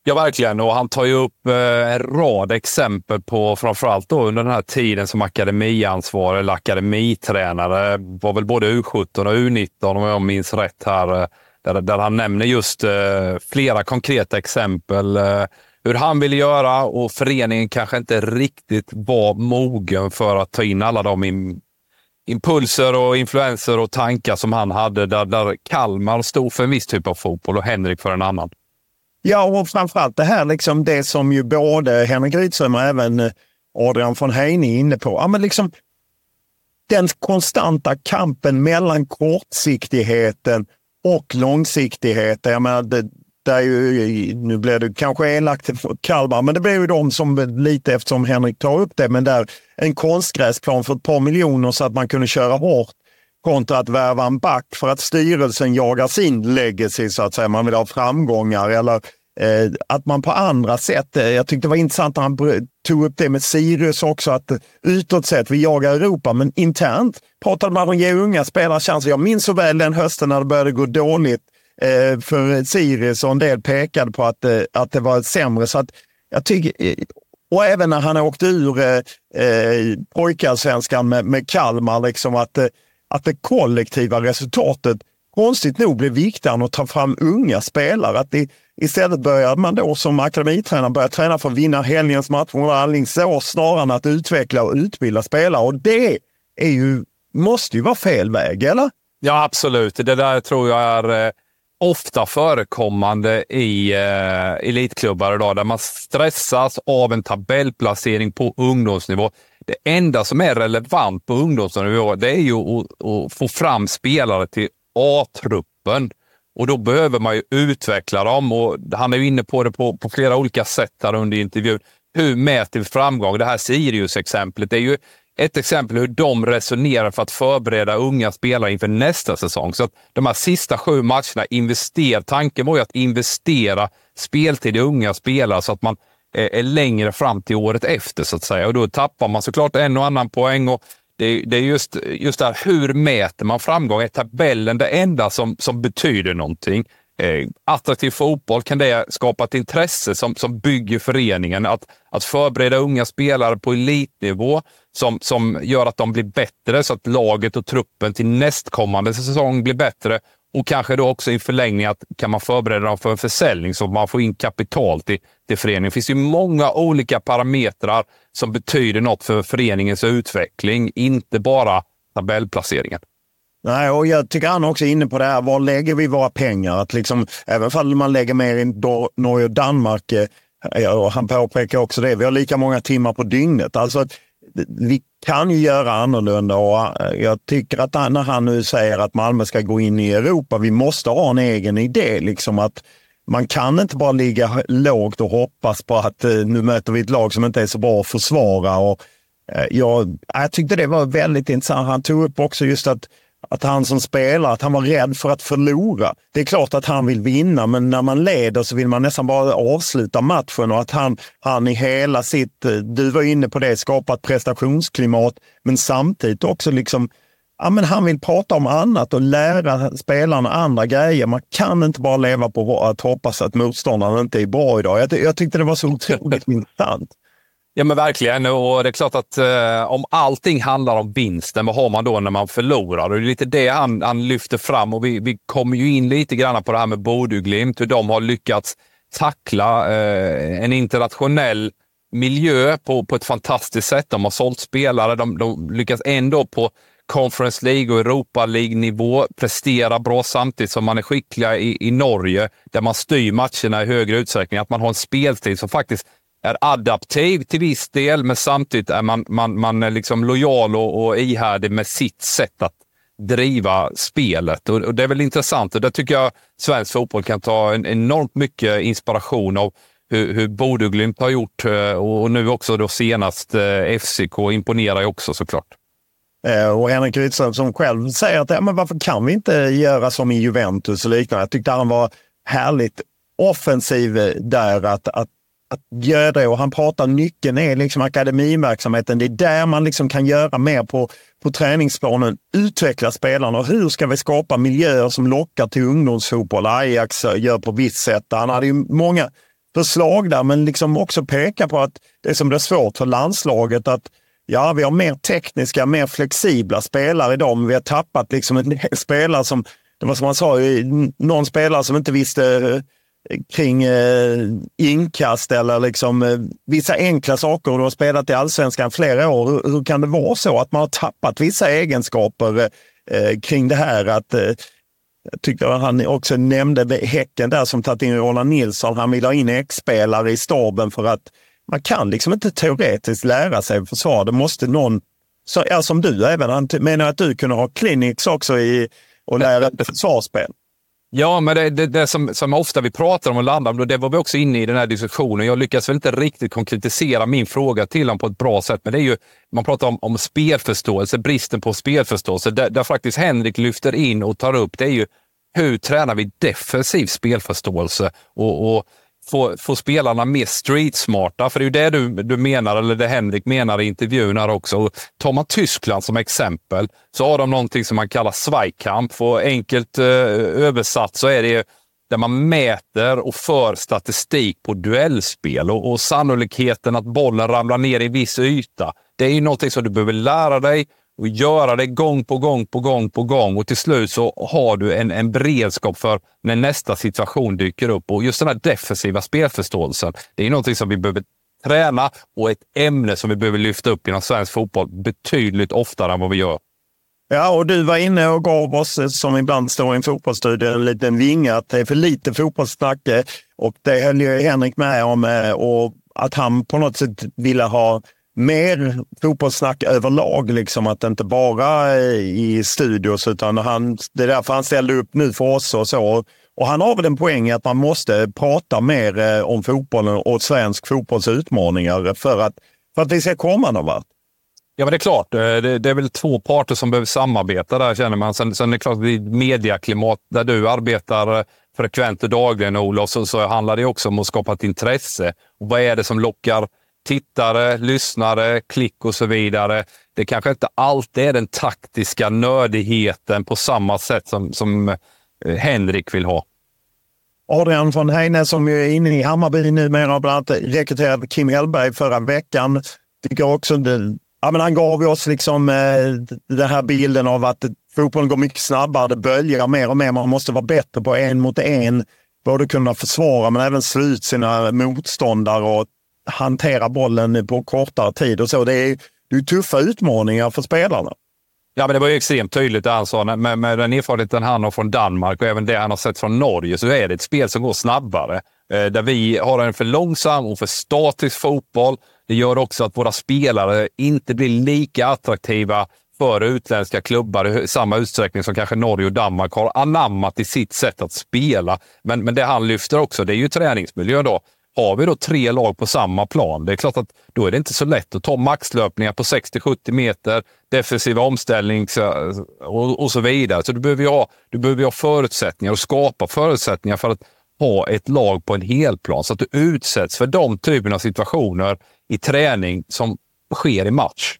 Speaker 5: Ja, verkligen. Och han tar ju upp eh, en rad exempel på, framförallt då under den här tiden som akademiansvarig eller akademitränare. var väl både U17 och U19 om jag minns rätt här. Eh, där, där han nämner just eh, flera konkreta exempel. Eh, hur han ville göra och föreningen kanske inte riktigt var mogen för att ta in alla de impulser och influenser och tankar som han hade. Där, där Kalmar stod för en viss typ av fotboll och Henrik för en annan.
Speaker 4: Ja, och framförallt det här liksom det som ju både Henrik Rydström och även eh, Adrian von Heine är inne på. Ja, men liksom den konstanta kampen mellan kortsiktigheten och långsiktigheten. Jag menar, det, det ju, nu blir det kanske elakt för Kalmar, men det blir ju de som lite eftersom Henrik tar upp det, men där en konstgräsplan för ett par miljoner så att man kunde köra hårt kontra att värva en back för att styrelsen jagar sin legacy så att säga. Man vill ha framgångar eller eh, att man på andra sätt, eh, jag tyckte det var intressant när han tog upp det med Sirius också, att eh, utåt sett, vi jagar Europa, men internt pratade man om att ge unga spelare chanser. Jag minns så väl den hösten när det började gå dåligt eh, för Sirius och en del pekade på att, eh, att det var sämre. Så att jag tycker, eh, och även när han åkte ur eh, eh pojkarsvenskan med, med Kalmar, liksom att, eh, att det kollektiva resultatet konstigt nog blir viktigare än att ta fram unga spelare. Att det, istället börjar man då som akademitränare börja träna för att vinna helgens match mot Alingsås snarare än att utveckla och utbilda spelare. Och det är ju, måste ju vara fel väg, eller?
Speaker 5: Ja, absolut. Det där tror jag är eh, ofta förekommande i eh, elitklubbar idag, där man stressas av en tabellplacering på ungdomsnivå. Det enda som är relevant på ungdomsnivå, det är ju att, att få fram spelare till A-truppen. Och då behöver man ju utveckla dem och han är ju inne på det på, på flera olika sätt här under intervjun. Hur mäter vi framgång? Det här Sirius-exemplet är ju ett exempel hur de resonerar för att förbereda unga spelare inför nästa säsong. Så att de här sista sju matcherna, invester, tanken var ju att investera speltid i unga spelare så att man är, längre fram till året efter så att säga. Och då tappar man såklart en och annan poäng. Och det, det är just, just det här, hur mäter man framgång? Är tabellen det enda som, som betyder någonting? Eh, attraktiv fotboll, kan det skapa ett intresse som, som bygger föreningen? Att, att förbereda unga spelare på elitnivå som, som gör att de blir bättre så att laget och truppen till nästkommande säsong blir bättre. Och kanske då också i förlängning att kan man förbereda dem för en försäljning så att man får in kapital till, till föreningen. Det finns ju många olika parametrar som betyder något för föreningens utveckling, inte bara tabellplaceringen.
Speaker 4: Nej, och jag tycker han också är inne på det här, var lägger vi våra pengar? Att liksom, även om man lägger mer i Norge och Danmark, eh, och han påpekar också det, vi har lika många timmar på dygnet. Alltså, vi kan ju göra annorlunda och eh, jag tycker att när han nu säger att Malmö ska gå in i Europa, vi måste ha en egen idé. Liksom att man kan inte bara ligga lågt och hoppas på att eh, nu möter vi ett lag som inte är så bra att försvara. Och, eh, jag, jag tyckte det var väldigt intressant. Han tog upp också just att att han som spelare, att han var rädd för att förlora. Det är klart att han vill vinna, men när man leder så vill man nästan bara avsluta matchen och att han, han i hela sitt, eh, du var inne på det, skapat prestationsklimat, men samtidigt också liksom Ja, men han vill prata om annat och lära spelarna andra grejer. Man kan inte bara leva på att hoppas att motståndaren inte är bra idag. Jag, jag tyckte det var så otroligt intressant.
Speaker 5: Ja, men verkligen. Och det är klart att eh, om allting handlar om vinsten, vad har man då när man förlorar? Och det är lite det han, han lyfter fram. Och vi, vi kommer ju in lite grann på det här med Bodö Glimt. hur de har lyckats tackla eh, en internationell miljö på, på ett fantastiskt sätt. De har sålt spelare, de, de lyckas ändå på Conference League och Europa League-nivå prestera bra samtidigt som man är skickliga i, i Norge, där man styr matcherna i högre utsträckning. Att man har en spelstil som faktiskt är adaptiv till viss del, men samtidigt är man, man, man är liksom lojal och, och ihärdig med sitt sätt att driva spelet. Och, och Det är väl intressant och där tycker jag svensk fotboll kan ta en, enormt mycket inspiration av hur, hur Bodeglimt har gjort eh, och, och nu också då senast eh, FCK imponerar ju också såklart.
Speaker 4: Eh, och Henrik Rydström som själv säger att ja, men varför kan vi inte göra som i Juventus och liknande. Jag tyckte han var härligt offensiv där. att, att att göra det och han pratar nyckeln är liksom akademiverksamheten. Det är där man liksom kan göra mer på, på träningsplanen. Utveckla spelarna. Hur ska vi skapa miljöer som lockar till ungdomsfotboll? Ajax gör på visst sätt. Han hade ju många förslag där, men liksom också peka på att det som blir svårt för landslaget att ja, vi har mer tekniska, mer flexibla spelare idag, men vi har tappat liksom en del spelare som, det var som han sa, någon spelare som inte visste kring eh, inkast eller liksom, eh, vissa enkla saker. Du har spelat i allsvenskan flera år. Hur, hur, kan det vara så att man har tappat vissa egenskaper eh, kring det här? Att, eh, jag tyckte han också nämnde Häcken där som tagit in Roland Nilsson. Han vill ha in X-spelare i staben för att man kan liksom inte teoretiskt lära sig försvar. Det måste någon, så, ja, som du även, han menar att du kunde ha clinics också i, och lära dig försvarsspel.
Speaker 5: Ja, men det, det, det som, som, ofta vi pratar om och landar om, det var vi också inne i den här diskussionen. Jag lyckas väl inte riktigt konkretisera min fråga till honom på ett bra sätt, men det är ju, man pratar om, om spelförståelse, bristen på spelförståelse, där, där faktiskt Henrik lyfter in och tar upp, det är ju hur tränar vi defensiv spelförståelse? Och, och få, få spelarna mer streetsmarta. För det är ju det du, du menar, eller det Henrik menar i intervjun här också. Och tar man Tyskland som exempel så har de någonting som man kallar Zweikamp. Och enkelt eh, översatt så är det där man mäter och för statistik på duellspel och, och sannolikheten att bollen ramlar ner i viss yta. Det är ju någonting som du behöver lära dig och göra det gång på gång på gång på gång och till slut så har du en, en beredskap för när nästa situation dyker upp. Och just den här defensiva spelförståelsen, det är någonting som vi behöver träna och ett ämne som vi behöver lyfta upp inom svensk fotboll betydligt oftare än vad vi gör.
Speaker 4: Ja, och du var inne och gav oss, eh, som ibland står i en fotbollsstudio, en liten vinge att det är för lite fotbollssnack. Eh, och det höll ju Henrik med om eh, och att han på något sätt ville ha mer fotbollssnack överlag, liksom att inte bara eh, i studios utan han, det är därför han ställde upp nu för oss och så. Och han har väl en poäng i att man måste prata mer eh, om fotbollen och svensk fotbolls utmaningar för att, för att vi ska komma någon vart.
Speaker 5: Ja, men det är klart. Eh, det, det, är väl två parter som behöver samarbeta där, känner man. Sen, sen är det klart, i mediaklimat där du arbetar frekvent och dagligen, Olof, så, så handlar det också om att skapa ett intresse. Och vad är det som lockar tittare, lyssnare, klick och så vidare. Det kanske inte alltid är den taktiska nördigheten på samma sätt som, som eh, Henrik vill ha.
Speaker 4: Adrian von Heine som är inne i Hammarby numera bland annat rekryterade Kim Hellberg förra veckan. Tycker också det, ja, men han gav oss liksom eh, den här bilden av att fotbollen går mycket snabbare, det böljar mer och mer. Man måste vara bättre på en mot en. Både kunna försvara men även slå ut sina motståndare och hantera bollen på kortare tid och så. Det är, det är tuffa utmaningar för spelarna.
Speaker 5: Ja, men det var ju extremt tydligt det han sa. Med, med den erfarenheten han har från Danmark och även det han har sett från Norge så är det ett spel som går snabbare. Eh, där vi har en för långsam och för statisk fotboll. Det gör också att våra spelare inte blir lika attraktiva för utländska klubbar i samma utsträckning som kanske Norge och Danmark har anammat i sitt sätt att spela. Men, men det han lyfter också, det är ju träningsmiljön då. Har vi då tre lag på samma plan, det är klart att då är det inte så lätt att ta maxlöpningar på 60-70 meter, defensiva omställning eh, och, och så vidare. Så du behöver, ha, du behöver ha förutsättningar och skapa förutsättningar för att ha ett lag på en helplan så att du utsätts för de typerna av situationer i träning som sker i match.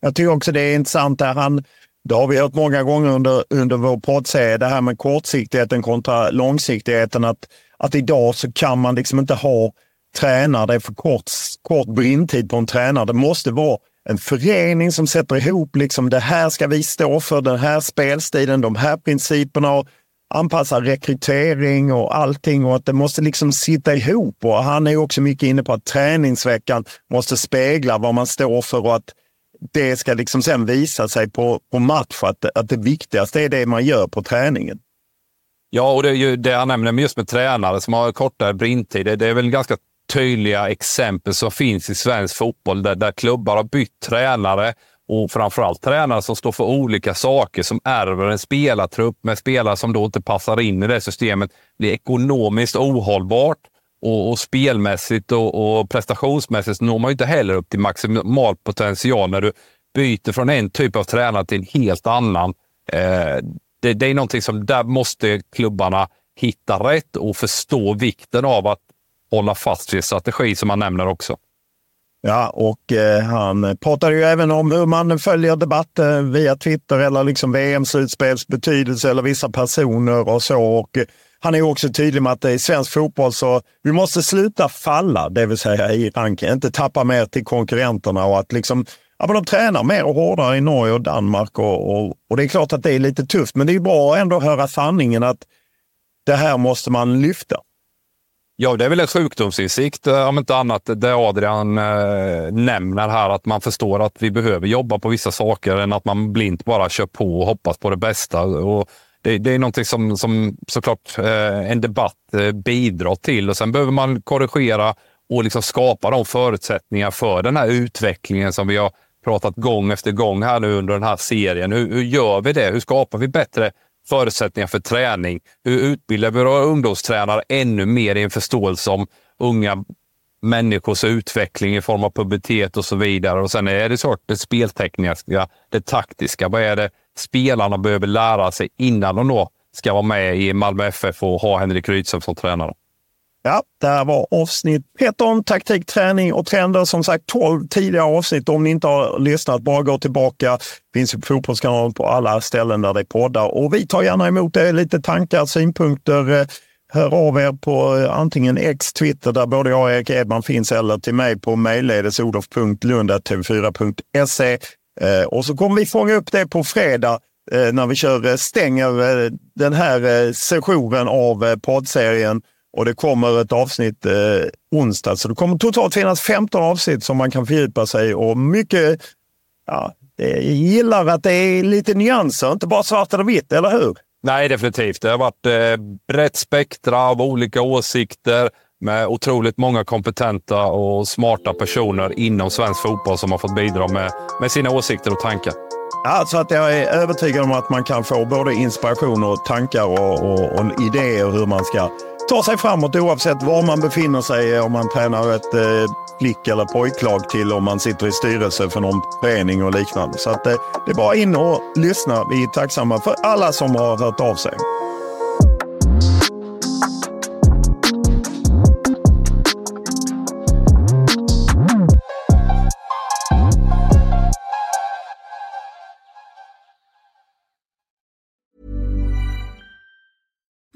Speaker 4: Jag tycker också det är intressant där han det har vi hört många gånger under, under vår poddserie, det här med kortsiktigheten kontra långsiktigheten. Att att idag så kan man liksom inte ha tränare, det är för kort, kort brintid på en tränare. Det måste vara en förening som sätter ihop, liksom, det här ska vi stå för, den här spelstilen, de här principerna och anpassa rekrytering och allting och att det måste liksom sitta ihop. Och han är också mycket inne på att träningsveckan måste spegla vad man står för och att det ska liksom sen visa sig på, på match, att, att det viktigaste är det man gör på träningen.
Speaker 5: Ja, och det är ju det jag nämner just med tränare som har kortare brintid. Det, det är väl ganska tydliga exempel som finns i svensk fotboll där, där klubbar har bytt tränare och framförallt tränare som står för olika saker, som ärver en spelartrupp med spelare som då inte passar in i det systemet, blir ekonomiskt ohållbart och, och spelmässigt och, och prestationsmässigt når man ju inte heller upp till maximal potential när du byter från en typ av tränare till en helt annan. Eh, det, det är någonting som där måste klubbarna hitta rätt och förstå vikten av att hålla fast vid strategi som man nämner också.
Speaker 4: Ja, och eh, han pratade ju även om hur man följer debatten eh, via Twitter eller liksom VM-slutspels betydelse eller vissa personer och så. Och eh, han är också tydlig med att i svensk fotboll så vi måste sluta falla, det vill säga i ranken, inte tappa mer till konkurrenterna och att liksom Ja, men de tränar mer och hårdare i Norge och Danmark och, och, och, det är klart att det är lite tufft. Men det är bra ändå att höra sanningen att det här måste man lyfta.
Speaker 5: Ja, det är väl en sjukdomsinsikt eh, om inte annat det Adrian eh, nämner här, att man förstår att vi behöver jobba på vissa saker än att man blint bara kör på och hoppas på det bästa. Och det, det är någonting som, som såklart eh, en debatt eh, bidrar till och sen behöver man korrigera och liksom skapa de förutsättningar för den här utvecklingen som vi har pratat gång efter gång här nu under den här serien. Hur, hur gör vi det? Hur skapar vi bättre förutsättningar för träning? Hur utbildar vi våra ungdomstränare ännu mer i en förståelse om unga människors utveckling i form av pubertet och så vidare. Och sen är det såklart det speltekniska, det taktiska. Vad är det spelarna behöver lära sig innan de då ska vara med i Malmö FF och ha Henrik Rydström som tränare?
Speaker 4: Ja, det här var avsnitt 1 om taktik, träning och trender. Som sagt 12 tidigare avsnitt. Om ni inte har lyssnat, bara gå tillbaka. Finns på Fotbollskanalen på alla ställen där det är poddar. Och vi tar gärna emot er lite tankar, synpunkter. Eh, hör av er på eh, antingen X, Twitter, där både jag och Erik Edman finns, eller till mig på mejlledes olof.lund.tv4.se. Eh, och så kommer vi fånga upp det på fredag eh, när vi kör, eh, stänger eh, den här eh, sessionen av poddserien och det kommer ett avsnitt eh, onsdag. Så det kommer totalt finnas 15 avsnitt som man kan fördjupa sig och mycket, ja, jag gillar att det är lite nyanser, inte bara svart eller vitt, eller hur?
Speaker 5: Nej, definitivt. Det har varit eh, brett spektra av olika åsikter med otroligt många kompetenta och smarta personer inom svensk fotboll som har fått bidra med, med sina åsikter och tankar.
Speaker 4: Ja, så att jag är övertygad om att man kan få både inspiration och tankar och, och, och idéer hur man ska ta sig framåt oavsett var man befinner sig. Om man tränar ett eh, flick eller pojklag till om man sitter i styrelse för någon förening och liknande. Så att, eh, det är bara in och lyssna. Vi är tacksamma för alla som har hört av sig.